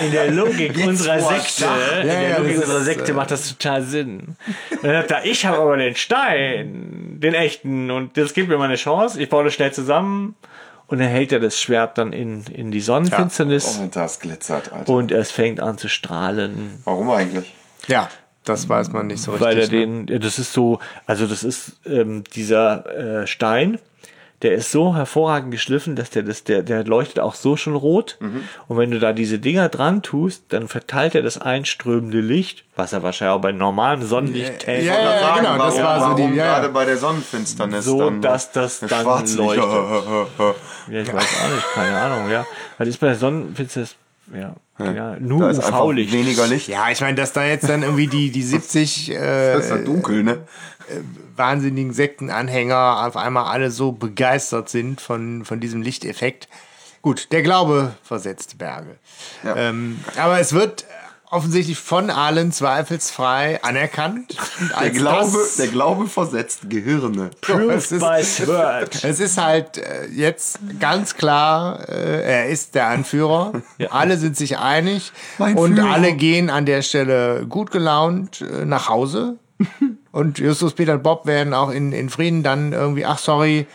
in der Logik unserer Sekte, in Ja, der ja, Logik unserer ist, Sekte macht das total Sinn. Dann sagt er, ich habe aber den Stein, den echten, und das gibt mir mal eine Chance, ich baue das schnell zusammen. Und dann hält er das Schwert dann in, in die Sonnenfinsternis Und das glitzert, Alter. und es fängt an zu strahlen. Warum eigentlich? Ja, das weiß man nicht so richtig. Weil er ne? den, ja, das ist so, also das ist ähm, dieser äh, Stein, der ist so hervorragend geschliffen, dass der das, der, der leuchtet auch so schon rot. Mhm. Und wenn du da diese Dinger dran tust, dann verteilt er das einströmende Licht, was er wahrscheinlich auch bei normalem Sonnenlicht Ja, ja, ja, genau, das warum, war so die- ja, gerade bei der Sonnenfinsternis so, dann dass das das dann leuchtet. Ja, ich weiß auch nicht, keine Ahnung, ja. Weil das ist bei der Sonnenfinsternis, ja, ja, Da nur UV-Licht. weniger Licht. Ja, ich meine, dass da jetzt dann irgendwie die, die 70 Das ist äh, ja dunkel, ne? wahnsinnigen Sektenanhänger auf einmal alle so begeistert sind von, von diesem Lichteffekt. Gut, der Glaube versetzt Berge. Ja. Ähm, aber es wird offensichtlich von allen zweifelsfrei anerkannt. Der Glaube, der Glaube versetzt Gehirne. es ist, By Sword. es ist halt äh, jetzt ganz klar, äh, er ist der Anführer. Alle sind sich einig Mein und Führer. alle gehen an der Stelle gut gelaunt äh, nach Hause. und Justus, Peter und Bob werden auch in, in Frieden dann irgendwie, ach sorry,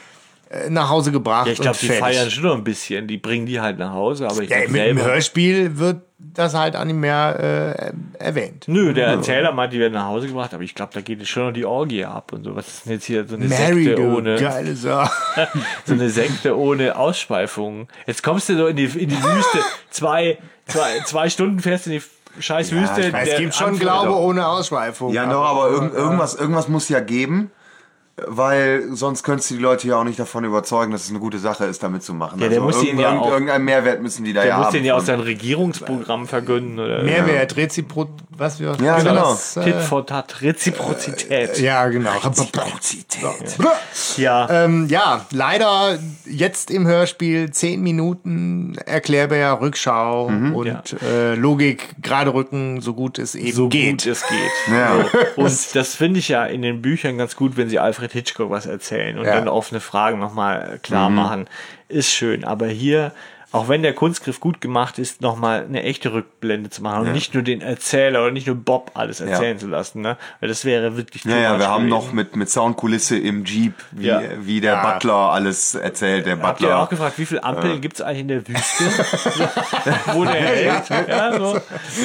nach Hause gebracht. Ja, ich glaube, die fertig. feiern schon noch ein bisschen. Die bringen die halt nach Hause, aber ich Ja, glaub, mit dem. Hörspiel wird das halt auch nicht mehr äh, erwähnt. Nö, der Erzähler meint, die werden nach Hause gebracht, aber ich glaube, da geht schon noch die Orgie ab und so. Was ist denn jetzt hier so eine Mary, Sekte du ohne, geile Sache. so eine Sekte ohne Ausspeifung? Jetzt kommst du so in die, in die Wüste, zwei, zwei, zwei Stunden fährst du in die scheiß Wüste. Ich weiß, es gibt schon Anführer- Glaube ohne Ausschweifung. Ja, no, aber irgend, irgendwas, irgendwas muss ja geben, weil sonst könntest du die Leute ja auch nicht davon überzeugen, dass es eine gute Sache ist, damit zu machen. Ja, der muss ihnen ja irgend- auch- irgendeinen Mehrwert müssen die da Der ja muss haben. den ja aus seinem Regierungsprogramm vergünden oder Mehrwert, Rezipro, was wir Ja, genau. das, äh, Tit for Tat, Reziprozität. Ja, genau. Ja. Ähm, ja, leider jetzt im Hörspiel 10 Minuten Erklärbär, Rückschau und Ja. äh, Logik, gerade rücken, so gut es eben so geht. gut es geht. Ja. So. Und das finde ich ja in den Büchern ganz gut, wenn sie Alfred Hitchcock was erzählen und Ja. dann offene Fragen nochmal klar machen. Ist schön. Aber hier, auch wenn der Kunstgriff gut gemacht ist, nochmal eine echte Rückblende zu machen und nicht nur den Erzähler oder nicht nur Bob alles erzählen zu lassen, ne? Weil das wäre wirklich Ja, ja, wir haben noch mit, mit Soundkulisse im Jeep, wie, Ja. wie der Ja. Butler alles erzählt. Der Habt ihr Butler. auch gefragt, wie viele Ampeln gibt's eigentlich in der Wüste? Wo der hält. Ja, so.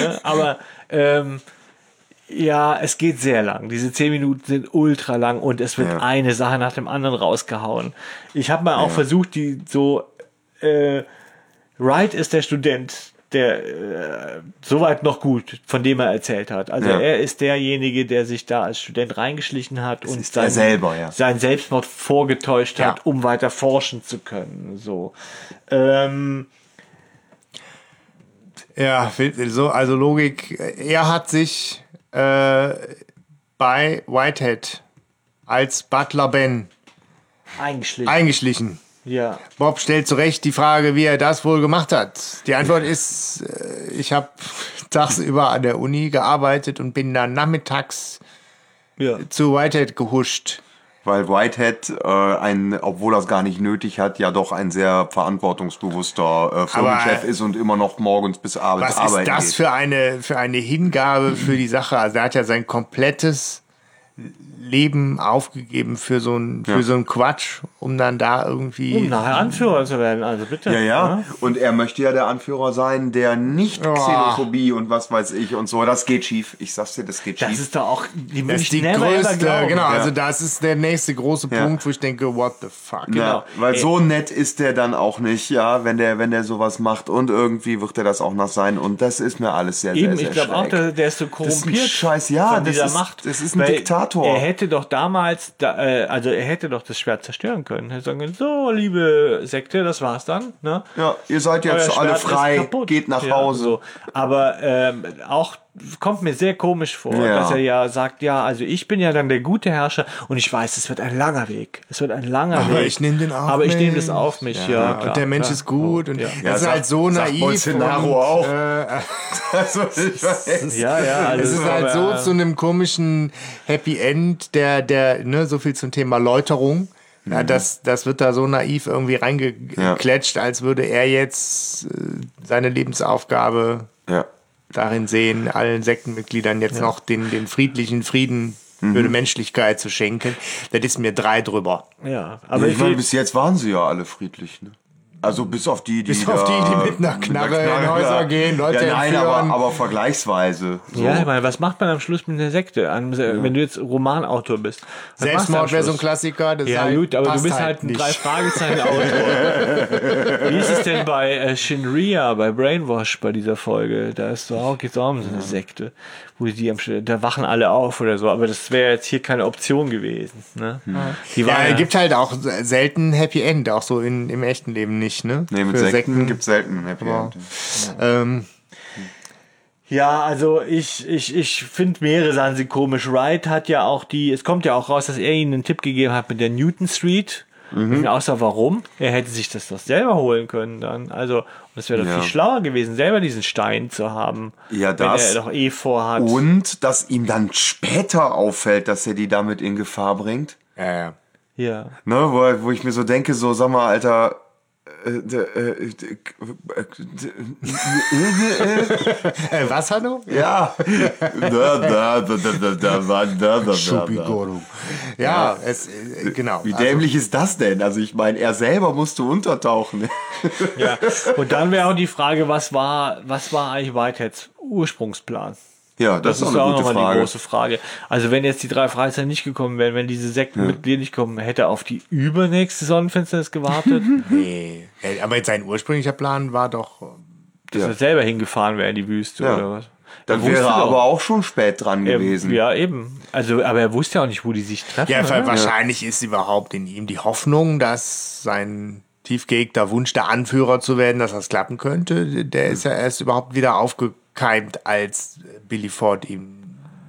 ja, aber ähm, ja, es geht sehr lang. Diese zehn Minuten sind ultra lang und es wird Ja. eine Sache nach dem anderen rausgehauen. Ich habe mal auch versucht, die so äh, Wright ist der Student, der äh, soweit noch gut, von dem er erzählt hat. Also Ja. er ist derjenige, der sich da als Student reingeschlichen hat und ist er selber, ja. seinen Selbstmord vorgetäuscht hat, Ja. um weiter forschen zu können. So. Ähm, Ja, so, also Logik. Er hat sich äh, bei Whitehead als Butler Ben eingeschlichen. eingeschlichen. ja. Bob stellt zurecht die Frage, wie er das wohl gemacht hat. Die Antwort ist, äh, ich habe tagsüber an der Uni gearbeitet und bin dann nachmittags ja. zu Whitehead gehuscht. Weil Whitehead, äh, ein, obwohl er es gar nicht nötig hat, ja doch ein sehr verantwortungsbewusster äh, Firmenchef ist und immer noch morgens bis abends Was arbeiten ist das geht. für eine, für eine Hingabe für die Sache? Also er hat ja sein komplettes Leben aufgegeben für so ein, für Ja. so Quatsch, um dann da irgendwie. Um nachher Anführer zu werden, also bitte. Ja, ja. ne? Und er möchte ja der Anführer sein, der nicht Oh. Xenophobie und was weiß ich und so. Das geht schief. Ich sag's dir, das geht Das schief. ist doch auch, die Das ich ist die größte, genau, Ja. also das ist der nächste große Ja. Punkt, wo ich denke, what the fuck. Ja, genau. weil Ey. so nett ist der dann auch nicht, ja, wenn der, wenn der sowas macht und irgendwie wird er das auch noch sein und das ist mir alles sehr, Eben, sehr, ich sehr glaube auch, der, der ist so ist ein korrumpiert Scheiß, ja, von das dieser ist- Macht. das ist ein Weil Diktator. Er hätte doch damals, da, äh, also er hätte doch das Schwert zerstören können. Er hätte sagen können, so, liebe Sekte, das war's dann. Ne? Ja, ihr seid jetzt Euer alle Schwert frei, geht nach Ja, Hause. So. Aber ähm, auch kommt mir sehr komisch vor, Ja. dass er ja sagt, ja, also ich bin ja dann der gute Herrscher und ich weiß, es wird ein langer Weg. Es wird ein langer Aber Weg. ich nehme den auf Aber ich nehme das auf mich, ja. klar, und der Mensch klar. ist gut und Ja. das Ja, ist halt so sagt naiv. Bolsonaro und, auch. Äh, Also, ich weiß. Ja, ja, also es ist halt so aber, zu einem komischen Happy End, der, der, ne, so viel zum Thema Läuterung. Mhm. Ja, das, das wird da so naiv irgendwie reingeklatscht, als würde er jetzt äh, seine Lebensaufgabe Ja. Darin sehen, allen Sektenmitgliedern jetzt noch den, den friedlichen Frieden Mhm. für die Menschlichkeit zu schenken. Das ist mir drei drüber. ja, Aber ich ich meine, will, bis jetzt waren sie ja alle friedlich, ne? Also bis auf die, die Bis auf die, die mit einer Knarre in Häuser gehen, Leute ja, nein, entführen. aber, aber vergleichsweise. So. Ja, ich meine, was macht man am Schluss mit einer Sekte? An- Wenn du jetzt Romanautor bist. Selbstmord wäre so ein? Klassiker. Das Ja, halt, gut, aber du bist halt ein nicht. drei Fragezeichen Autor. Wie ist es denn bei äh, Shinria, bei Brainwash, bei dieser Folge? Da ist so auch, geht's auch um so eine Sekte, wo die am da wachen alle auf oder so, aber das wäre jetzt hier keine Option gewesen. Ne? Die Ja, es gibt halt auch selten Happy End, auch so in, im echten Leben nicht, ne? Nee, mit Für Sekten, gibt's selten ein Happy End. Ähm, Ja, also ich, ich, ich finde mehrere Sachen sind komisch. Wright hat ja auch die, es kommt ja auch raus, dass er ihnen einen Tipp gegeben hat mit der Newton Street. Mhm. Außer warum? Er hätte sich das doch selber holen können dann. Also, und es wäre doch Ja. viel schlauer gewesen, selber diesen Stein zu haben. Ja, das. Wenn er doch eh vorhat. Und dass ihm dann später auffällt, dass er die damit in Gefahr bringt. ja, ja. Ja. Ne, wo, wo ich mir so denke, so, sag mal, Alter, was, Hanno? Ja. Schuppigorum. Ja, es, genau. Wie dämlich ist das denn? Also ich meine, er selber musste untertauchen. ja. Und dann wäre auch die Frage, was war, was war eigentlich Whiteheads Ursprungsplan? Ja, das, Das, ist ist auch ja nochmal die große Frage. Also wenn jetzt die drei Fragezeichen nicht gekommen wären, wenn diese Sektenmitglieder nicht kommen, hätte er auf die übernächste Sonnenfinsternis gewartet, nee. Aber jetzt sein ursprünglicher Plan war doch. dass Ja. er selber hingefahren wäre in die Wüste Ja. oder was. Dann Er wäre er aber auch schon spät dran Er, gewesen. Ja, eben. Also, aber er wusste ja auch nicht, wo die sich treffen. Ja, oder? wahrscheinlich ist überhaupt in ihm die Hoffnung, dass sein tiefgeegter Wunsch, der Anführer zu werden, dass das klappen könnte. Der ist ja erst überhaupt wieder aufgekeimt, als Billy Ford ihm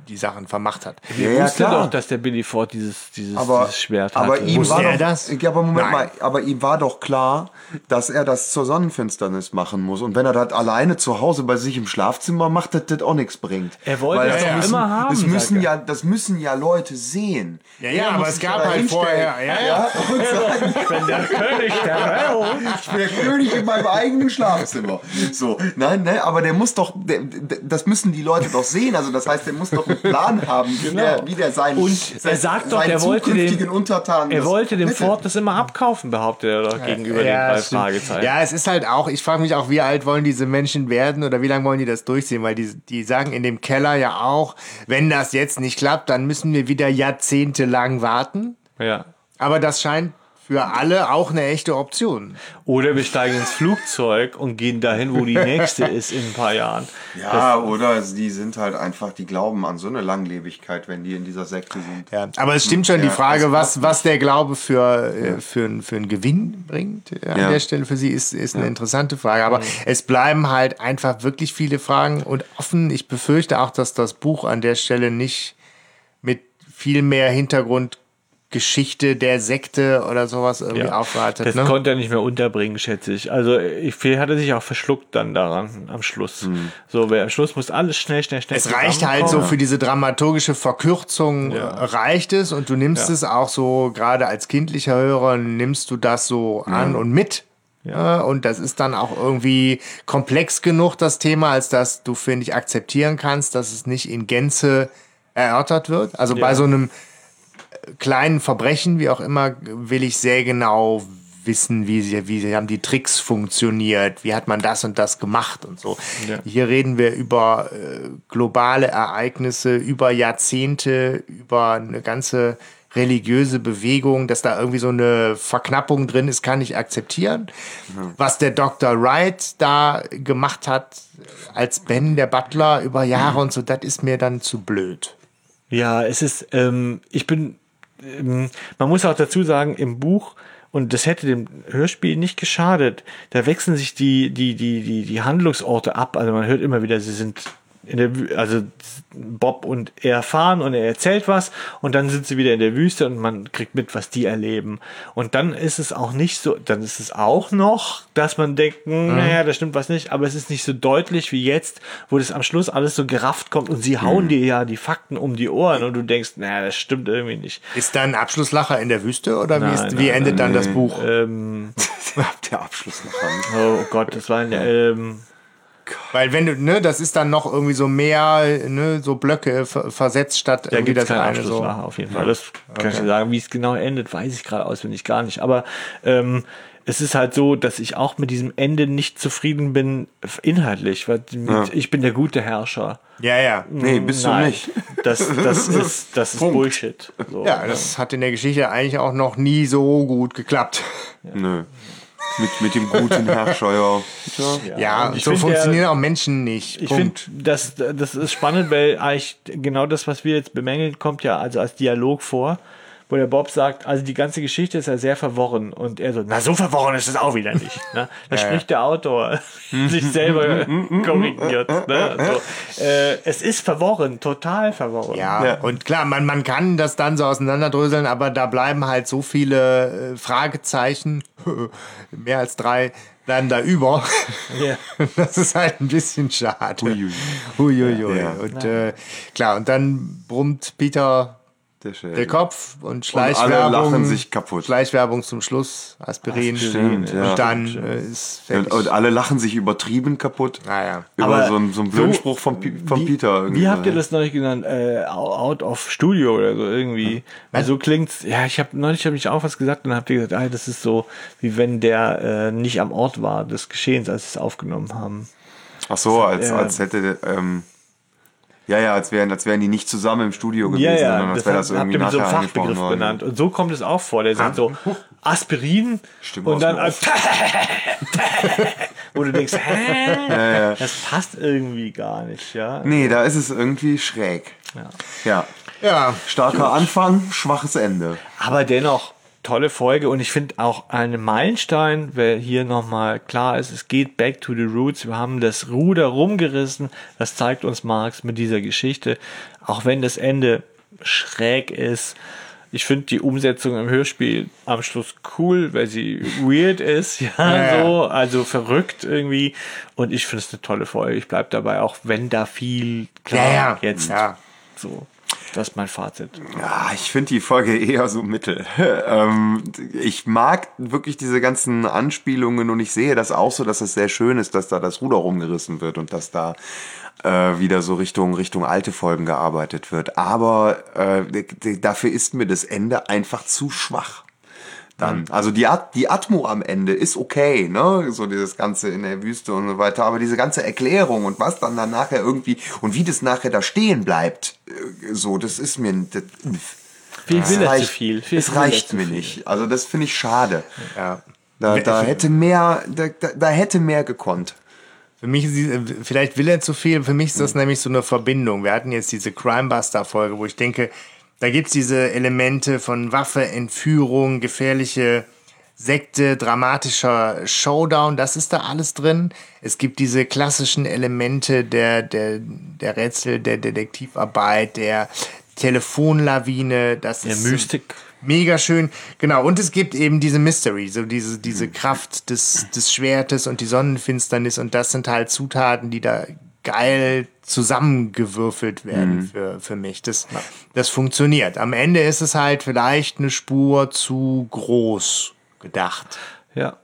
die Sachen vermacht hat. Ja, Er ja, wusste klar. doch, dass der Billy Ford dieses, dieses, aber, dieses Schwert aber hatte. ihm Wusste war er doch, das? Ja, aber Moment Nein. mal, aber ihm war doch klar, dass er das zur Sonnenfinsternis machen muss. Und wenn er das alleine zu Hause bei sich im Schlafzimmer macht, dass das auch nichts bringt. Er wollte Weil es das ja müssen, immer haben, Das müssen ja, das müssen ja Leute sehen. Ja, ja, Er aber es gab halt vorher. Ja, ja. Wenn der König der Welt. Ich bin der König in meinem eigenen Schlafzimmer. So, nein, ne, aber der muss doch, der, der, das müssen die Leute doch sehen. Also das heißt, der muss doch Plan haben, wie, der, wie der seinen, Und sein, er sagt doch, seinen er wollte zukünftigen dem- Untertanen. Er das wollte dem. Ford das immer abkaufen, behauptet er doch gegenüber den drei. Fragezeichen. Ja, es ist halt auch, ich frage mich auch, wie alt wollen diese Menschen werden oder wie lange wollen die das durchziehen? Weil die, die sagen in dem Keller ja auch, wenn das jetzt nicht klappt, dann müssen wir wieder jahrzehntelang warten. ja. Aber das scheint für alle auch eine echte Option. Oder wir steigen ins Flugzeug und gehen dahin, wo die nächste ist in ein paar Jahren. Ja, oder die sind halt einfach, die glauben an so eine Langlebigkeit, wenn die in dieser Sekte sind. Ja, aber es stimmt schon die Ja, Frage, das was, was der Glaube für, äh, für, für einen Gewinn bringt äh, an Ja. der Stelle für sie, ist, ist eine interessante Frage. Aber es bleiben halt einfach wirklich viele Fragen und offen. Ich befürchte auch, dass das Buch an der Stelle nicht mit viel mehr Geschichte der Sekte oder sowas irgendwie aufwartet. Das ne? konnte er nicht mehr unterbringen, schätze ich. Also ich, viel hat er sich auch verschluckt dann daran am Schluss. So, weil am Schluss muss alles schnell, schnell, schnell. Es reicht halt so für diese dramaturgische Verkürzung äh, reicht es und du nimmst Ja. es auch so, gerade als kindlicher Hörer, nimmst du das so an und mit. Ja. und das ist dann auch irgendwie komplex genug, das Thema, als dass du, finde ich, akzeptieren kannst, dass es nicht in Gänze erörtert wird. Also bei Ja. so einem äh, kleinen Verbrechen, wie auch immer, will ich sehr genau wissen, wie sie, wie sie haben die Tricks funktioniert, wie hat man das und das gemacht und so. Ja. Hier reden wir über äh, globale Ereignisse, über Jahrzehnte, über eine ganze religiöse Bewegung, dass da irgendwie so eine Verknappung drin ist, kann ich akzeptieren. Was der Dr. Wright da gemacht hat als Ben, der Butler, über Jahre und so, das ist mir dann zu blöd. Ja, es ist, ähm, ich bin, man muss auch dazu sagen, im Buch, und das hätte dem Hörspiel nicht geschadet, da wechseln sich die, die, die, die, die Handlungsorte ab. Also man hört immer wieder, sie sind in der, also Bob und er fahren und er erzählt was und dann sind sie wieder in der Wüste und man kriegt mit, was die erleben. Und dann ist es auch nicht so, dann ist es auch noch, dass man denkt, hm, naja, da stimmt was nicht, aber es ist nicht so deutlich wie jetzt, wo das am Schluss alles so gerafft kommt und sie hauen dir ja die Fakten um die Ohren und du denkst, naja, das stimmt irgendwie nicht. Ist da ein Abschlusslacher in der Wüste oder wie, Nein, ist, nein, wie endet dann das Buch? Ähm, Der Abschluss noch an. oh Gott, das war ein, ähm, Weil wenn du, ne, das ist dann noch irgendwie so mehr, ne, so Blöcke ver- versetzt statt Da irgendwie das keinen eine so. Abschlusslacher auf jeden Fall. Das kann ich dir sagen. Wie es genau endet, weiß ich gerade auswendig gar nicht. Aber ähm, es ist halt so, dass ich auch mit diesem Ende nicht zufrieden bin, inhaltlich. Weil mit, Ich bin der gute Herrscher. Ja, ja. Nee, bist Nein, du nicht. Das, das ist, das ist Bullshit. So. Ja, das hat in der Geschichte eigentlich auch noch nie so gut geklappt. Nö. Mit, mit dem guten Herrscher, ja. Tja. Ja, ich so find, funktionieren auch Menschen nicht. Ich finde, das, das ist spannend, weil eigentlich genau das, was wir jetzt bemängeln, kommt ja also als Dialog vor, wo der Bob sagt, also die ganze Geschichte ist ja sehr verworren und er so, na so verworren ist es auch wieder nicht. Ne? Da spricht der Autor sich selber korrigiert. Ne? So, äh, es ist verworren, total verworren. Ja, Ja. und klar, man, man kann das dann so auseinanderdröseln, aber da bleiben halt so viele äh, Fragezeichen, mehr als drei, bleiben da über. Ja. Das ist halt ein bisschen schade. Uiui. Uiuiui. Ja. Und äh, klar, und dann brummt Peter Der Schädel. der Kopf und alle Schleichwerbung. lachen sich kaputt. Schleichwerbung zum Schluss, Aspirin. Ja. Und dann äh, ist Und, fertig. und alle lachen sich übertrieben kaputt. Naja. Über Aber so einen, so einen blöden so- Spruch von, von wie, Peter. irgendwie. Wie habt ihr das neulich genannt? Äh, out of Studio oder so irgendwie. Weil so klingt's. Ja, ich habe neulich hab ich auch was gesagt und dann habt ihr gesagt, ah, das ist so, wie wenn der äh, nicht am Ort war des Geschehens, als sie es aufgenommen haben. Ach so, als, Ja. als hätte, ähm, ja, ja, als wären, als wären die nicht zusammen im Studio gewesen, Ja, ja, sondern als das, wäre das habt irgendwie ihr mit so einem nachher angesprochen Fachbegriff worden. benannt. Und so kommt es auch vor. Der sagt so Aspirin Stimmt, und dann wo du denkst, hä? Das passt irgendwie gar nicht, ja. Nee, da ist es irgendwie schräg. ja. Ja. Ja, Starker Anfang, schwaches Ende. Aber dennoch tolle Folge und ich finde auch einen Meilenstein, weil hier nochmal klar ist, es geht back to the roots. Wir haben das Ruder rumgerissen. Das zeigt uns Marx mit dieser Geschichte. Auch wenn das Ende schräg ist. Ich finde die Umsetzung im Hörspiel am Schluss cool, weil sie weird ist, ja, Ja, so, also verrückt irgendwie. Und ich finde es eine tolle Folge. Ich bleib dabei, auch wenn da viel klar Ja, ja. jetzt Ja. so. Das ist mein Fazit. Ja, ich finde die Folge eher so mittel. ähm, ich mag wirklich diese ganzen Anspielungen und ich sehe das auch so, dass es sehr schön ist, dass da das Ruder rumgerissen wird und dass da äh, wieder so Richtung Richtung alte Folgen gearbeitet wird. Aber äh, dafür ist mir das Ende einfach zu schwach. Dann. Also die, At die Atmo am Ende ist okay, ne? So dieses Ganze in der Wüste und so weiter. Aber diese ganze Erklärung und was dann dann nachher irgendwie und wie das nachher da stehen bleibt, äh, so, das ist mir. Das, Viel es will er zu reicht, viel. Viel es will er reicht mir viel. nicht. Also das finde ich schade. ja. Da, da hätte mehr, da, da, da hätte mehr gekonnt. Für mich ist die, vielleicht will er zu viel, für mich ist das nämlich so eine Verbindung. Wir hatten jetzt diese Crimebuster-Folge, wo ich denke, da gibt's diese Elemente von Waffe, Entführung, gefährliche Sekte, dramatischer Showdown, das ist da alles drin. Es gibt diese klassischen Elemente der, der, der Rätsel, der Detektivarbeit, der Telefonlawine, das Der ist Mystik. mega schön. Genau, und es gibt eben diese Mystery, so diese, diese Kraft des, des Schwertes und die Sonnenfinsternis und das sind halt Zutaten, die da geil zusammengewürfelt werden für, für mich. Das, das funktioniert. Am Ende ist es halt vielleicht eine Spur zu groß gedacht. Ja.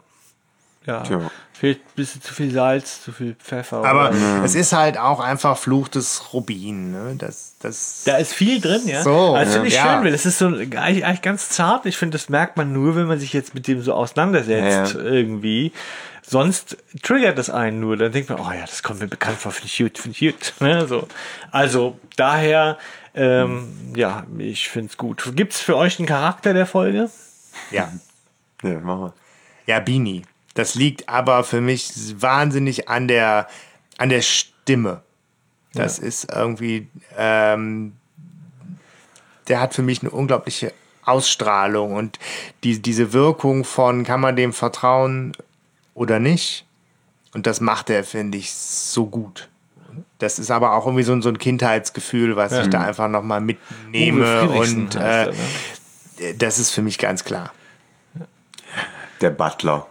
Ja. Tja. Fehlt ein bisschen zu viel Salz, zu viel Pfeffer. Aber oder- es ist halt auch einfach Fluch des Rubin. Ne? Das, das, Da ist viel drin, ja. So, also finde ich ja. schön, weil das ist so eigentlich, eigentlich ganz zart. Ich finde, das merkt man nur, wenn man sich jetzt mit dem so auseinandersetzt Ja, irgendwie. Sonst triggert das einen nur. Dann denkt man, oh ja, das kommt mir bekannt vor, finde ich gut, finde ich gut. Ne? So. Also daher, ähm, ja, ich finde es gut. Gibt es für euch einen Charakter der Folge? ja. Ja, mach mal. Ja, Bini. Das liegt aber für mich wahnsinnig an der, an der Stimme. Das ist irgendwie, ähm, der hat für mich eine unglaubliche Ausstrahlung und die, diese Wirkung von, kann man dem vertrauen oder nicht? Und das macht er, finde ich, so gut. Das ist aber auch irgendwie so, ein- so ein Kindheitsgefühl, was ich da einfach nochmal mitnehme. Und äh, er, ne? das ist für mich ganz klar. Der Butler.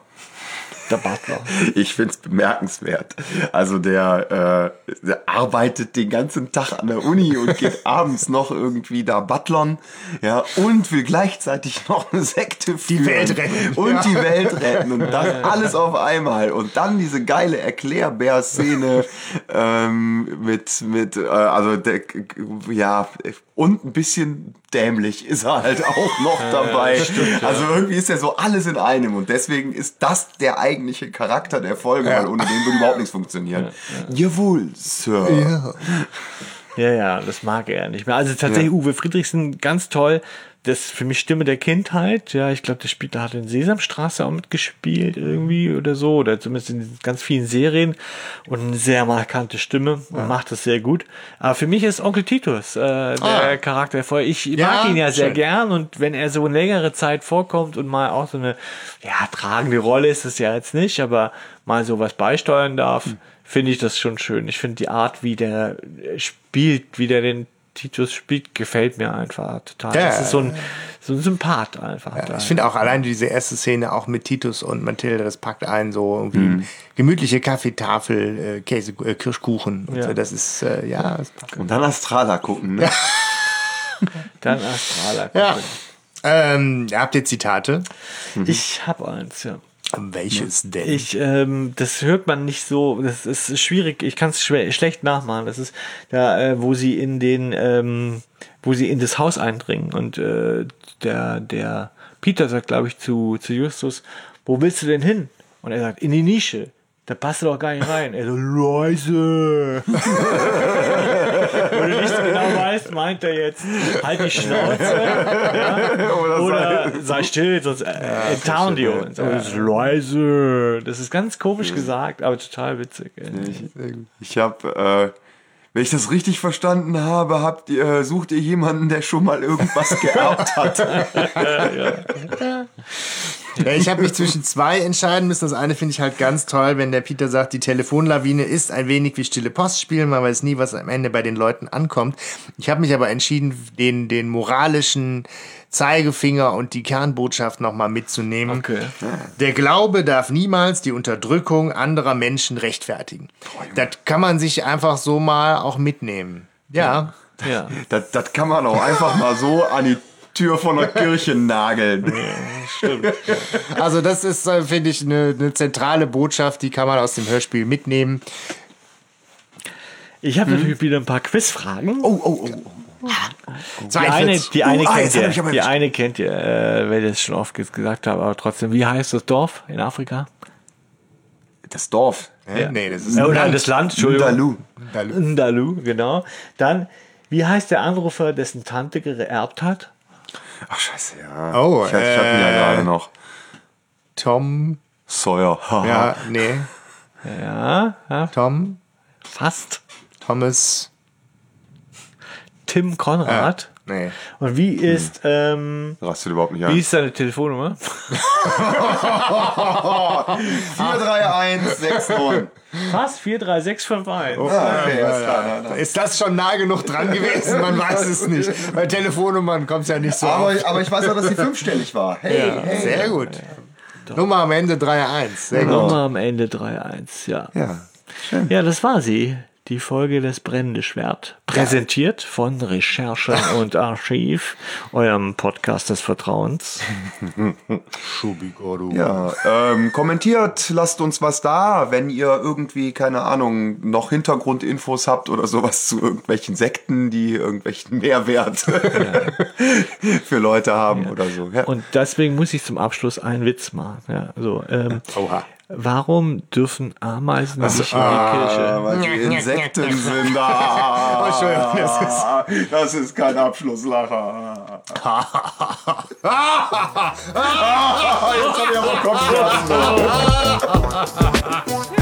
Der Butler. Ich find's bemerkenswert. Also der, äh, der arbeitet den ganzen Tag an der Uni und geht abends noch irgendwie da butlern, ja, und will gleichzeitig noch eine Sekte führen. Welt retten. Und Ja. die Welt retten. Und das alles auf einmal. Und dann diese geile Erklärbär-Szene ähm, mit, mit, äh, also der, ja, und ein bisschen dämlich ist er halt auch noch dabei. also irgendwie ist er so alles in einem. Und deswegen ist das der eigentliche Charakter der Folge, weil ohne den würde überhaupt nichts funktionieren. Jawohl, Sir. Ja, ja, das mag er nicht mehr. Also tatsächlich Uwe Friedrichsen ganz toll. Das ist für mich Stimme der Kindheit. Ja, ich glaube, der spielt, da hat in Sesamstraße auch mitgespielt irgendwie oder so. Oder zumindest in ganz vielen Serien. Und eine sehr markante Stimme und macht das sehr gut. Aber für mich ist Onkel Titus äh, der Ah. Charakter vorher. Ich Ja, mag ihn ja sehr schön. gern und wenn er so eine längere Zeit vorkommt und mal auch so eine ja, tragende Rolle ist es ja jetzt nicht, aber mal sowas beisteuern darf, Hm. finde ich das schon schön. Ich finde die Art, wie der spielt, wie der den Titus spielt, gefällt mir einfach total. Ja. das ist so ein, so ein Sympath einfach. Ja, ich finde auch allein diese erste Szene auch mit Titus und Mathilde, das packt einen so irgendwie Mhm. gemütliche Kaffeetafel, äh, Käse, äh, Kirschkuchen. Und Ja. so. Das ist, äh, ja, das. Und dann Astrala gucken, ne? Dann Astrala. Ja. gucken. Ähm, habt ihr Zitate? Ich habe eins, ja. Welches denn? Ich, ähm, das hört man nicht so, das ist schwierig, ich kann es schlecht nachmachen. Das ist da, äh, wo sie in den, ähm, wo sie in das Haus eindringen und äh, der, der Peter sagt, glaube ich, zu, zu Justus, wo willst du denn hin? Und er sagt, in die Nische. Da passt du doch gar nicht rein. Er so, leise. Wo du nicht so genau weißt, meint er jetzt, halt die Schnauze. Ja? Oder, sei still, sonst äh, enttarnen die uns. Aber das ist leise. Das ist ganz komisch gesagt, aber total witzig. ey. Ich habe, äh, wenn ich das richtig verstanden habe, habt ihr, sucht ihr jemanden, der schon mal irgendwas geerbt hat. Ja, ich habe mich zwischen zwei entscheiden müssen. Das eine finde ich halt ganz toll, wenn der Peter sagt, die Telefonlawine ist ein wenig wie stille Post spielen, man weiß nie, was am Ende bei den Leuten ankommt. Ich habe mich aber entschieden, den, den moralischen Zeigefinger und die Kernbotschaft nochmal mitzunehmen. Okay. Der Glaube darf niemals die Unterdrückung anderer Menschen rechtfertigen. Das kann man sich einfach so mal auch mitnehmen. Ja. Ja. Das, das kann man auch einfach mal so an die Tür von der Kirche nageln. Also das ist, äh, finde ich, eine, eine zentrale Botschaft, die kann man aus dem Hörspiel mitnehmen. Ich habe natürlich wieder ein paar Quizfragen. Oh, oh, oh. Die eine, die eine ah, kennt hab ihr, die eine kennt ihr, äh, weil ich das schon oft ges- gesagt habe, aber trotzdem, wie heißt das Dorf in Afrika? Das Dorf. Ja. Nee, das ist Äh, ein oder Land. das Land, Entschuldigung. Dalu. Ndalu, genau. Dann, wie heißt der Anrufer, dessen Tante geerbt hat? Ach, scheiße, ja. Oh, ich, ich hatte ihn ja äh, gerade noch. Tom. Sawyer. Ja, nee. Ja, ja Tom. fast. Thomas. Tim Konrad. Nee. Und wie ist, ähm, Rastet überhaupt nicht wie an. ist deine Telefonnummer? 43169. Was? 43651. Okay, alles klar. nein, nein. Ist das schon nah genug dran gewesen? Man weiß es nicht. Bei Telefonnummern kommt es ja nicht so Aber, oft. aber ich weiß auch, dass die fünfstellig war. Hey, hey. Sehr gut. Nummer am Ende 3-1. Sehr gut. Nummer am Ende 3-1, ja. Ja. Ja, das war sie. Die Folge des Brennende Schwert. Präsentiert von Recherche und Archiv, eurem Podcast des Vertrauens. Schubigoru. Ja, ähm, kommentiert, lasst uns was da, wenn ihr irgendwie, keine Ahnung, noch Hintergrundinfos habt oder sowas zu irgendwelchen Sekten, die irgendwelchen Mehrwert für Leute haben oder so. Ja. Und deswegen muss ich zum Abschluss einen Witz machen. Ja, also, ähm, Oha. Warum dürfen Ameisen nicht in die Kirche? weil die Insekten sind da. Entschuldigung, das ist- das ist kein Abschlusslacher. Jetzt hab ich aber Kopfschmerzen.